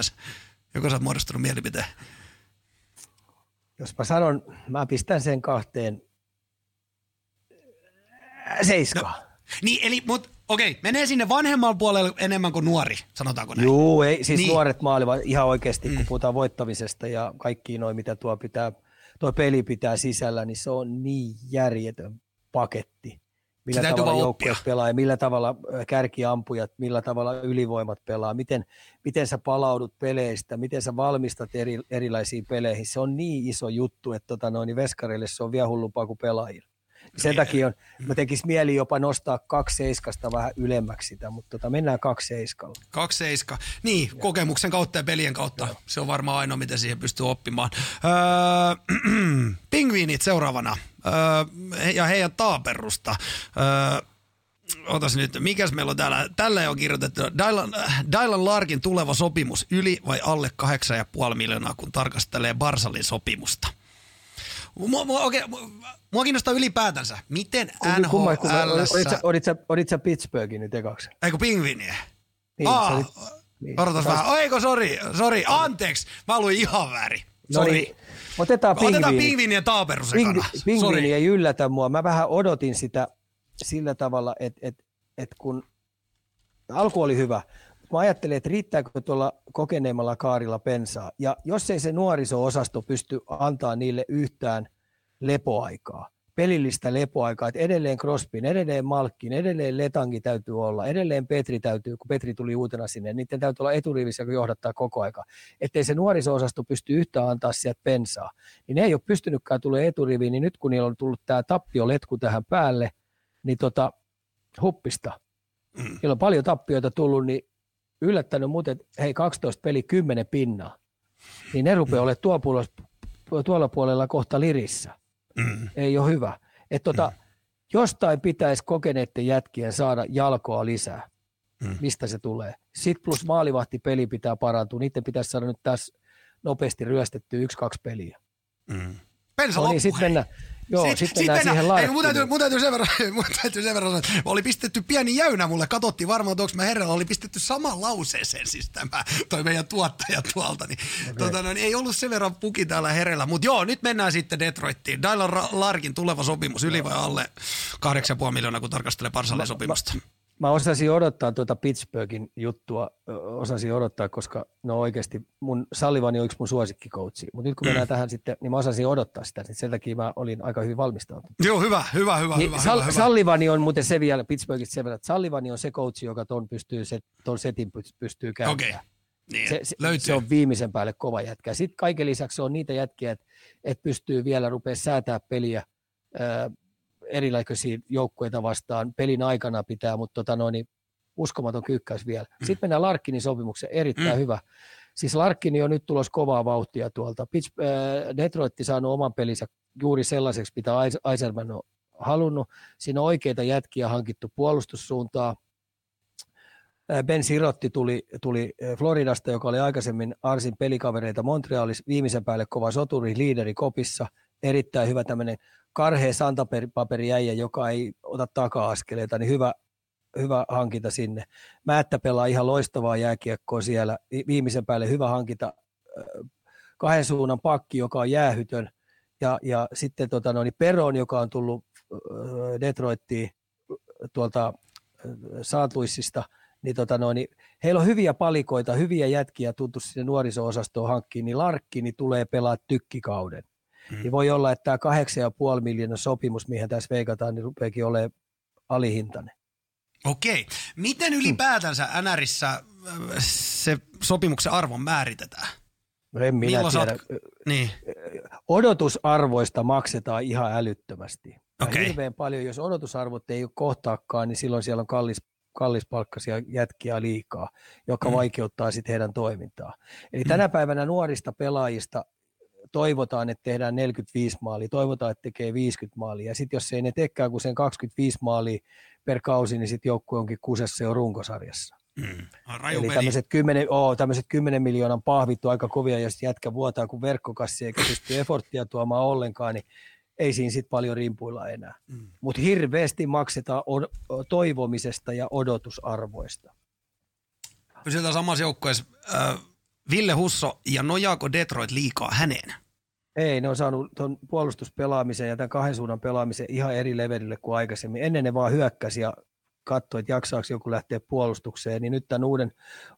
Joko sä oot muodostanut mielipiteen? Jos mä sanon, mä pistän sen kahteen seiska. No, niin, eli, mut, okei, menee sinne vanhemman puolelle enemmän kuin nuori, sanotaanko näin? Joo, ei, siis niin. nuoret maalivat ihan oikeasti, kun mm. puhutaan voittamisesta ja kaikki noin, mitä tuo pitää, tuo peli pitää sisällä, niin se on niin järjetön paketti millä Sitä tavalla joukkueet pelaa ja millä tavalla kärkiampujat, millä tavalla ylivoimat pelaa, miten, miten sä palaudut peleistä, miten sä valmistat eri, erilaisiin peleihin. Se on niin iso juttu, että tota noin, niin veskarille se on vielä hullumpaa kuin pelaajille. Sen takia on, mä tekis mieli jopa nostaa kaksi seiskasta vähän ylemmäksi sitä, mutta tota, mennään kaksi seiskalla. Kaksi seiska. Niin, ja. kokemuksen kautta ja pelien kautta. Joo. Se on varmaan ainoa, miten siihen pystyy oppimaan. Öö, pingviinit seuraavana öö, ja heidän taaperusta. Öö, otas nyt, mikäs meillä on täällä, tällä on kirjoitettu, Dylan, Dylan Larkin tuleva sopimus, yli vai alle 8,5 miljoonaa, kun tarkastelee Barsalin sopimusta. Mua, mua, okay, mua kiinnostaa ylipäätänsä, miten NHL... Olit sä, olit sä Pittsburghin nyt ekaksi? Eikö pingviiniä? Niin, Aa, olit, niin. Odotas vähän. Oiko, sori, sori, anteeksi. Mä luin ihan väärin. No niin, otetaan pingviini. Otetaan pingviini ja taaperu Pingvi, pingviini ei yllätä mua. Mä vähän odotin sitä sillä tavalla, että et, et kun alku oli hyvä, mä ajattelin, että riittääkö tuolla kokeneemmalla kaarilla pensaa. Ja jos ei se nuoriso-osasto pysty antaa niille yhtään lepoaikaa, pelillistä lepoaikaa, että edelleen Crospin, edelleen Malkkin, edelleen Letangi täytyy olla, edelleen Petri täytyy, kun Petri tuli uutena sinne, niiden täytyy olla eturivissä, kun johdattaa koko aika. Ettei se nuoriso-osasto pysty yhtään antaa sieltä pensaa, niin ne ei ole pystynytkään tulee eturiviin, niin nyt kun niillä on tullut tämä tappioletku tähän päälle, niin tota, huppista. Mm. Niillä on paljon tappioita tullut, niin yllättänyt muuten, että hei 12 peli 10 pinnaa, niin ne rupeaa olemaan tuo puolella, tuolla puolella kohta lirissä. Mm. Ei ole hyvä. Et tota, mm. Jostain pitäisi kokeneiden jätkien saada jalkoa lisää. Mm. Mistä se tulee? Sitten plus maalivahtipeli pitää parantua. Niiden pitäisi saada nyt tässä nopeasti ryöstetty yksi-kaksi peliä. Mm. Pensa no niin, sitten mennään, Joo, sitten sit, sit mennään siihen Ei, mun, täytyy, mun, täytyy sen verran, mun täytyy sen verran sanoa, oli pistetty pieni jäynä mulle, katsottiin varmaan, että onko mä herralla, oli pistetty sama lauseeseen siis tämä, toi meidän tuottaja tuolta, niin, okay. tota, no, niin ei ollut sen verran puki täällä herellä, mutta joo, nyt mennään sitten Detroittiin. Dylan Larkin tuleva sopimus, yli vai alle 8,5 miljoonaa, kun tarkastelee Parsalin sopimusta. Mä, mä osasin odottaa tuota Pittsburghin juttua, osasin odottaa, koska no oikeasti mun Sallivani on yksi mun suosikkikoutsi, mutta nyt kun mennään mm. tähän sitten, niin mä osasin odottaa sitä, niin sen takia mä olin aika hyvin valmistautunut. Joo, hyvä, hyvä, hyvä, niin, hyvä, Sal- hyvä. Sallivani on muuten se vielä Pittsburghista sen verran, että Sallivani on se coachi, joka ton, pystyy, se, ton setin pystyy käymään. Okay. Niin, se, se, se, on viimeisen päälle kova jätkä. Sitten kaiken lisäksi on niitä jätkiä, että et pystyy vielä rupea säätää peliä, erilaisia joukkueita vastaan pelin aikana pitää, mutta tota noin, niin uskomaton kyykkäys vielä. Mm. Sitten mennään Larkkinin sopimuksen, erittäin mm. hyvä. Siis Larkkini on nyt tulos kovaa vauhtia tuolta. Pitch, äh, Detroit saanut oman pelinsä juuri sellaiseksi, mitä Eiserman on halunnut. Siinä on oikeita jätkiä hankittu puolustussuuntaa. Äh, ben Sirotti tuli, tuli äh, Floridasta, joka oli aikaisemmin Arsin pelikavereita Montrealissa, viimeisen päälle kova soturi, liideri kopissa, erittäin hyvä tämmöinen karhea santapaperi äijä, joka ei ota taka-askeleita, niin hyvä, hyvä hankinta sinne. Määttä pelaa ihan loistavaa jääkiekkoa siellä. Viimeisen päälle hyvä hankinta kahden suunnan pakki, joka on jäähytön. Ja, ja sitten tota, no, niin Peron, joka on tullut Detroittiin tuolta Saatuissista, niin, tota, no, niin heillä on hyviä palikoita, hyviä jätkiä tuntuu sinne nuoriso-osastoon hankkiin, niin Larkki niin tulee pelaa tykkikauden. Mm. Niin voi olla, että tämä 8,5 miljoonaa sopimus, mihin tässä veikataan, niin rupeakin olemaan alihintainen. Okei. Miten ylipäätänsä NRissä äh, se sopimuksen arvo määritetään? No en minä Milloin tiedä. Oot... Niin. Odotusarvoista maksetaan ihan älyttömästi. Okay. Hirveän paljon, jos odotusarvot ei ole kohtaakaan, niin silloin siellä on kallis, kallispalkkaisia jätkiä liikaa, joka mm. vaikeuttaa sitten heidän toimintaa. Eli mm. tänä päivänä nuorista pelaajista toivotaan, että tehdään 45 maalia, toivotaan, että tekee 50 maalia. Ja sitten jos ei ne tekään kuin sen 25 maalia per kausi, niin sitten joukkue onkin kusessa jo runkosarjassa. Mm. Eli tämmöiset 10, oh, tämmöiset 10 miljoonan pahvit on aika kovia, jos jätkä vuotaa kuin verkkokassi eikä pysty efforttia tuomaan ollenkaan, niin ei siinä sitten paljon rimpuilla enää. Mm. Mutta hirveästi maksetaan toivomisesta ja odotusarvoista. Pysytään samassa joukkueessa. Äh, Ville Husso ja nojaako Detroit liikaa häneen? Ei, ne on saanut tuon puolustuspelaamisen ja tämän kahden suunnan pelaamisen ihan eri levelille kuin aikaisemmin. Ennen ne vaan hyökkäsi ja katsoi, että jaksaako joku lähteä puolustukseen, niin nyt tämän uuden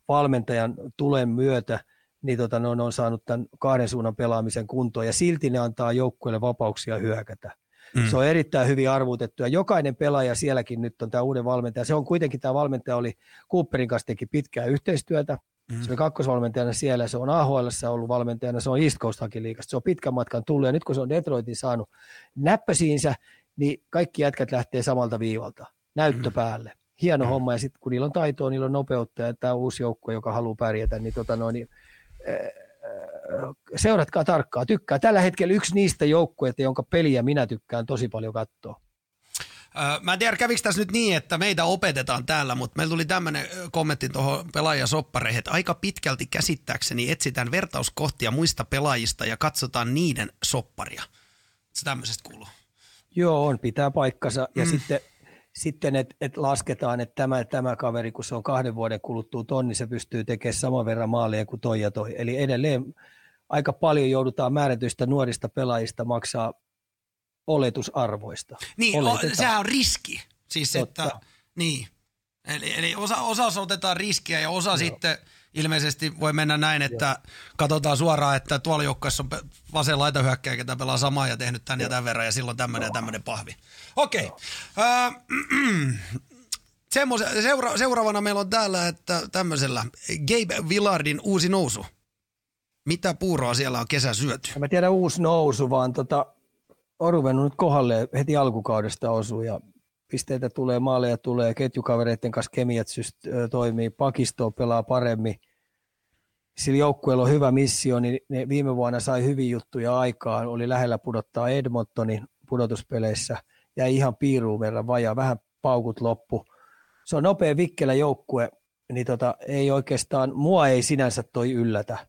valmentajan tulen myötä niin tota, ne on, on saanut tämän kahden suunnan pelaamisen kuntoon ja silti ne antaa joukkueelle vapauksia hyökätä. Mm. Se on erittäin hyvin arvutettu ja jokainen pelaaja sielläkin nyt on tämä uuden valmentaja. Se on kuitenkin, tämä valmentaja oli Cooperin kanssa teki pitkää yhteistyötä, Mm. Se oli kakkosvalmentajana siellä, se on AHL ollut valmentajana, se on East Coast se on pitkän matkan tullut ja nyt kun se on Detroitin saanut näppäsiinsä, niin kaikki jätkät lähtee samalta viivalta, näyttö mm. päälle. Hieno mm. homma ja sitten kun niillä on taitoa, niillä on nopeutta ja tämä uusi joukko, joka haluaa pärjätä, niin, tota noin, niin seuratkaa tarkkaa, tykkää. Tällä hetkellä yksi niistä joukkueista, jonka peliä minä tykkään tosi paljon katsoa. Mä en tiedä, kävikö tässä nyt niin, että meitä opetetaan täällä, mutta meillä tuli tämmöinen kommentti tuohon pelaajasoppareihin, että aika pitkälti käsittääkseni etsitään vertauskohtia muista pelaajista ja katsotaan niiden sopparia. Se tämmöisestä kuuluu. Joo, on, pitää paikkansa. Ja mm. sitten, sitten että et lasketaan, että tämä, tämä kaveri, kun se on kahden vuoden kuluttua tonni, se pystyy tekemään saman verran maalia kuin toi ja toi. Eli edelleen aika paljon joudutaan määrätyistä nuorista pelaajista maksaa oletusarvoista. Niin, o, sehän on riski. Siis Totta. että, niin. Eli, eli osa, osa otetaan riskiä ja osa Joo. sitten ilmeisesti voi mennä näin, että Joo. katsotaan suoraan, että tuolla joukkueessa on vasen laitahyökkäjä, ketä pelaa samaa ja tehnyt tän Joo. ja tämän verran ja silloin tämmöinen ja tämmöinen pahvi. Okei. Okay. Seura- seuraavana meillä on täällä, että tämmöisellä Gabe Villardin uusi nousu. Mitä puuroa siellä on kesä syöty? Mä tiedä uusi nousu, vaan tota, on ruvennut nyt kohdalle heti alkukaudesta osuu ja pisteitä tulee, maaleja tulee, ketjukavereiden kanssa kemiat syst- toimii, pakisto pelaa paremmin. Sillä joukkueella on hyvä missio, niin ne viime vuonna sai hyviä juttuja aikaan, oli lähellä pudottaa Edmontonin pudotuspeleissä ja ihan piiruun verran vajaa, vähän paukut loppu. Se on nopea vikkelä joukkue, niin tota, ei oikeastaan, mua ei sinänsä toi yllätä,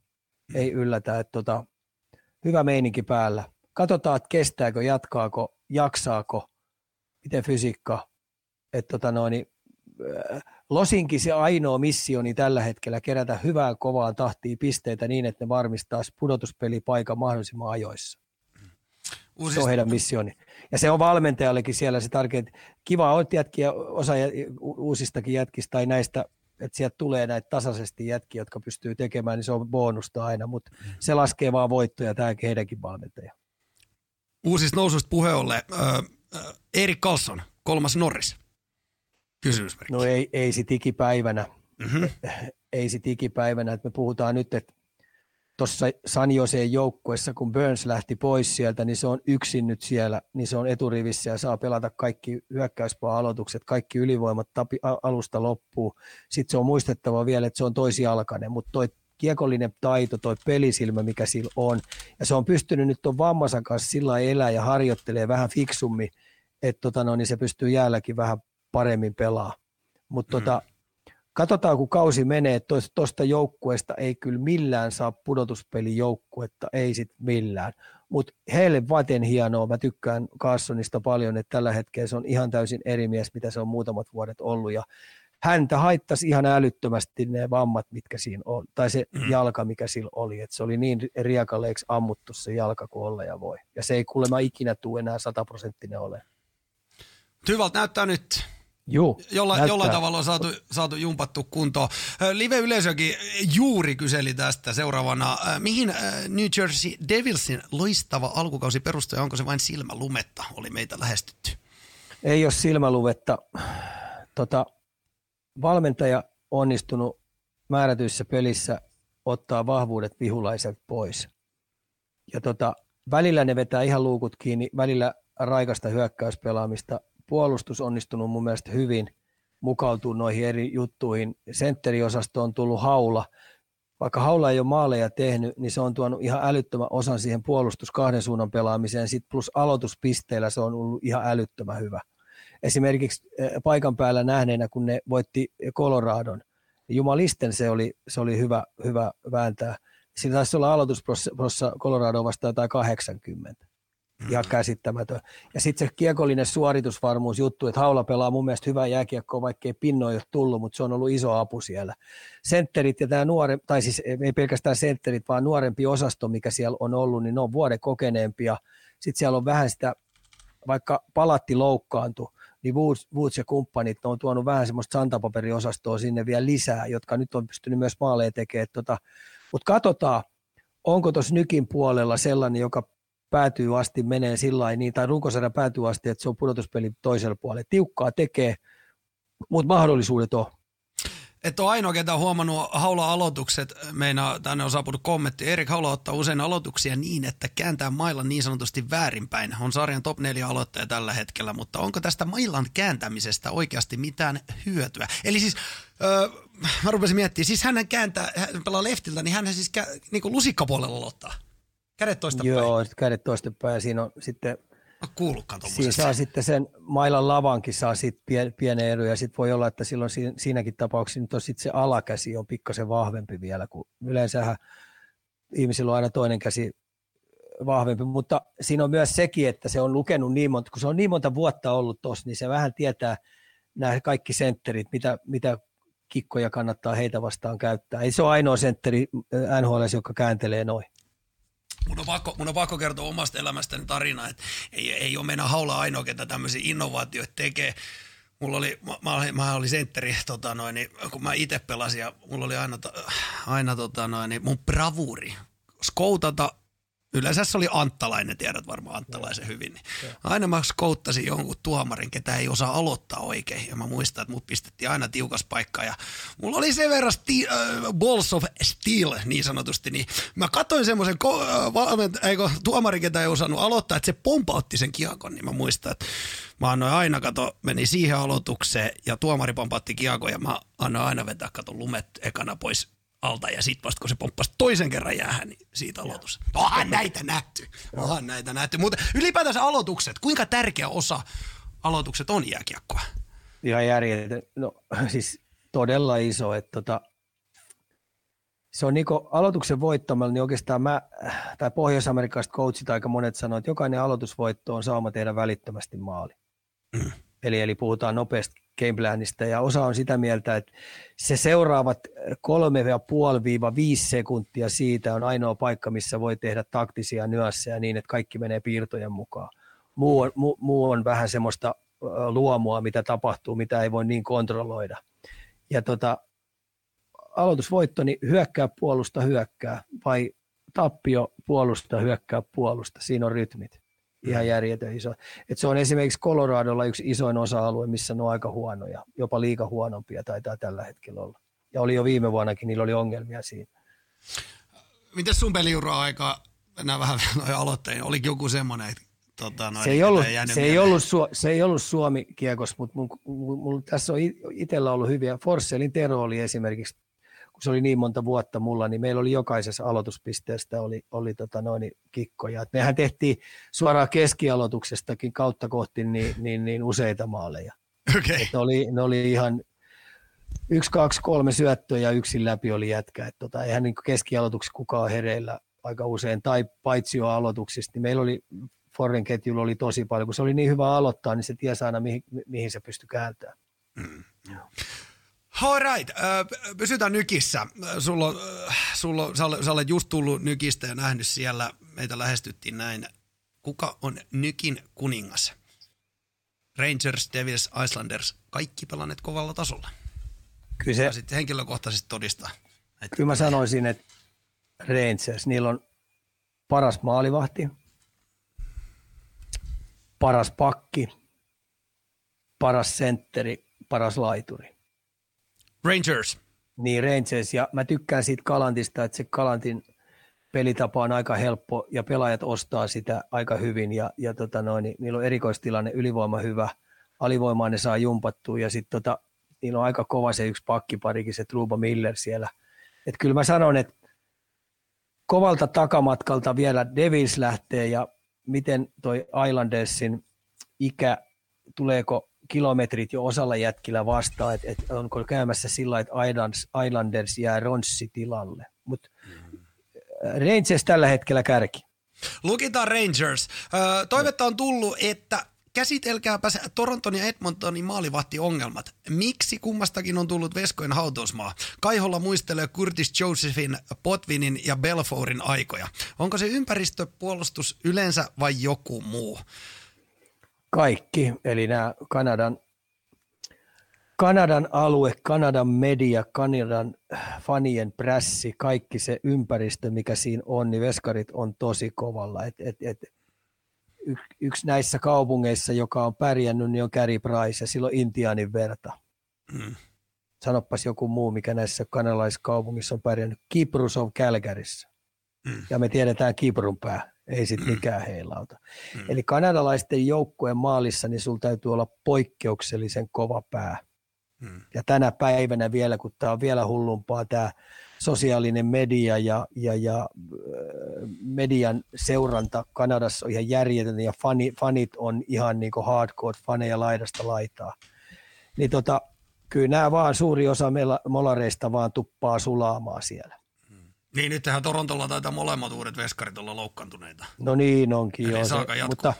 ei yllätä, että tota, hyvä meininki päällä katsotaan, että kestääkö, jatkaako, jaksaako, miten fysiikka. Että tota noin, niin, äh, Losinkin se ainoa missioni tällä hetkellä kerätä hyvää kovaa tahtia pisteitä niin, että ne varmistaa pudotuspelipaikan mahdollisimman ajoissa. Uusista. Se on heidän missioni. Ja se on valmentajallekin siellä se tärkein. Kiva on jätkiä, osa uusistakin jätkistä tai näistä, että sieltä tulee näitä tasaisesti jätkiä, jotka pystyy tekemään, niin se on bonusta aina, mutta mm. se laskee vaan voittoja, tämäkin heidänkin valmentaja. Uusista nousuista puheen ollen, äh, Erik Karlsson, kolmas Norris. Kysymysmerkki. No ei, ei sit ikipäivänä. Mm-hmm. Ei sit ikipäivänä, että me puhutaan nyt, että tuossa San Joseen joukkuessa, kun Burns lähti pois sieltä, niin se on yksin nyt siellä, niin se on eturivissä ja saa pelata kaikki hyökkäyspaa-aloitukset, kaikki ylivoimat tapi, alusta loppuu. Sitten se on muistettava vielä, että se on toisijalkainen, mutta toi kiekollinen taito, toi pelisilmä, mikä sillä on, ja se on pystynyt nyt tuon vammansa kanssa sillä elää ja harjoittelee vähän fiksummin, että tota no, niin se pystyy jäälläkin vähän paremmin pelaa. Mutta mm. tota, katsotaan kun kausi menee, että tuosta joukkueesta ei kyllä millään saa pudotuspelijoukkuetta, ei sit millään. Mutta heille vaten hienoa, mä tykkään Carsonista paljon, että tällä hetkellä se on ihan täysin eri mies, mitä se on muutamat vuodet ollut. Ja häntä haittasi ihan älyttömästi ne vammat, mitkä siinä on, tai se mm. jalka, mikä sillä oli. että se oli niin riakaleeksi ammuttu se jalka kuin olla ja voi. Ja se ei kuulemma ikinä tule enää sataprosenttinen ole. Hyvältä näyttää nyt. Joo, Jolla, jollain tavalla on saatu, saatu jumpattu kuntoon. Live-yleisökin juuri kyseli tästä seuraavana. Mihin New Jersey Devilsin loistava alkukausi perustuu ja onko se vain silmälumetta? Oli meitä lähestytty. Ei ole silmäluvetta. Tota, valmentaja onnistunut määrätyissä pelissä ottaa vahvuudet vihulaiset pois. Ja tota, välillä ne vetää ihan luukut kiinni, välillä raikasta hyökkäyspelaamista, puolustus onnistunut mun mielestä hyvin, mukautuu noihin eri juttuihin. Sentteriosasto on tullut haula. Vaikka haula ei ole maaleja tehnyt, niin se on tuonut ihan älyttömän osan siihen puolustus kahden suunnan pelaamiseen. Sitten plus aloituspisteillä se on ollut ihan älyttömän hyvä. Esimerkiksi eh, paikan päällä nähneenä, kun ne voitti Coloradon, jumalisten se oli, se oli hyvä, hyvä vääntää. Siinä taisi olla aloitusprossa Colorado vastaan jotain 80 ihan käsittämätön. Ja sitten se kiekollinen suoritusvarmuus juttu, että Haula pelaa mun mielestä hyvää jääkiekkoa, vaikkei pinnoja ole tullut, mutta se on ollut iso apu siellä. Sentterit ja tämä nuore, tai siis ei pelkästään sentterit, vaan nuorempi osasto, mikä siellä on ollut, niin ne on vuoden kokeneempia. Sitten siellä on vähän sitä, vaikka palatti loukkaantui, niin Woods, Woods ja kumppanit on tuonut vähän semmoista santapaperiosastoa sinne vielä lisää, jotka nyt on pystynyt myös maaleja tekemään. Tota, mutta katsotaan, onko tuossa nykin puolella sellainen, joka päätyy asti menee sillä niin, tai runkosarja päätyy asti, että se on pudotuspeli toisella puolella. Tiukkaa tekee, mutta mahdollisuudet on. Et ole ainoa, ketä on huomannut Haula-aloitukset. Meina tänne on saapunut kommentti. Erik Haula ottaa usein aloituksia niin, että kääntää mailan niin sanotusti väärinpäin. On sarjan top 4 aloittaja tällä hetkellä, mutta onko tästä mailan kääntämisestä oikeasti mitään hyötyä? Eli siis, öö, mä rupesin miettimään, siis hän kääntää, hän pelaa leftiltä, niin hän siis kä- niin lusikkapuolella aloittaa. Kädet toista Joo, päin. kädet toista päin. Siinä on sitten... Kuullutkaan Siinä saa sitten sen mailan lavankin saa sitten pien, pienen ja sitten voi olla, että silloin siinäkin tapauksessa nyt on sitten se alakäsi on pikkasen vahvempi vielä, kun yleensähän ihmisillä on aina toinen käsi vahvempi, mutta siinä on myös sekin, että se on lukenut niin monta, kun se on niin monta vuotta ollut tuossa, niin se vähän tietää nämä kaikki sentterit, mitä, mitä kikkoja kannattaa heitä vastaan käyttää. Ei se ole ainoa sentteri NHL, joka kääntelee noin mun on, pakko, mun on pakko kertoa omasta elämästäni tarina, että ei, ei ole meidän haula ainoa, ketä tämmöisiä innovaatioita tekee. Mulla oli, mä, mä, olin, mä olin sentteri, tota noin, niin, kun mä itse pelasin ja mulla oli aina, aina tota noin, niin mun bravuri skoutata Yleensä se oli Anttalainen, tiedät varmaan Anttalaisen hyvin. Niin aina mä skouttasin jonkun tuomarin, ketä ei osaa aloittaa oikein. Ja mä muistan, että mut pistettiin aina tiukas paikka. Ja mulla oli sen verran sti- äh, balls of steel niin sanotusti. Niin mä katsoin semmoisen ko- äh, eikö, tuomarin, ketä ei osannut aloittaa, että se pompautti sen kiekon. Niin mä muistan, että mä annoin aina, kato, meni siihen aloitukseen ja tuomari pompautti kiekon ja mä annoin aina vetää, kato, lumet ekana pois alta ja sitten vasta kun se pomppasi toisen kerran jäähän, niin siitä aloitus. Onhan näitä nähty, onhan näitä nähty. Mutta ylipäätänsä aloitukset, kuinka tärkeä osa aloitukset on jääkiekkoa? Ihan järjetön, no siis todella iso, että tota, se on niinku aloituksen voittamalla, niin oikeastaan mä, tai pohjois-amerikkalaiset coachit aika monet sanoo, että jokainen aloitusvoitto on saama tehdä välittömästi maali. Mm. Eli, eli puhutaan nopeasta gameplanista ja osa on sitä mieltä, että se seuraavat 3,5-5 sekuntia siitä on ainoa paikka, missä voi tehdä taktisia nyansseja niin, että kaikki menee piirtojen mukaan. Muu on, muu, muu on vähän semmoista luomua, mitä tapahtuu, mitä ei voi niin kontrolloida. Ja tota, aloitusvoitto, niin hyökkää puolusta hyökkää vai tappio puolusta hyökkää puolusta. Siinä on rytmit. Ihan mm. järjetön iso. Et se on esimerkiksi Coloradolla yksi isoin osa-alue, missä ne on aika huonoja. Jopa liika huonompia taitaa tällä hetkellä olla. Ja oli jo viime vuonnakin, niillä oli ongelmia siinä. Miten sun peliura-aika, mennään vähän noin aloittein, oli joku semmoinen, että tota, noin, se, ei ollut, se, ei ollut, se ei ollut Suomi kiekos, mutta mun, mun, mun, tässä on itsellä ollut hyviä. Forsellin Tero oli esimerkiksi kun se oli niin monta vuotta mulla, niin meillä oli jokaisessa aloituspisteestä oli, oli tota noin, kikkoja. Et mehän tehtiin suoraan keskialoituksestakin kautta kohti niin, niin, niin useita maaleja. Okay. ne, oli, ne oli ihan yksi, kaksi, kolme syöttöä ja yksin läpi oli jätkä. Et tota, eihän niin keskialoituksessa kukaan hereillä aika usein, tai paitsi jo aloituksista, niin meillä oli Forren ketjulla oli tosi paljon, kun se oli niin hyvä aloittaa, niin se tiesi aina, mihin, mihin se pystyi kääntämään. Mm. All right. pysytään nykissä. Sulla, sulla, sä, sä olet just tullut nykistä ja nähnyt siellä, meitä lähestyttiin näin. Kuka on nykin kuningas? Rangers, Devils, Islanders, kaikki pelanneet kovalla tasolla. Kyllä se, sitten henkilökohtaisesti todistaa. Että kyllä mä sanoisin, että Rangers, niillä on paras maalivahti, paras pakki, paras sentteri, paras laituri. Rangers. Niin, Rangers. Ja mä tykkään siitä Kalantista, että se Kalantin pelitapa on aika helppo ja pelaajat ostaa sitä aika hyvin ja, ja tota noin, niin niillä on erikoistilanne, ylivoima hyvä, alivoimaa ne saa jumpattua ja sitten tota, niillä on aika kova se yksi pakkiparikin, se Truba Miller siellä. Et kyllä mä sanon, että kovalta takamatkalta vielä Devils lähtee ja miten toi Islandersin ikä, tuleeko kilometrit jo osalla jätkillä vastaan, että, että onko käymässä sillä että Islanders, Islanders jää Ronssi tilalle. Mutta äh, Rangers tällä hetkellä kärki. Lukitaan Rangers. toivetta on tullut, että käsitelkääpä Toronton ja Edmontonin maalivahtiongelmat. Miksi kummastakin on tullut veskojen hautausmaa? Kaiholla muistelee Curtis Josephin, Potvinin ja Belfourin aikoja. Onko se ympäristöpuolustus yleensä vai joku muu? Kaikki, eli nämä Kanadan, Kanadan alue, Kanadan media, Kanadan fanien prässi, kaikki se ympäristö, mikä siinä on, niin veskarit on tosi kovalla. Et, et, et, yksi näissä kaupungeissa, joka on pärjännyt, niin on Carey Price ja silloin Intianin verta. Mm. Sanoppas joku muu, mikä näissä kanalaiskaupungissa on pärjännyt. Kiprus on Kälkärissä. Mm. Ja me tiedetään Kiprun pää ei sitten mm. mikään heilauta. Mm. Eli kanadalaisten joukkueen maalissa, niin sulla täytyy olla poikkeuksellisen kova pää. Mm. Ja tänä päivänä vielä, kun tämä on vielä hullumpaa, tämä sosiaalinen media ja, ja, ja median seuranta Kanadassa on ihan järjetön ja fani, fanit on ihan niin kuin hardcore faneja laidasta laitaa. Niin tota, kyllä nämä vaan suuri osa molareista vaan tuppaa sulaamaan siellä. Niin, nyt tähän Torontolla taitaa molemmat uudet veskarit olla loukkaantuneita. No niin onkin joo. Se, mutta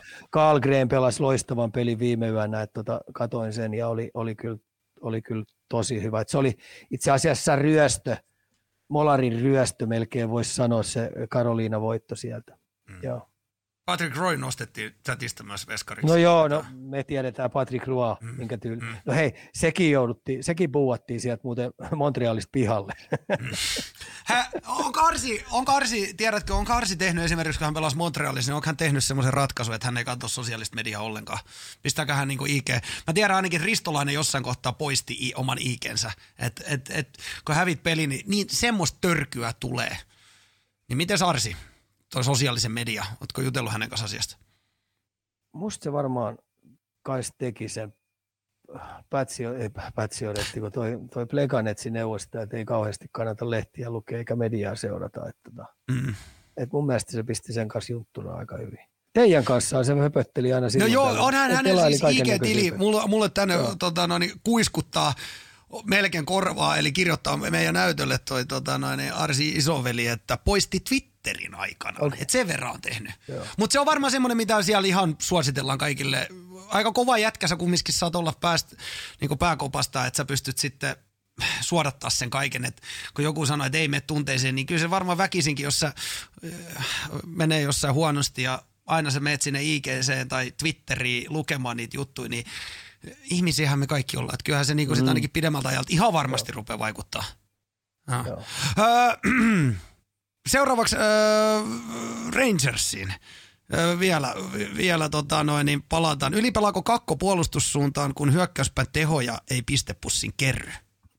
Green pelasi loistavan pelin viime yönä, että tota, katoin sen ja oli, oli, kyllä, oli kyllä tosi hyvä. että se oli itse asiassa ryöstö, Molarin ryöstö melkein voisi sanoa se Karoliina voitto sieltä. Mm. Joo. Patrick Roy nostettiin chatista myös veskariksi. No joo, no, me tiedetään Patrick Roy, mm. minkä tyyli. Mm. No hei, sekin jouduttiin, sekin puuattiin sieltä muuten Montrealista pihalle. Mm. Hä, on Karsi, on Karsi, tiedätkö, on Karsi tehnyt esimerkiksi, kun hän pelasi Montrealissa, niin onko hän tehnyt semmoisen ratkaisun, että hän ei katso sosiaalista mediaa ollenkaan. Pistääkö hän niin IG? Mä tiedän ainakin Ristolainen jossain kohtaa poisti i, oman IGnsä. Että et, et, kun hävit peli, niin, niin semmoista törkyä tulee. Niin miten Arsi? Toi sosiaalisen media? Oletko jutellut hänen kanssa asiasta? Musta se varmaan kai teki sen Pätsio, ei Pätsioretti, kun toi, toi Pleganetsi neuvosta, että ei kauheasti kannata lehtiä lukea eikä mediaa seurata. Että, tota, mm. et mun mielestä se pisti sen kanssa juttuna aika hyvin. Teidän kanssa se höpötteli aina No joo, on hän hänen siis IG-tili, mulle, mulle tänne tota, no, niin, kuiskuttaa melkein korvaa, eli kirjoittaa meidän näytölle toi tota, noin, Arsi isoveli, että poisti Twitterin aikana. Okay. Et sen verran on tehnyt. Mutta se on varmaan semmoinen, mitä siellä ihan suositellaan kaikille aika kova jätkä sä kumminkin saat olla pääst, niin pääkopasta, että sä pystyt sitten suodattaa sen kaiken. Et kun joku sanoo, että ei mene tunteeseen, niin kyllä se varmaan väkisinkin, jos sä menee jossain huonosti ja aina sä menet sinne IGC tai Twitteriin lukemaan niitä juttuja, niin ihmisiähän me kaikki ollaan. Että kyllähän se niin mm. ainakin pidemmältä ajalta ihan varmasti Joo. rupeaa vaikuttaa. Joo. seuraavaksi Rangersiin. vielä, vielä tota noin, niin palataan. Ylipelaako kakko puolustussuuntaan, kun hyökkäyspään tehoja ei pistepussin kerry?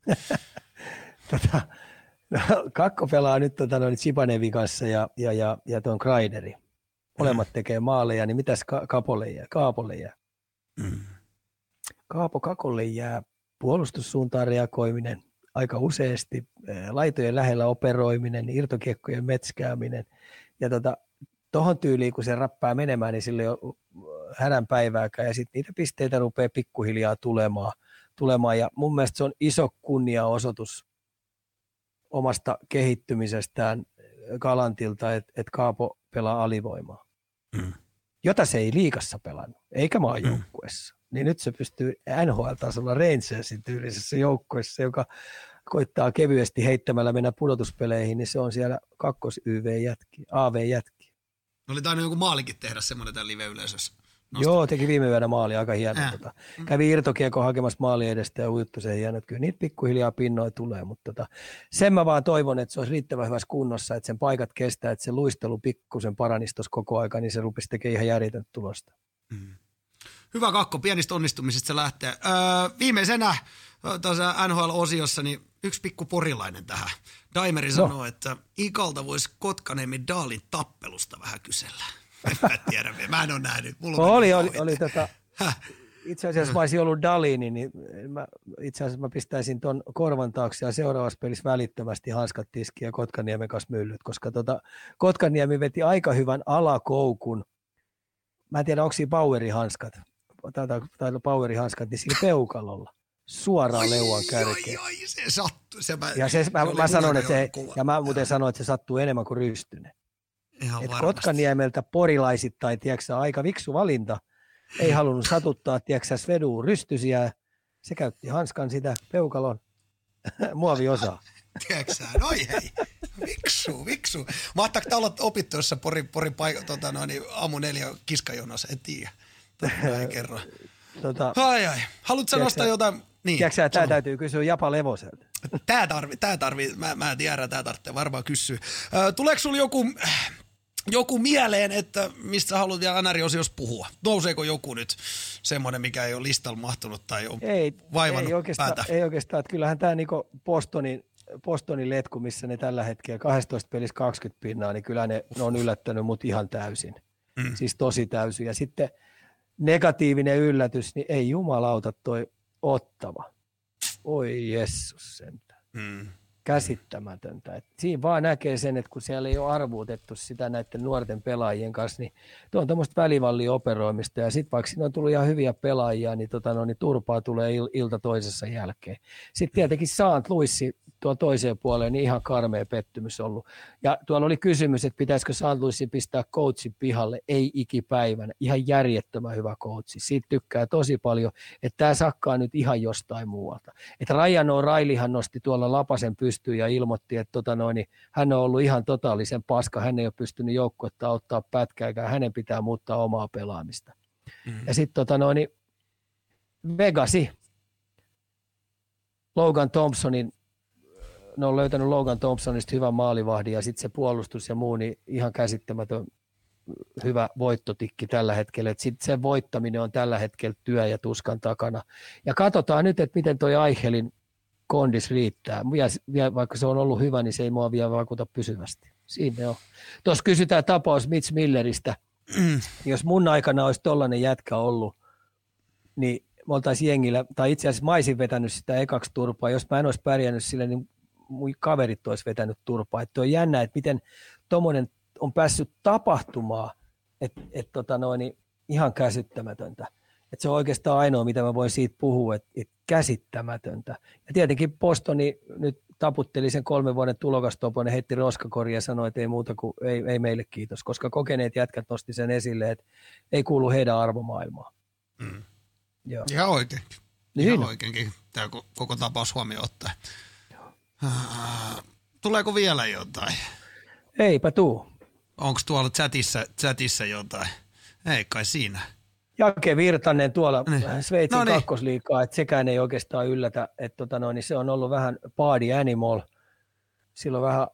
tota, no, kakko pelaa nyt tota, noin Chibanevin kanssa ja, ja, ja, ja tuon Kraideri. Molemmat mm. tekee maaleja, niin mitäs ka- Kapolle jää? Kaapolle jää? Mm. Kaapo Kakolle jää puolustussuuntaan reagoiminen aika useasti, laitojen lähellä operoiminen, irtokiekkojen metskääminen. Ja tota, tohon tyyliin, kun se rappaa menemään, niin sillä ei ole hädän päivääkään. Ja sitten niitä pisteitä rupeaa pikkuhiljaa tulemaan. tulemaan. Ja mun mielestä se on iso kunniaosoitus omasta kehittymisestään Kalantilta, että et Kaapo pelaa alivoimaa. Mm. Jota se ei liikassa pelannut, eikä maajoukkuessa. Mm niin nyt se pystyy NHL-tasolla Rangersin tyylisessä joukkueessa, joka koittaa kevyesti heittämällä mennä pudotuspeleihin, niin se on siellä kakkos YV-jätki, AV-jätki. Oli tainnut joku maalikin tehdä semmoinen tämän live-yleisössä. Joo, teki viime yönä maali, aika hieno. Äh. Tota, kävi irtokiekko hakemassa maali edestä ja uittu sen hieno. Kyllä niitä pikkuhiljaa pinnoja tulee, mutta tota, sen mä vaan toivon, että se olisi riittävän hyvässä kunnossa, että sen paikat kestää, että se luistelu pikkusen paranisi koko aika, niin se rupesi tekemään ihan järjetöntä tulosta. Mm. Hyvä kakko, pienistä onnistumisista se lähtee. Öö, viimeisenä tuossa NHL-osiossa niin yksi pikku porilainen tähän. Daimeri no. sanoo, että Ikalta voisi Kotkaniemen Daalin tappelusta vähän kysellä. En mä tiedä, mä en ole nähnyt. Mulla oli, oli, oli tota, itse asiassa mä olisin ollut Dalini, niin mä, itse asiassa mä pistäisin ton korvan taakse ja seuraavassa pelissä välittömästi hanskat tiskiä ja Kotkaniemen kanssa myllyt, koska tota, Kotkaniemi veti aika hyvän alakoukun. Mä en tiedä, onko siinä Baueri-hanskat tai, tai powerihanskat, niin sillä peukalolla suoraan leuan kärkeen. Ai, ai, se sattuu. Se mä, ja se, mä, mä sanon, että se, ja mä muuten sanoin, että se sattuu enemmän kuin rystynen. Ihan Et Kotkaniemeltä porilaisittain, tiedätkö, aika viksu valinta. Ei halunnut satuttaa, tiedätkö, Sveduun rystysiä. Se käytti hanskan sitä peukalon muoviosaa. Tiedätkö noi hei, viksu, viksu. Mahtaako olla opittu jossain pori, pori paik- tota, no, niin, aamu neljä kiskajonossa, en tiedä. Näin kerran. Tota, ai ai. Haluatko nostaa jotain? Niin, tiedätkö tämä täytyy kysyä Japa Levoselta. Tämä tarvii, tämä tarvii, mä, mä tiedän, tämä tarvitsee varmaan kysyä. tuleeko sinulla joku, joku mieleen, että mistä haluat vielä NR-osiossa puhua? Nouseeko joku nyt semmoinen, mikä ei ole listalla mahtunut tai on ei, vaivannut ei oikeastaan, päätä? Ei oikeastaan, että kyllähän tämä niinku Bostonin, Bostonin letku, missä ne tällä hetkellä 12 pelissä 20 pinnaa, niin kyllä ne, ne on yllättänyt mut ihan täysin. Mm. Siis tosi täysin. Ja sitten – negatiivinen yllätys, niin ei jumalauta toi ottava. Oi Jessus sentään. Mm. Käsittämätöntä. Et siinä vaan näkee sen, että kun siellä ei ole arvuutettu sitä näiden nuorten pelaajien kanssa, niin tuo on tuommoista välivallioperoimista. Ja sitten vaikka siinä on tullut ihan hyviä pelaajia, niin, tota, no, niin turpaa tulee il- ilta toisessa jälkeen. Sitten tietenkin Saant Luissi tuo toiseen puoleen niin ihan karmea pettymys ollut. Ja tuolla oli kysymys, että pitäisikö Santluissi pistää coachin pihalle, ei ikipäivänä. Ihan järjettömän hyvä coachi. Siitä tykkää tosi paljon, että tämä sakkaa nyt ihan jostain muualta. Että Ryan O'Reillyhan nosti tuolla Lapasen pystyyn ja ilmoitti, että tota noin, niin hän on ollut ihan totaalisen paska. Hän ei ole pystynyt joukkuetta auttaa pätkääkään. Hänen pitää muuttaa omaa pelaamista. Mm-hmm. Ja sitten tota noin, Vegasi, Logan Thompsonin ne on löytänyt Logan Thompsonista hyvän maalivahdin ja sitten se puolustus ja muu, niin ihan käsittämätön hyvä voittotikki tällä hetkellä. Sitten sen voittaminen on tällä hetkellä työ ja tuskan takana. Ja katsotaan nyt, että miten toi Aihelin kondis riittää. Ja, vaikka se on ollut hyvä, niin se ei mua vielä vaikuta pysyvästi. Siinä on. Tuossa kysytään tapaus Mitch Milleristä. Jos mun aikana olisi tollainen jätkä ollut, niin me oltaisiin jengillä, tai itse asiassa mä olisin vetänyt sitä ekaksi turpaa. Jos mä en olisi pärjännyt sille, niin mun kaverit olisi vetänyt turpaa. Että on jännä, että miten tuommoinen on päässyt tapahtumaan, että et tota noin, ihan käsittämätöntä. Että se on oikeastaan ainoa, mitä mä voin siitä puhua, että et käsittämätöntä. Ja tietenkin Postoni nyt taputteli sen kolmen vuoden tulokastopon ja heitti roskakori ja sanoi, että ei muuta kuin ei, ei meille kiitos, koska kokeneet jätkät nosti sen esille, että ei kuulu heidän arvomaailmaan. Mm. Joo. Ihan oikein. Niin Ihan oikeinkin tämä koko tapaus huomioon ottaen. Tuleeko vielä jotain? Eipä tuu. Onko tuolla chatissa, chatissa jotain? Ei kai siinä. Jake Virtanen tuolla Niin. niin. Sveitsin No no niin. kakkosliikaa, että sekään ei oikeastaan yllätä, että tota noin, niin se on ollut vähän party animal. Silloin vähän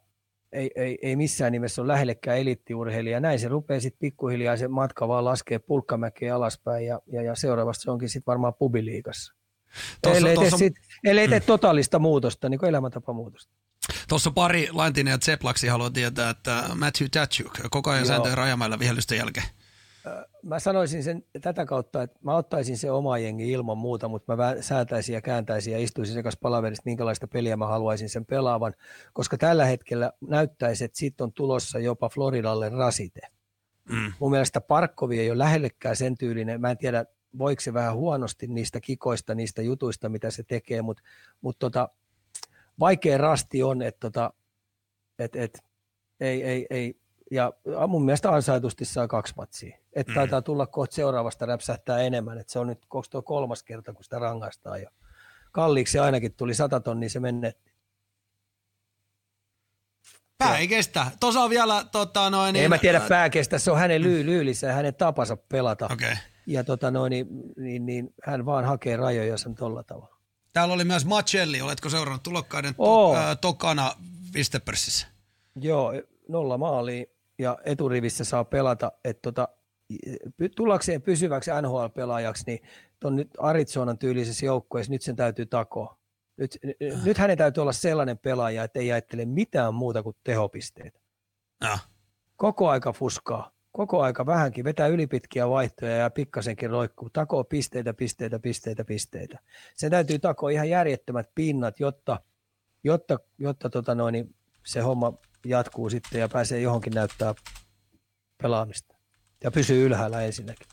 ei, ei, ei missään nimessä ole lähellekään elittiurheilija. Näin se rupeaa sitten pikkuhiljaa se matka vaan laskee pulkkamäkeä alaspäin ja, ja, ja seuraavasti se onkin sitten varmaan pubiliigassa. Tuossa- ellei, tuossa- tee sit, ellei tee totaalista muutosta, niin kuin elämäntapamuutosta. Tuossa pari Lantinen ja Zeplaksi haluaa tietää, että Matthew Tatchuk koko ajan Joo. sääntöjen rajamäellä vihellysten jälkeen. Mä sanoisin sen tätä kautta, että mä ottaisin se oma jengi ilman muuta, mutta mä säätäisin ja kääntäisin ja istuisin sekas palaverista, minkälaista peliä mä haluaisin sen pelaavan, koska tällä hetkellä näyttäisi, että siitä on tulossa jopa Floridalle rasite. Mm. Mun mielestä Parkkovi ei ole lähellekään sen tyylinen, mä en tiedä voiko se vähän huonosti niistä kikoista, niistä jutuista, mitä se tekee, mutta mut tota, vaikea rasti on, että tota, et, et, ei, ei, ei, ja mun mielestä ansaitusti saa kaksi matsia. Että Mm. taitaa tulla kohta seuraavasta räpsähtää enemmän, että se on nyt tuo kolmas kerta, kun sitä rangaistaan jo. Kalliiksi ainakin tuli 100 tonnia se menetti. Pää ei kestä. Tuossa on vielä tota, noin... Niin, en mä tiedä pääkestä, se on hänen lyy, lyylissä ja hänen tapansa pelata. Okei. Okay. Ja tota noin, niin, niin, niin, hän vaan hakee rajoja sen tolla tavalla. Täällä oli myös Macelli. Oletko seurannut tulokkaiden to, ää, tokana Vistepörssissä? Joo, nolla maalia ja eturivissä saa pelata, että tota, tullakseen pysyväksi NHL-pelaajaksi, niin tuon nyt Arizonan tyylisessä joukkueessa nyt sen täytyy takoa. Nyt, n- nyt hänen täytyy olla sellainen pelaaja, että ei ajattele mitään muuta kuin tehopisteitä. No. Koko aika fuskaa, koko aika vähänkin, vetää ylipitkiä vaihtoja ja pikkasenkin roikkuu, takoo pisteitä, pisteitä, pisteitä, pisteitä. Sen täytyy takoa ihan järjettömät pinnat, jotta, jotta, jotta tota noin, niin se homma jatkuu sitten ja pääsee johonkin näyttää pelaamista. Ja pysyy ylhäällä ensinnäkin.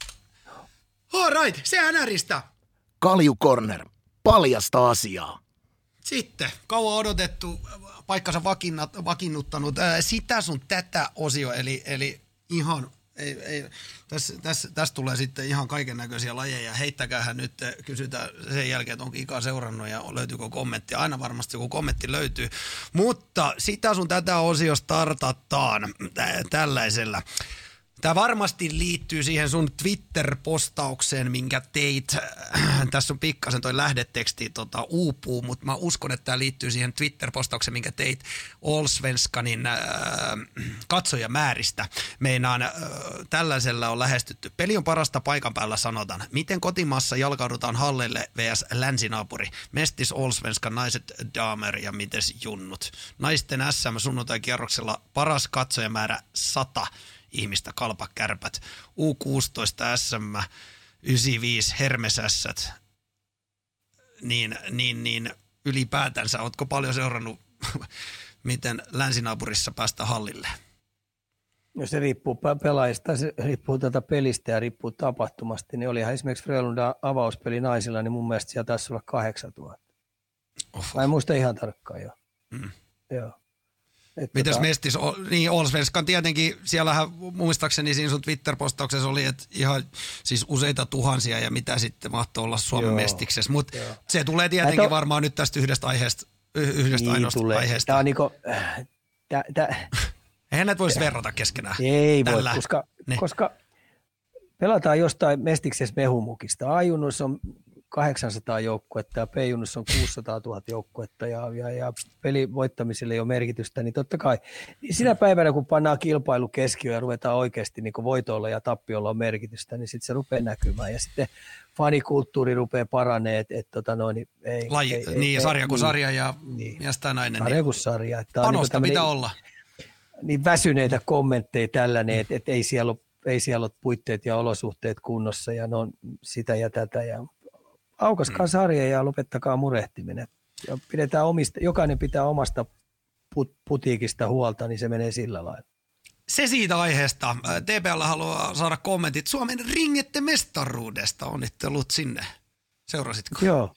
All right, se NRistä. Kalju Corner. Paljasta asiaa. Sitten, kauan odotettu, paikkansa vakinnat, vakiinnuttanut ää, sitä sun tätä osio, eli, eli ihan, ei, ei, tässä, tässä, tässä tulee sitten ihan kaiken näköisiä lajeja. Heittäkäähän nyt, kysytään sen jälkeen, että onko Ika seurannut ja löytyykö kommentti. Aina varmasti joku kommentti löytyy. Mutta sitä sun tätä osio startataan tä- tällaisella. Tämä varmasti liittyy siihen sun Twitter-postaukseen, minkä teit. Tässä on pikkasen toi lähdeteksti tota, uupuu, mutta mä uskon, että tämä liittyy siihen Twitter-postaukseen, minkä teit Allsvenskanin äh, katsojamääristä. Meinaan äh, tällaisella on lähestytty. Peli on parasta paikan päällä, sanotaan. Miten kotimaassa jalkaudutaan hallelle vs. länsinaapuri? Mestis Allsvenskan naiset damer ja mites junnut? Naisten SM sunnuntai-kierroksella paras katsojamäärä 100 ihmistä kalpakärpät. U16 SM, 95 Hermesässät. Niin, niin, niin ylipäätänsä, ootko paljon seurannut, miten länsinaapurissa päästä hallille? Jos se riippuu pe- pelaajista, se riippuu tätä pelistä ja riippuu tapahtumasta, niin olihan esimerkiksi Frölunda avauspeli naisilla, niin mun mielestä siellä taisi olla 8000. Oho. Mä en muista ihan tarkkaan jo. Mm. Joo. Et Mitäs tota- Mestis, niin Allsvenskan tietenkin, siellähän muistaakseni siinä sun Twitter-postauksessa oli, että ihan siis useita tuhansia ja mitä sitten mahtoi olla Suomen Joo. mestiksessä, mutta se tulee tietenkin Näitä on- varmaan nyt tästä yhdestä aiheesta, yhdestä niin ainoasta tulee. aiheesta. Tämä on niinku, tä, tä, Eihän näitä voisi verrata keskenään. ei voi, Tällä. koska, Niin. koska pelataan jostain mestiksessä mehumukista. A-junnuissa on 800 joukkuetta ja B-junnuissa on 600 000 joukkuetta ja, ja, ja pelin voittamiselle ei ole merkitystä, niin totta kai niin sinä päivänä, kun pannaan kilpailu keskiöön ja ruvetaan oikeasti niin voitolla ja tappiolla on merkitystä, niin sitten se rupeaa näkymään ja sitten fanikulttuuri rupeaa paranee, että et, tota noin, niin ei, Laji, ei, niin, ei, sarja kuin niin, sarja ja niin. mies tai nainen. Sarja Niin kuin sarja. Että panosta niin pitää olla. niin väsyneitä kommentteja tällainen, että, että ei, siellä ole, ei siellä ole puitteet ja olosuhteet kunnossa ja ne on sitä ja tätä. Ja aukaskaa sarja ja lopettakaa murehtiminen. Ja pidetään omista, jokainen pitää omasta put, putiikista huolta, niin se menee sillä lailla. Se siitä aiheesta. TPL haluaa saada kommentit Suomen ringette mestaruudesta. Onnittelut sinne. Seurasitko? Joo.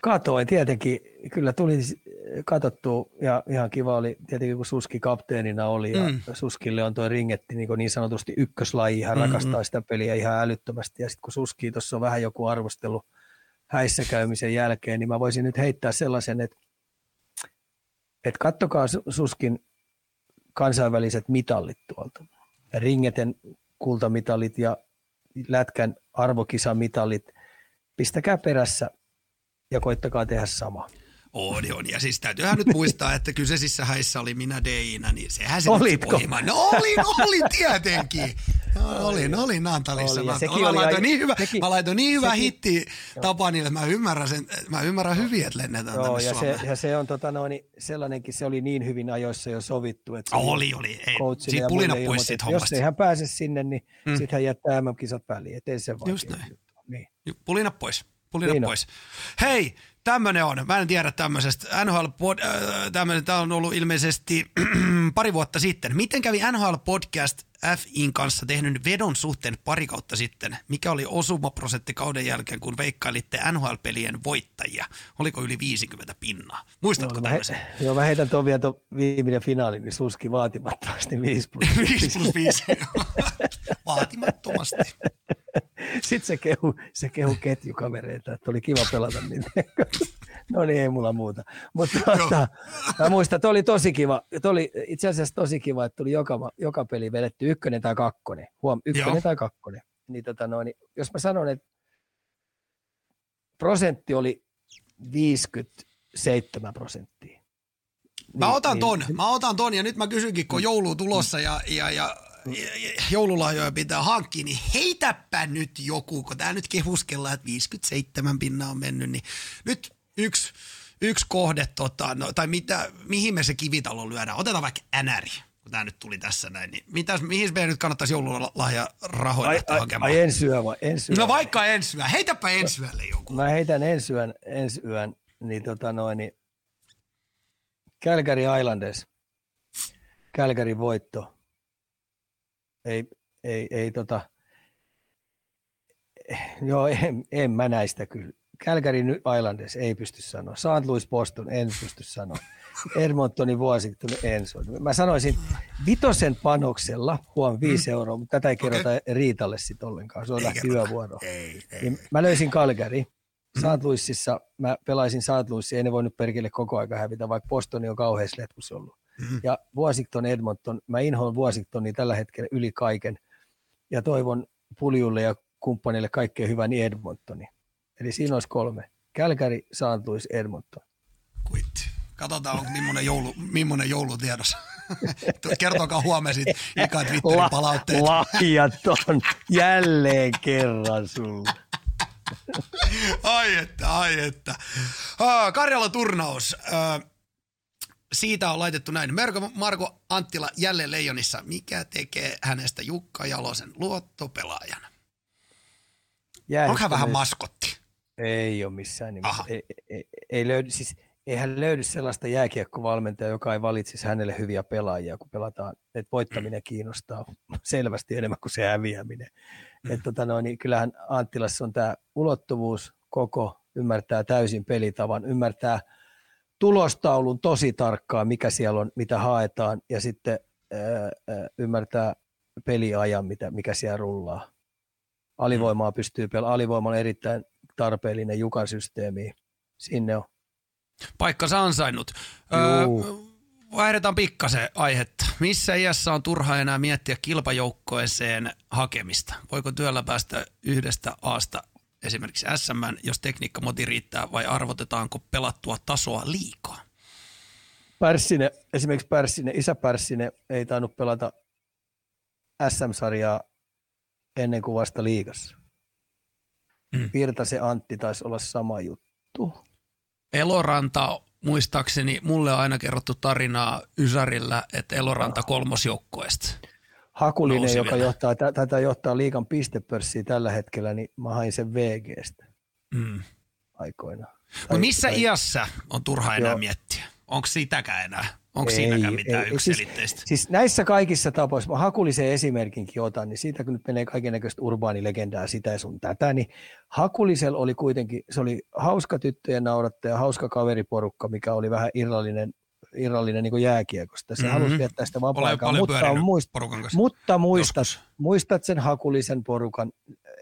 Katoin tietenkin, kyllä tuli katsottu ja ihan kiva oli tietenkin kun Suski kapteenina oli ja mm. Suskille on tuo ringetti niin, niin sanotusti ykköslaji, hän mm-hmm. rakastaa sitä peliä ihan älyttömästi ja sitten kun Suski tuossa on vähän joku arvostelu häissä käymisen jälkeen, niin mä voisin nyt heittää sellaisen, että, että kattokaa Suskin kansainväliset mitallit tuolta. Ringeten kultamitalit ja lätkän arvokisamitalit. Pistäkää perässä ja koittakaa tehdä sama. On, on. Ja siis täytyyhän nyt muistaa, että kyseisissä häissä oli minä Deinä, niin sehän se Olitko? Nyt no olin, olin tietenkin. No, olin, olin Naantalissa. Oli, mä, mä, laitoin niin hyvä, sekin, mä laitoin niin hyvä sekin, hitti Tapanille, että mä ymmärrän, sen, mä ymmärrän hyvin, että lennetään joo, tänne ja se, ja se on tota noin, sellainenkin, se oli niin hyvin ajoissa jo sovittu. Että oli, oli. Ei, siitä pulina pois siitä hommasta. Jos ei hän pääse sinne, niin mm. sitten hän jättää MM-kisat väliin. Ettei se Just näin. Niin. Pulina pois. Pulina niin pois. Hei, tämmönen on. Mä en tiedä tämmöisestä. NHL pod, äh, tämmönen, tää on ollut ilmeisesti pari vuotta sitten. Miten kävi NHL Podcast FIin kanssa tehnyt vedon suhteen pari kautta sitten? Mikä oli osumaprosentti kauden jälkeen, kun veikkailitte NHL-pelien voittajia? Oliko yli 50 pinnaa? Muistatko joo, tämmöisen? Mä he, joo, mä heitän tuon vielä tuon viimeinen finaali, niin suski vaatimattomasti 5 plus 5. 5 plus 5, vaatimattomasti. Sitten se kehu, se kehu ketjukavereita, että oli kiva pelata niitä. No niin, ei mulla muuta. Mutta tuota, mä muistan, että oli tosi kiva. Oli itse asiassa tosi kiva, että tuli joka, joka peli vedetty ykkönen tai kakkonen. Huom, ykkönen Joo. tai kakkonen. Niin, tota no, niin, jos mä sanon, että prosentti oli 57 prosenttia. Mä niin, otan ton, niin, mä otan ton ja nyt mä kysynkin, kun joulu tulossa ja, ja, ja joululahjoja pitää hankkia, niin heitäpä nyt joku, kun tää nyt kehuskellaan, että 57 pinnaa on mennyt, niin nyt yksi, yksi kohde, tota, no, tai mitä, mihin me se kivitalo lyödään. Otetaan vaikka NRI, kun tämä nyt tuli tässä näin. Niin mitäs, mihin meidän nyt kannattaisi joululahja rahoja ai, hakemaan? Ai ensyö vai? Ensyö. No vaikka ensyö. Heitäpä ensyölle joku. Mä heitän ensyön, ensyön niin tota noin, niin Calgary Islanders. Calgary voitto. Ei, ei, ei tota, joo, en, en mä näistä kyllä. Calgary Islanders ei pysty sanoa. St. Louis Boston en pysty sanoa. Edmontonin vuosittelu en Mä sanoisin vitosen panoksella, huom 5 mm. euroa, mutta tätä ei kerrota okay. Riitalle sitten ollenkaan. Se on lähti yövuoro. Ei, ei, niin mä löysin Calgary. Mm. St. Louisissa, mä pelaisin St. Louisissa, ei ne voinut perkille koko aika hävitä, vaikka Bostoni on kauheassa letkussa ollut. Mm. Ja Washington Edmonton, mä inhoan Washingtonia tällä hetkellä yli kaiken ja toivon Puljulle ja kumppanille kaikkea hyvää niin Edmontoni. Eli siinä olisi kolme. Kälkäri, Saantuis, Edmonton. Kuitti. Katsotaan, onko millainen, joulu, millainen joulutiedos. Kertokaa huomenna sitten Ika Twitterin palautteet. Lahjat on jälleen kerran sulle. ai että, ai että. Karjala turnaus. Siitä on laitettu näin. Marko, Marko Anttila jälleen Leijonissa. Mikä tekee hänestä Jukka Jalosen luottopelaajana? Onko hän vähän maskotti? Ei ole missään nimessä. Ei, ei, ei löydy, siis eihän löydy sellaista jääkiekkovalmentajaa, joka ei valitsisi hänelle hyviä pelaajia, kun pelataan, että voittaminen kiinnostaa selvästi enemmän kuin se häviäminen. Mm. Että tota noin, niin kyllähän Anttilassa on tämä ulottuvuus koko, ymmärtää täysin pelitavan, ymmärtää tulostaulun tosi tarkkaan, mikä siellä on, mitä haetaan, ja sitten ää, ymmärtää peliajan, mitä, mikä siellä rullaa. Alivoimaa pystyy pelaamaan. Alivoima on erittäin tarpeellinen Jukan systeemi. Sinne on. Paikkansa ansainnut. Öö, vaihdetaan pikkasen aihetta. Missä iässä on turha enää miettiä kilpajoukkoeseen hakemista? Voiko työllä päästä yhdestä aasta esimerkiksi SM, jos tekniikka moti riittää, vai arvotetaanko pelattua tasoa liikaa? Pärssinen, esimerkiksi Pärssinen, isä Pärssinen ei tainnut pelata SM-sarjaa ennen kuin vasta liigassa. Mm. Virtasen Antti taisi olla sama juttu. Eloranta, muistaakseni, mulle on aina kerrottu tarinaa Ysärillä, että Eloranta kolmosjoukkoesta. Hakulinen, joka johtaa, tätä johtaa liikan pistepörssiä tällä hetkellä, niin mä hain sen VGstä mm. aikoina. Mutta missä tai... iässä on turha enää Joo. miettiä? Onko sitäkään enää? Onko siinäkään mitään yksiselitteistä? Siis, siis näissä kaikissa tapoissa, mä Hakulisen esimerkinkin otan, niin siitä kun nyt menee kaikennäköistä urbaanilegendaa sitä ja sun tätä, niin Hakulisella oli kuitenkin, se oli hauska tyttöjen naurattaja, hauska kaveriporukka, mikä oli vähän irrallinen irrallinen niin jääkiekosta. Se mm-hmm. halusi viettää sitä vapaa-aikaa, mutta, muist, mutta muistat, muistat sen Hakulisen porukan,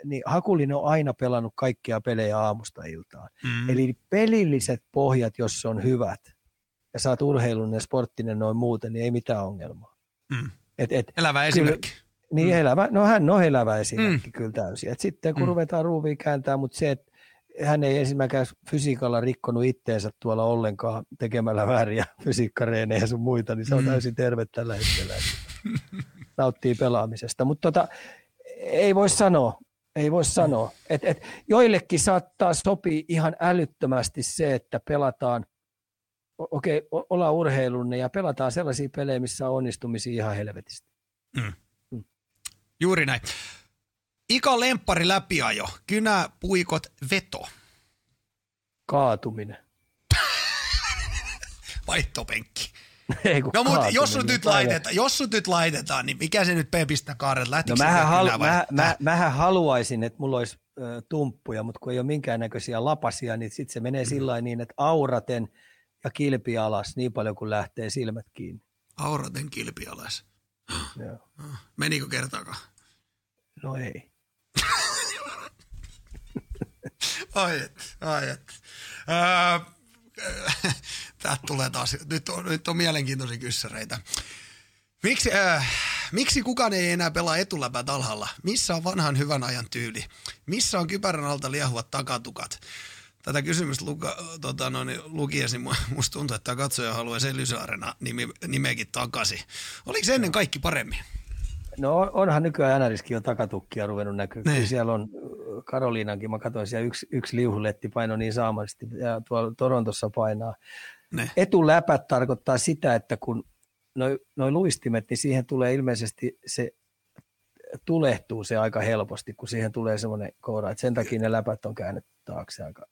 niin Hakulinen on aina pelannut kaikkia pelejä aamusta iltaan. Mm-hmm. Eli pelilliset pohjat, jos on hyvät, ja sä oot urheilullinen, sporttinen noin muuten, niin ei mitään ongelmaa. Mm. Et, et, elävä esimerkki. Kyllä, niin mm. elävä, no hän on elävä esimerkki mm. kyllä täysin. Et sitten kun mm. ruvetaan ruuvia kääntää, mutta se, että hän ei ensimmäkään fysiikalla rikkonut itteensä tuolla ollenkaan tekemällä vääriä fysiikkareenejä ja sun muita, niin se on mm. täysin terve tällä hetkellä. Nauttii pelaamisesta. Mutta tota, ei voi sanoa, ei voi sanoa. Et, et, joillekin saattaa sopia ihan älyttömästi se, että pelataan, okei, okay, ollaan urheilunne ja pelataan sellaisia pelejä, missä on onnistumisia ihan helvetistä. Mm. Mm. Juuri näin. Ika Lemppari läpiajo, kynä, puikot, veto. Kaatuminen. Vaihtopenkki. Ei, no mutta jos sut, nyt laitetaan, jos sut nyt laitetaan, niin mikä se nyt pepistä kaaret? No mähän, halu, mä, mä, mähän haluaisin, että mulla olisi ö, tumppuja, mutta kun ei ole minkäännäköisiä lapasia, niin sitten se menee mm. sillä niin, että auraten ja kilpi alas niin paljon kuin lähtee silmät kiinni. Auraten kilpi alas. Joo. Menikö kertaakaan? No ei. Ai et, ai et. Öö, Täältä tulee taas, nyt on, nyt on mielenkiintoisia kyssäreitä. Miksi, äh, miksi kukaan ei enää pelaa etuläpät alhaalla? Missä on vanhan hyvän ajan tyyli? Missä on kypärän alta liehuvat takatukat? Tätä kysymystä luka, tota, no, niin lukiesi, musta tuntuu, että katsoja haluaa Elysaarena nime, nimeäkin takaisin. Oliko se ennen kaikki paremmin? No onhan nykyään NRiskin jo takatukkia ruvennut näkyä. Niin. Siellä on Karoliinankin, mä katsoin siellä yksi, yksi liuhuletti paino niin saamallisesti ja tuolla Torontossa painaa. Ne. Etuläpät tarkoittaa sitä, että kun noin noi luistimet, niin siihen tulee ilmeisesti se tulehtuu se aika helposti, kun siihen tulee semmoinen koura, että sen takia ne läpät on käännetty taakse aika,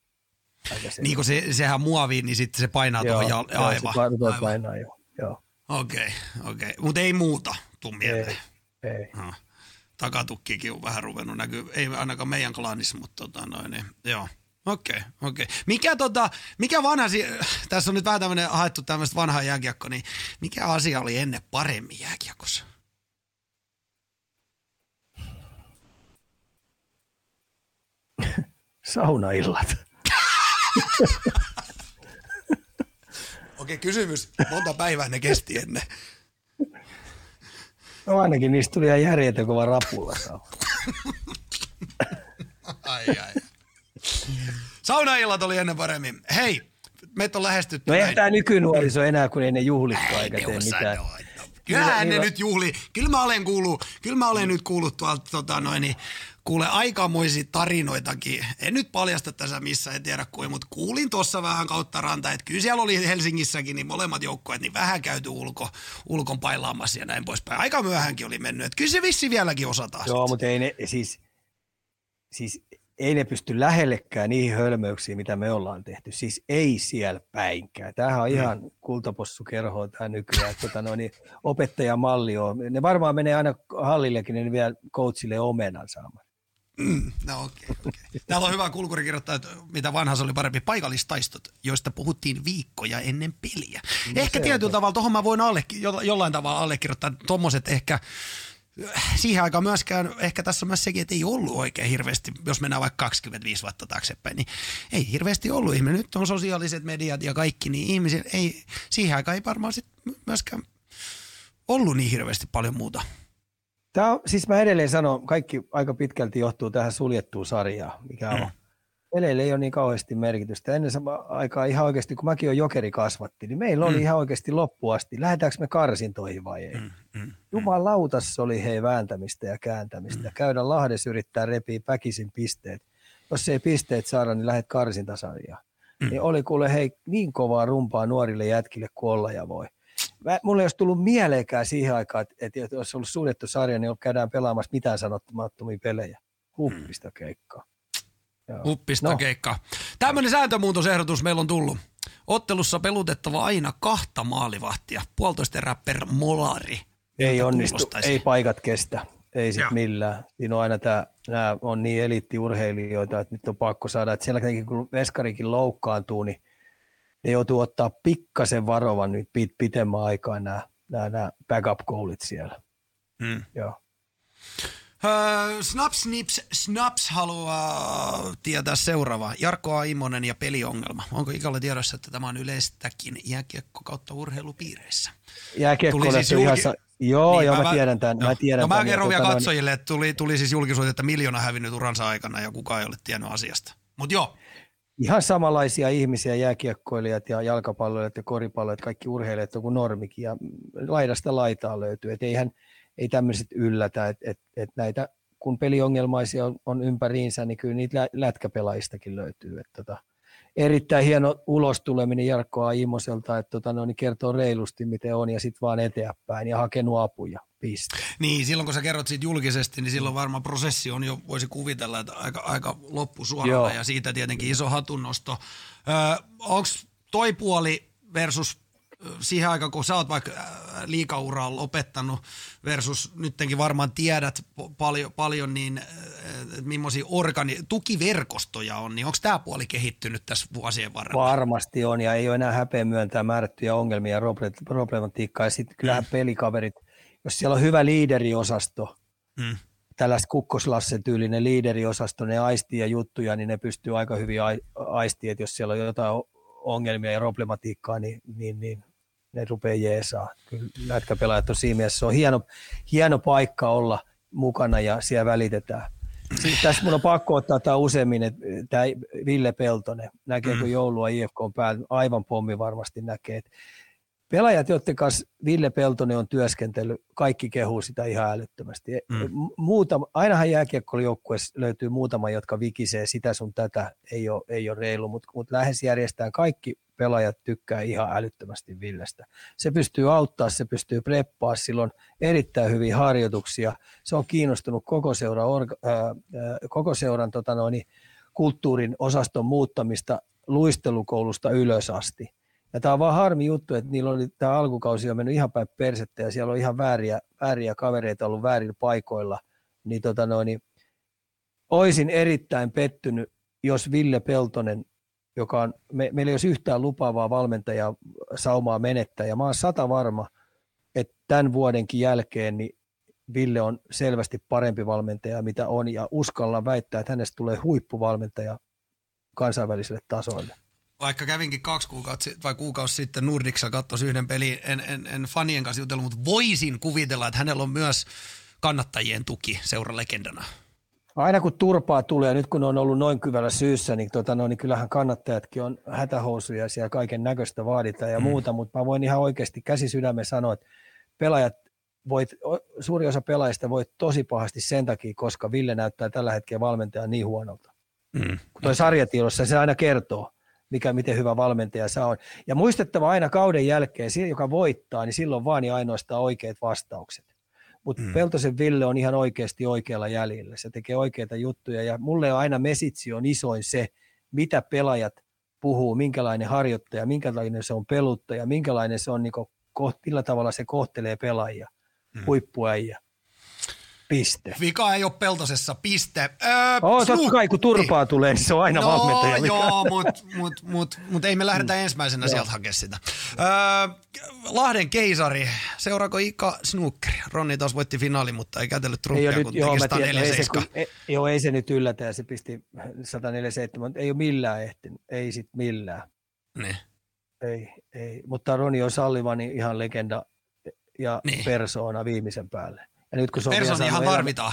aika Niin kun se, sehän muoviin, niin sitten se painaa joo, tuohon ja, joo, aivan. Joo, se painaa jo, joo. Okei, okay, okei. Okay. Mutta ei muuta, tuu mieleen. Ei, ei. No takatukkikin on vähän ruvennut näkyy, ei ainakaan meidän klanissa, mutta tota noin, niin, joo. Okei, okay, okei. Okay. Mikä, tota, mikä vanha, tässä on nyt vähän tämmöinen haettu tämmöistä vanhaa jääkiekkoa, niin mikä asia oli ennen paremmin jääkiekossa? Saunaillat. Okei, okay, kysymys. Monta päivää ne kesti ennen? No ainakin niistä tuli ihan järjetön kova rapulla. ai ai. Saunaillat oli ennen paremmin. Hei, meitä on lähestytty. No ei tämä nykynuoriso enää, kun ei ne juhlikaan eikä tee mitään. Kyllähän ne nyt juhli. Kyllä mä olen kuullut, kyllä mä olen nyt kuullut tuolta tota, noin, niin kuule aikamoisia tarinoitakin. En nyt paljasta tässä missä, en tiedä kuin, mutta kuulin tuossa vähän kautta ranta, että kyllä siellä oli Helsingissäkin niin molemmat joukkueet niin vähän käyty ulko, ulkon pailaamassa ja näin poispäin. Aika myöhänkin oli mennyt, että kyllä se vissi vieläkin osataan. Joo, sit. mutta ei ne, siis, siis ei ne pysty lähellekään niihin hölmöyksiin, mitä me ollaan tehty. Siis ei siellä päinkään. Tämähän on mm. ihan mm. kultapossukerhoa tämä nykyään. Tota, no, niin opettajamalli on. Ne varmaan menee aina hallillekin, niin vielä coachille omenan saamaan. Mm, no okei, okay, okay. Täällä on hyvä kulkuri kirjoittaa, että mitä vanha se oli parempi paikallistaistot, joista puhuttiin viikkoja ennen peliä. No ehkä tietyllä tavalla, tuohon mä voin alle, jollain tavalla allekirjoittaa tuommoiset ehkä, siihen aikaan myöskään, ehkä tässä on myös sekin, että ei ollut oikein hirveästi, jos mennään vaikka 25 vuotta taaksepäin, niin ei hirveästi ollut ihminen. Nyt on sosiaaliset mediat ja kaikki, niin ihmiset ei, siihen aikaan ei varmaan sit myöskään ollut niin hirveästi paljon muuta Tämä on, siis mä edelleen sanon, kaikki aika pitkälti johtuu tähän suljettuun sarjaan, mikä on. Mm. Peleille ei ole niin kauheasti merkitystä. Ennen sama aikaa ihan oikeasti, kun mäkin on jokeri kasvatti, niin meillä oli mm. ihan oikeasti loppuasti. Lähdetäänkö me karsintoihin vai ei? Mm. Mm. Jumalautas oli hei vääntämistä ja kääntämistä. Mm. Käydä Lahdessa yrittää repiä päkisin pisteet. Jos ei pisteet saada, niin lähdet karsintasarjaan. Mm. Niin oli kuule hei niin kovaa rumpaa nuorille jätkille kuin olla ja voi mä, mulle ei olisi tullut mieleenkään siihen aikaan, että, että jos ollut suljettu sarja, niin käydään pelaamassa mitään sanottamattomia pelejä. Huppista keikkaa. Joo. Huppista no. keikkaa. Tämmöinen sääntömuutosehdotus meillä on tullut. Ottelussa pelutettava aina kahta maalivahtia, puolitoista erää per molari. Ei onnistu, ei paikat kestä, ei Joo. sit millään. Siinä on aina tämä, nämä on niin eliittiurheilijoita, että nyt on pakko saada, että siellä kun veskarikin loukkaantuu, niin ne joutuu ottaa pikkasen varovan nyt pit, pitemmän aikaa nämä, nämä, nämä backup-goalit siellä. Hmm. Joo. Öö, Snaps Nips Snaps haluaa tietää seuraavaa. Jarkko A. Immonen ja peliongelma. Onko Ikalle tiedossa, että tämä on yleistäkin jääkiekko kautta urheilupiireissä? Jääkiekko Tuli siis julki... ihan... Joo, Niin, joo, mä, tiedän tämän. joo. Mä, tiedän no, mä tämän, ja kerron vielä tota katsojille, että tuli, tuli siis julkisuudet, että miljoona hävinnyt uransa aikana ja kukaan ei ole tiennyt asiasta. Mutta joo, ihan samanlaisia ihmisiä, jääkiekkoilijat ja jalkapalloilijat ja koripalloilijat, kaikki urheilijat on kuin normikin ja laidasta laitaa löytyy. Et eihän, ei tämmöiset yllätä, että et, et näitä kun peliongelmaisia on, on ympäriinsä, niin kyllä niitä lä- lätkäpelaajistakin löytyy. Et tota, erittäin hieno ulostuleminen Jarkko A. Imoselta, että tota, no, niin kertoo reilusti, miten on, ja sitten vaan eteenpäin ja hakenut apuja. Piste. niin silloin kun sä kerrot siitä julkisesti, niin silloin varmaan prosessi on jo, voisi kuvitella, että aika, aika loppusuoralla Joo. ja siitä tietenkin iso hatunnosto. Öö, Onko toi puoli versus siihen aikaan, kun sä oot vaikka äh, liikauraa lopettanut versus nyttenkin varmaan tiedät paljon, paljon niin äh, että millaisia organi- tukiverkostoja on, niin onko tämä puoli kehittynyt tässä vuosien varrella? Varmasti on, ja ei ole enää häpeä myöntää määrättyjä ongelmia ja proble- problematiikkaa. Ja sitten kyllähän pelikaverit, jos siellä on hyvä liideriosasto, Mm. tällaista kukkoslassen tyylinen liideriosasto, ne aistii ja juttuja, niin ne pystyy aika hyvin ai- aistimaan, että jos siellä on jotain ongelmia ja problematiikkaa, niin, niin, niin ne rupeaa jeesaa. Kyllä lätkäpelaajat on siinä mielessä, se on hieno, hieno paikka olla mukana ja siellä välitetään. Sitten tässä mun on pakko ottaa tämä useammin, että tämä Ville Peltonen, näkeekö Mm. joulua IFK on päällä, aivan pommi varmasti näkee. että Pelaajat, joiden kanssa Ville Peltonen on työskentellyt, kaikki kehuu sitä ihan älyttömästi. Mm. Mm. Muutama, ainahan jääkiekkojoukkueessa löytyy muutama, jotka vikisee sitä sun tätä, ei ole, ei ole reilu, mutta mut lähes järjestään kaikki pelaajat tykkää ihan älyttömästi Villestä. Se pystyy auttaa, se pystyy preppaa, sillä on erittäin hyviä harjoituksia. Se on kiinnostunut koko, seura, koko seuran tota noin, kulttuurin osaston muuttamista luistelukoulusta ylös asti. Ja tämä on vaan harmi juttu, että niillä oli tämä alkukausi on mennyt ihan päin persettä ja siellä on ihan vääriä, vääriä kavereita ollut väärillä paikoilla. Niin, tota noin, oisin erittäin pettynyt, jos Ville Peltonen, joka on, me, meillä ei olisi yhtään lupaavaa valmentajaa saumaa menettää, ja mä oon sata varma, että tämän vuodenkin jälkeen niin Ville on selvästi parempi valmentaja, mitä on, ja uskallan väittää, että hänestä tulee huippuvalmentaja kansainväliselle tasoille. vaikka kävinkin kaksi kuukautta vai kuukausi sitten Nordicsilla katsoin yhden pelin, en, en, en fanien kanssa jutellut, mutta voisin kuvitella, että hänellä on myös kannattajien tuki seuralegendana. Aina kun turpaa tulee, nyt kun on ollut noin kyvällä syyssä, niin, tota, no, niin kyllähän kannattajatkin on hätähousuja ja kaiken näköistä vaaditaan ja mm. muuta, mutta mä voin ihan oikeasti käsi sydämen sanoa, että pelaajat voit, suuri osa pelaajista voi tosi pahasti sen takia, koska Ville näyttää tällä hetkellä valmentaja niin huonolta. Mm. Kun toi sarjatiedossa se aina kertoo, mikä, miten hyvä valmentaja sä on. Ja muistettava aina kauden jälkeen, se, joka voittaa, niin silloin vaan ja ainoastaan oikeat vastaukset. Mutta Mm. Peltosen Ville on ihan oikeasti oikealla jäljellä. Se tekee oikeita juttuja ja mulle on aina mesitsi on isoin se, mitä pelaajat puhuu, minkälainen harjoittaja, minkälainen se on peluttaja, minkälainen se on, niin koht, millä tavalla se kohtelee pelaajia, mm. huippuäijä. Piste. Vika ei ole peltosessa, piste. Öö, Oh, totta kai, kun turpaa tulee, niin se on aina no, valmentaja. joo, mutta mut, mut, mut ei me lähdetä ensimmäisenä sieltä hakemaan sitä. Öö, Lahden keisari, seuraako Ika Snooker? Ronni taas voitti finaali, mutta ei kätellyt Ei trumpia, nyt, kun joo, teki mä tiedän, no ei, se, 147. kun, ei, joo, ei se nyt yllätä ja se pisti 147, mutta ei ole millään ehtinyt, ei sit millään, Niin. ei, ei. mutta Roni on Sallivani ihan legenda ja niin. persoona viimeisen päälle. Ja nyt kun se on Personi saanut ihan elämä- tarvitaan.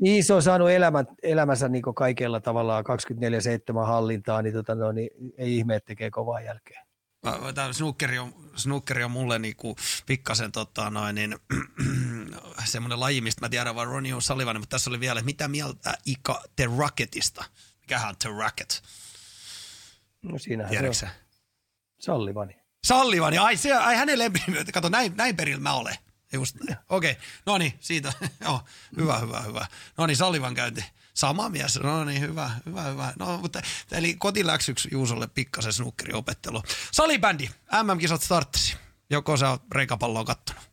Niin, se on saanut elämä, elämänsä niin kaikella tavalla 24-7 hallintaa, niin, tota, no, niin ei ihme, että tekee kovaa jälkeen. Tämä snookeri on, snookeri on mulle niinku pikkasen tota noin, niin, semmoinen laji, mistä mä tiedän vaan Ronnie O'Sullivan, mutta tässä oli vielä, että mitä mieltä Ika The Racketista? Mikähän on The Racket? No siinähän se on? Sallivani. Sallivan, ai, se, ai hänen lempinimi, kato näin, näin perillä mä olen. Just. Okei, no niin, siitä, joo, hyvä, hyvä, hyvä. No niin, Sallivan käynti. Sama mies, no niin, hyvä, hyvä, hyvä. No, mutta, eli kotiläksyksi Juusolle pikkasen snukkeriopettelu. Salibändi, MM-kisat starttasi. Joko sä oot reikapalloa kattonut?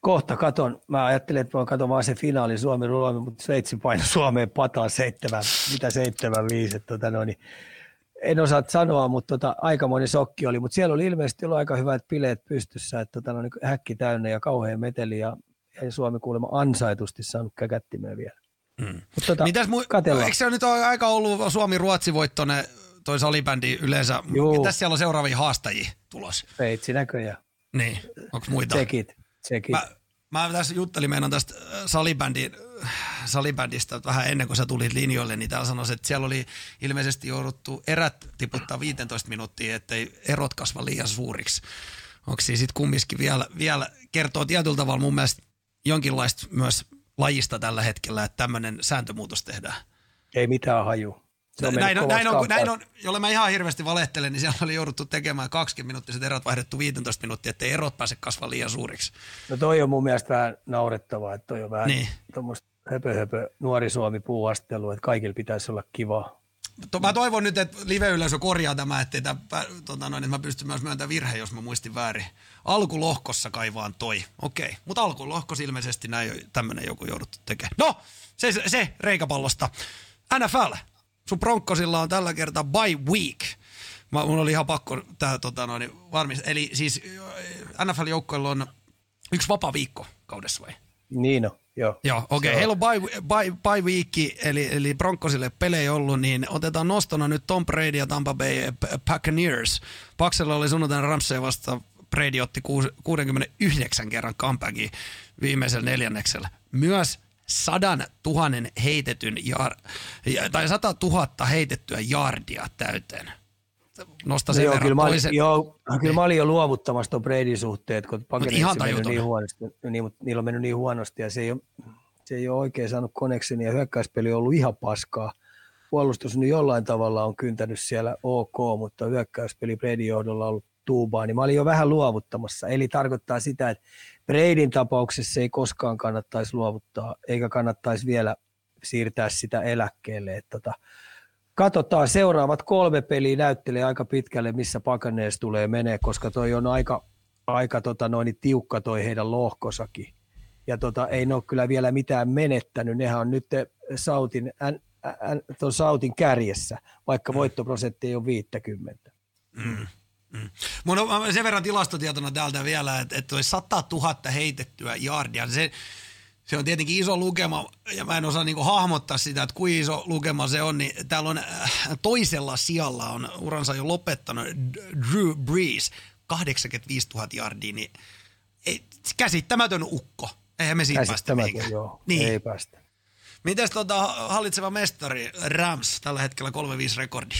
Kohta katon. Mä ajattelin, että mä katon vaan se finaali Suomi Ruomi, mutta Sveitsi paino Suomeen pataan seitsemän, mitä seitsemän viisi. Tota no, niin en osaa sanoa, mutta tota, aikamoinen sokki oli, mutta siellä oli ilmeisesti ollut aika hyvät bileet pystyssä, että tota, no, niin häkki täynnä ja kauhean meteli ja, ja Suomi kuulemma ansaitusti saanut käkättimeen vielä. Mm. tota, Mitäs mu- eikö se nyt ole aika ollut Suomi-Ruotsi-voittoinen toi salibändi yleensä? Juu. Mitäs siellä on seuraavia haastajia tulos? Peitsi näköjään. Niin, onko muita? Tsekit. Tsekit. Mä, mä tässä juttelin meidän tästä äh, salibändin, salibändistä vähän ennen kuin sä tulit linjoille, niin täällä sanoisin, että siellä oli ilmeisesti jouduttu erät tiputtaa 15 minuuttia, ettei erot kasva liian suuriksi. Onko siis sitten kumminkin vielä, vielä kertoo tietyllä tavalla mun mielestä jonkinlaista myös lajista tällä hetkellä, että tämmöinen sääntömuutos tehdään? Ei mitään haju. On näin, on, näin, on, näin on, jolle mä ihan hirveästi valehtelen, niin siellä oli jouduttu tekemään 20 minuuttia, erot vaihdettu 15 minuuttia, ettei erot pääse kasvamaan liian suuriksi. No toi on mun mielestä vähän naurettavaa, että toi on vähän niin. tuommoista höpö, höpö nuori Suomi puuastelu, että kaikilla pitäisi olla kiva. Mä toivon nyt, että live-yleisö korjaa tämä, ettei tämä, tota noin, että mä pystyn myös myöntämään virhe, jos mä muistin väärin. Alkulohkossa kai vaan toi. Okei, mutta alkulohkossa ilmeisesti näin tämmöinen joku jouduttu tekemään. No, se, se reikäpallosta. NFL, sun Broncosilla on tällä kertaa by week. Mä, mun oli ihan pakko tää tota noin, varmistaa. Eli siis NFL-joukkoilla on yksi vapaa viikko kaudessa vai? Niin on, joo. Joo, okei. Okay. Heillä on bye, bye, bye week, eli, eli Broncosille pelejä ollut, niin otetaan nostona nyt Tom Brady ja Tampa Bay Buccaneers. Paksella oli sunnuntaina Ramsey vasta Brady otti 69 kerran comebackin viimeisellä neljänneksellä. Myös sadan tuhannen heitetyn jar, tai sata tuhatta heitettyä jardia täyteen. Nosta sen no joo, kyllä mä, olin, joo, kyllä mä olin jo luovuttamassa tuon Bradyn suhteen, kun Pakeneissa mennyt niin huonosti, niin, mutta niillä on mennyt niin huonosti ja se ei ole, se ei ole oikein saanut konekseni ja hyökkäyspeli on ollut ihan paskaa. Puolustus nyt jollain tavalla on kyntänyt siellä ok, mutta hyökkäyspeli Bradyn johdolla on ollut tuubaa, niin mä olin jo vähän luovuttamassa. Eli tarkoittaa sitä, että Breidin tapauksessa ei koskaan kannattaisi luovuttaa, eikä kannattaisi vielä siirtää sitä eläkkeelle. Että tota, katsotaan, seuraavat kolme peliä näyttelee aika pitkälle, missä Pakanees tulee menee, koska toi on aika, aika tota noin, tiukka toi heidän lohkosakin. Ja tota, ei ne ole kyllä vielä mitään menettänyt. Nehän on nyt Sautin, än, än, ton Sautin kärjessä, vaikka voittoprosentti ei ole 50. Mm. Mm. Mun on sen verran tilastotietona täältä vielä, että, että toi 100 000 heitettyä jardia, se, se on tietenkin iso lukema, ja mä en osaa niinku hahmottaa sitä, että kuinka iso lukema se on, niin täällä on äh, toisella sijalla on uransa jo lopettanut Drew Brees, 85 000 jardia, niin ei, käsittämätön ukko. Eihän me siitä päästä joo, niin. ei päästä. Mites tota hallitseva mestari Rams tällä hetkellä 3-5 rekordi?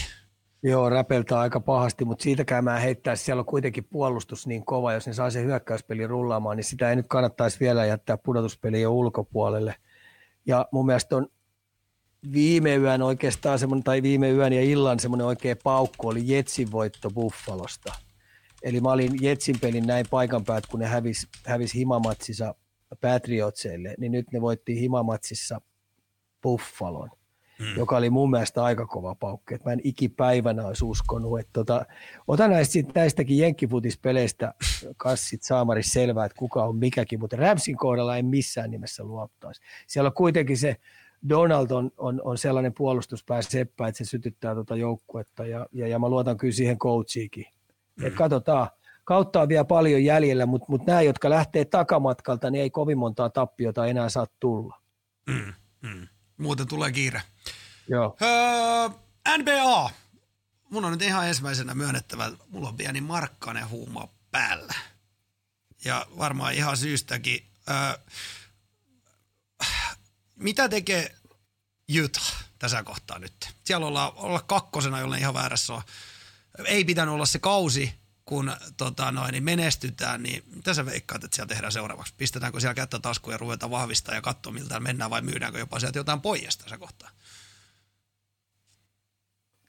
Joo, räpeltää aika pahasti, mutta siitäkään mä heittäisi. Siellä on kuitenkin puolustus niin kova, jos ne saa sen hyökkäyspeli rullaamaan, niin sitä ei nyt kannattaisi vielä jättää pudotuspeliä ulkopuolelle. Ja mun mielestä on viime yön oikeastaan semmoinen, tai viime yön ja illan semmoinen oikea paukku oli Jetsin voitto Buffalosta. Eli mä olin Jetsin pelin näin paikan päät, kun ne hävisi hävis himamatsissa Patriotseille, niin nyt ne voitti himamatsissa Buffalon mm. joka oli mun mielestä aika kova paukki. Että mä en ikipäivänä olisi uskonut. Että tota, ota näistä, näistäkin jenkkifutispeleistä kassit saamari selvää, että kuka on mikäkin, mutta Ramsin kohdalla en missään nimessä luottaisi. Siellä on kuitenkin se Donald on, on, on sellainen puolustuspää seppä, että se sytyttää tuota joukkuetta ja, ja, ja mä luotan kyllä siihen coachiikin. Mm. Et katsotaan, kautta on vielä paljon jäljellä, mutta, mutta nämä, jotka lähtee takamatkalta, niin ei kovin montaa tappiota enää saa tulla. Mm, mm. Muuten tulee kiire. Joo. Öö, NBA. Mun on nyt ihan ensimmäisenä myönnettävä, että mulla on pieni markkainen huuma päällä. Ja varmaan ihan syystäkin. Öö, mitä tekee Utah tässä kohtaa nyt? Siellä ollaan olla kakkosena, jolle ihan väärässä on. Ei pitänyt olla se kausi, kun tota noin, niin menestytään, niin mitä sä veikkaat, että siellä tehdään seuraavaksi? Pistetäänkö siellä kättä taskuja ja ruvetaan vahvistaa ja katsoa, miltä mennään vai myydäänkö jopa sieltä jotain pois tässä kohtaa?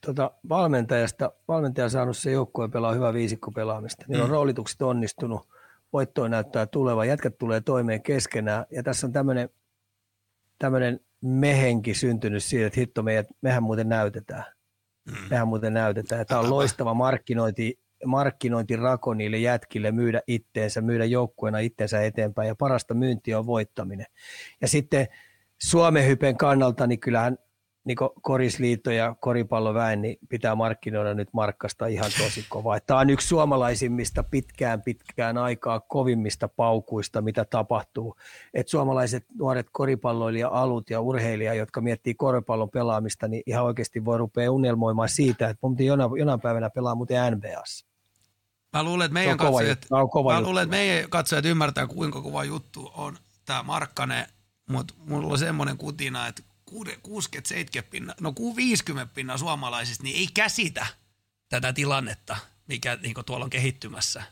Tota, valmentajasta, valmentaja on saanut se joukkueen pelaa hyvä viisikko pelaamista. Niillä on mm. roolitukset onnistunut, voittoa näyttää tuleva, jätkät tulee toimeen keskenään ja tässä on tämmöinen tämmöinen mehenki syntynyt siitä, että hitto, meidät, mehän muuten näytetään. Mm. Mehän muuten näytetään. Tämä on loistava markkinointi, markkinointirako niille jätkille myydä itteensä, myydä joukkueena itteensä eteenpäin ja parasta myyntiä on voittaminen. Ja sitten Suomen hypen kannalta, niin kyllähän niin korisliitto ja koripalloväen niin pitää markkinoida nyt markkasta ihan tosi kovaa. Tämä on yksi suomalaisimmista pitkään pitkään aikaa kovimmista paukuista, mitä tapahtuu. Et suomalaiset nuoret koripalloilija-alut ja urheilija, jotka miettii koripallon pelaamista, niin ihan oikeasti voi rupea unelmoimaan siitä, että mun jonain, jonain päivänä pelaa muuten NBAssa. Mä luulen, että meidän, katsojat, mä luulen, että meidän katsojat ymmärtää, kuinka kova juttu on tämä Markkanen, mutta mulla on semmoinen kutina, että 60-70 pinna, no 50 pinna suomalaisista, niin ei käsitä tätä tilannetta, mikä niin tuolla on kehittymässä.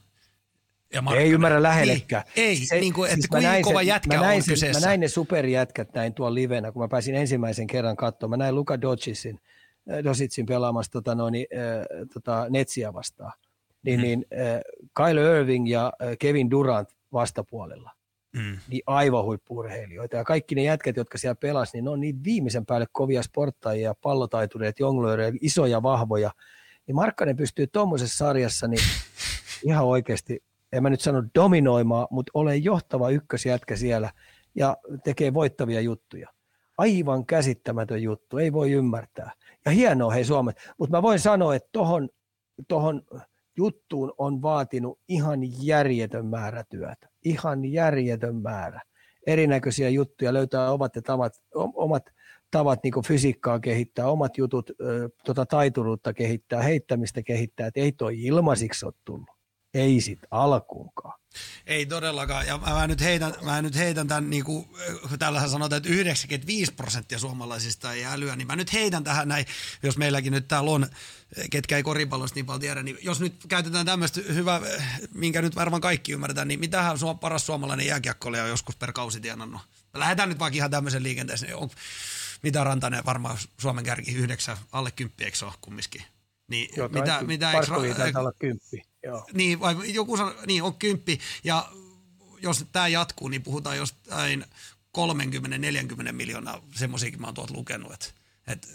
Ja ei ymmärrä lähellekään. Niin, ei, se, niin kuin, että siis kuinka kova jätkä mä näin on kyseessä. Mä näin ne superjätkät näin tuolla livenä, kun mä pääsin ensimmäisen kerran katsomaan. Mä näin Luka Dodgitsin, äh, Dodgitsin pelaamassa tota, noin, äh, tota, Netsiä vastaan. Niin, hmm. niin äh, Kyle Irving ja äh, Kevin Durant vastapuolella mm. niin aivan huippurheilijoita. Ja kaikki ne jätkät, jotka siellä pelasivat, niin ne on niin viimeisen päälle kovia sporttajia, pallotaitureita, jonglöörejä, isoja, vahvoja. Niin Markkanen pystyy tuommoisessa sarjassa niin ihan oikeasti, en mä nyt sano dominoimaan, mutta ole johtava ykkösjätkä siellä ja tekee voittavia juttuja. Aivan käsittämätön juttu, ei voi ymmärtää. Ja hienoa hei Suomet, mutta mä voin sanoa, että tohon, tohon juttuun on vaatinut ihan järjetön määrä työtä. Ihan järjetön määrä. Erinäköisiä juttuja, löytää omat, ja tavat, omat tavat niin fysiikkaa kehittää, omat jutut, tota taituruutta kehittää, heittämistä kehittää, että ei toi ilmaisiksi ole tullut. Ei sit alkuunkaan. Ei todellakaan. Ja mä nyt heitän, mä nyt heitän tämän, niin kuin täällähän sanotaan, että 95 prosenttia suomalaisista ei älyä, niin mä nyt heitän tähän näin, jos meilläkin nyt täällä on, ketkä ei koripallosta niin paljon tiedä, niin jos nyt käytetään tämmöistä hyvää, minkä nyt varmaan kaikki ymmärretään, niin mitähän on paras suomalainen jääkiekkoilija on joskus per kausi tienannut? Lähdetään nyt vaikka ihan tämmöisen liikenteeseen. On, mitä Rantanen varmaan Suomen kärki yhdeksän, alle kymppi, eikö se ole kumminkin? Niin, Joo, mitä, mitä, eikö, olla kymppi. Joo. Niin, vai joku sanoo, niin on kymppi. Ja jos tämä jatkuu, niin puhutaan jostain 30-40 miljoonaa, semmoisiakin mä oon tuolta lukenut, että, että,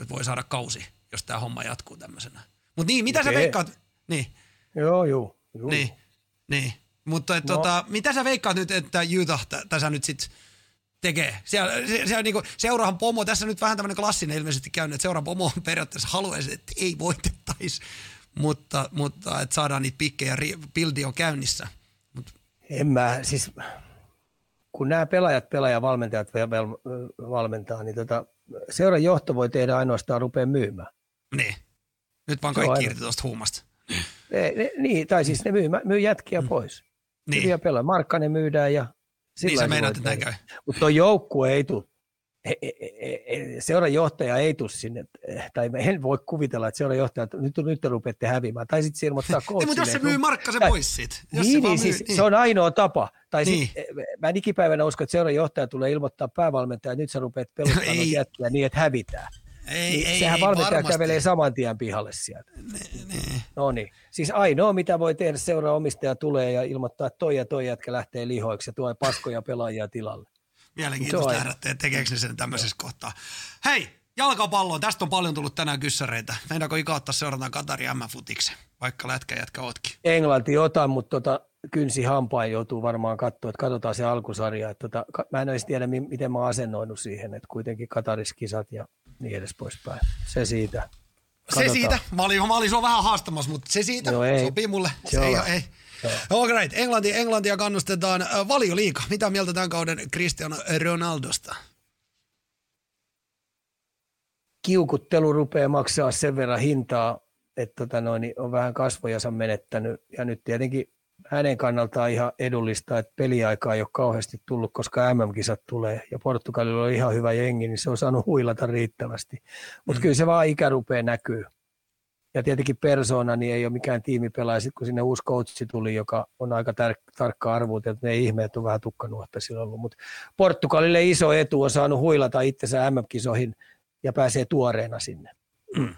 että voi saada kausi, jos tämä homma jatkuu tämmöisenä. Mutta niin, mitä okay. sä veikkaat? Niin. Joo, joo. joo. Niin, niin. Mutta no. tota, mitä sä veikkaat nyt, että Utah tässä nyt sitten tekee. Siellä, se, siellä niin seurahan pomo, tässä nyt vähän tämmöinen klassinen ilmeisesti käynyt, että seurahan pomo on periaatteessa haluaisi, että ei voitettaisi mutta, mutta että saadaan niitä pikkejä, pildi on käynnissä. Mut. En mä, siis kun nämä pelaajat pelaa ja valmentajat valmentaa, niin tota, seuran johto voi tehdä ainoastaan rupea myymään. Niin. Nyt vaan kaikki irti tuosta huumasta. Ne, ne, niin, tai siis ne myy, myy jätkiä mm. pois. Niin. Hyviä pelaa. Markkanen myydään ja sillä niin sä meinaat, että näin käy. Mutta tuo joukkue ei tule seuran johtaja ei tule sinne, tai en voi kuvitella, että seuran johtaja, että nyt, nyt te rupeatte häviämään, tai sitten se ilmoittaa coachille. mutta jos se myy Markkasen tai, pois siitä. Jos niin, se, niin, siis, niin. se on ainoa tapa. Tai niin. sit, mä en ikipäivänä usko, että seuran johtaja tulee ilmoittaa päävalmentaja, että nyt sä rupeat peluttaa jätkiä niin, että hävitään. Ei, niin ei, sehän ei, valmentaja varmasti. kävelee saman tien pihalle sieltä. No niin. Siis ainoa, mitä voi tehdä, seuraa omistaja tulee ja ilmoittaa, että toi ja toi jätkä lähtee lihoiksi ja tuo paskoja pelaajia tilalle. Mielenkiintoista nähdä, että tekeekö ne sen tämmöisessä kohtaa. Hei, jalkapalloon. Tästä on paljon tullut tänään kyssäreitä. Meinaako Ika ottaa seurataan Katari M-futiksen, vaikka lätkä jätkä ootkin? Englanti otan, mutta tota, kynsi hampain joutuu varmaan katsoa, että katsotaan se alkusarja. Että tota, mä en edes tiedä, miten mä asennoinut siihen, että kuitenkin Kataris kisat ja niin edes poispäin. Se siitä. Katsotaan. Se siitä. Mä olin, mä olin sua vähän haastamassa, mutta se siitä. Joo, ei. Sopii mulle. Se, se ei, ei. All right. Englanti, Englantia kannustetaan. Valioliika. Mitä mieltä tämän kauden Cristiano Ronaldosta? Kiukuttelu rupeaa maksaa sen verran hintaa, että tota noin, on vähän kasvojansa menettänyt. Ja nyt tietenkin hänen kannaltaan ihan edullista, että peliaikaa ei ole kauheasti tullut, koska MM-kisat tulee ja Portugalilla on ihan hyvä jengi, niin se on saanut huilata riittävästi. Mutta mm. kyllä se vaan ikä rupeaa näkyy ja tietenkin persona niin ei ole mikään tiimipelaaja. Sitten kun sinne uusi coachi tuli, joka on aika tar- tarkka että ne ihmeet on vähän tukkanuotta silloin ollut. Mutta Portugalille iso etu on saanut huilata itsensä MM-kisoihin ja pääsee tuoreena sinne. Mm.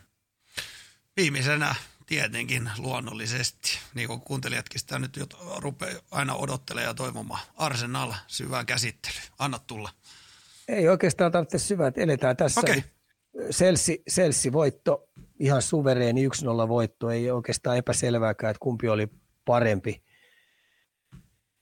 Viimeisenä tietenkin luonnollisesti, niin kuin kuuntelijatkin sitä nyt rupeaa aina odottelemaan ja toivomaan. Arsenal, syvää käsittely. Anna tulla. Ei oikeastaan tarvitse syvää, että eletään tässä. Okei. Selsi, Selsi voitto, ihan suvereeni 1-0 voitto, ei oikeastaan epäselvääkään, että kumpi oli parempi,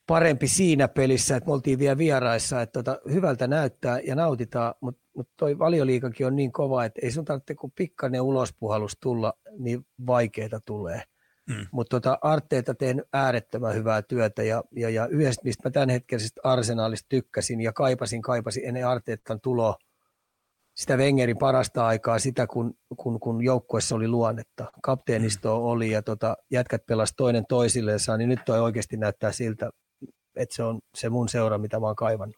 parempi siinä pelissä, että me oltiin vielä vieraissa, että tota, hyvältä näyttää ja nautitaan, mutta mut toi valioliikakin on niin kova, että ei sun tarvitse kun pikkainen ulospuhallus tulla, niin vaikeita tulee. Mm. Mutta tota, Arteeta teen äärettömän hyvää työtä ja, ja, ja yhdestä, mistä mä tämänhetkisestä arsenaalista tykkäsin ja kaipasin, kaipasin ennen Arteetan tuloa, sitä Wengerin parasta aikaa, sitä kun, kun, kun joukkuessa oli luonnetta. Kapteenisto mm. oli ja tota, jätkät pelasi toinen toisilleensa, niin nyt toi oikeasti näyttää siltä, että se on se mun seura, mitä mä oon kaivannut.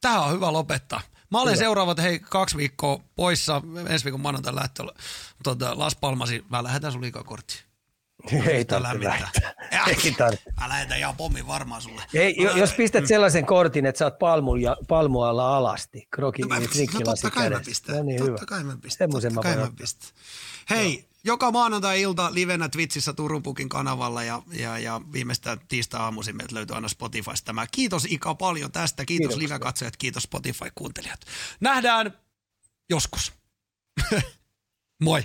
Tähän on hyvä lopettaa. Mä olen hyvä. seuraavat hei kaksi viikkoa poissa, ensi viikon maanantai lähtö tuota, Las Palmasi, mä lähetän sun liikakorttiin. Ei tarvitse lähettää. Ei tarvitse. Mä lähetän ihan pommin varmaan sulle. Ei, mä jos pistät mm. sellaisen kortin, että sä oot palmulla, palmualla alasti, kroki, no, niin no, totta kai mä pistän. No niin, totta hyvä. kai mä pistän. Semmoisen mä voin pistän. Hei, no. joka maanantai-ilta livenä Twitchissä Turun Pukin kanavalla ja, ja, ja viimeistään tiistai-aamuisin meiltä löytyy aina Spotifysta tämä. Kiitos Ika paljon tästä. Kiitos live-katsojat, kiitos Spotify-kuuntelijat. Nähdään joskus. Moi.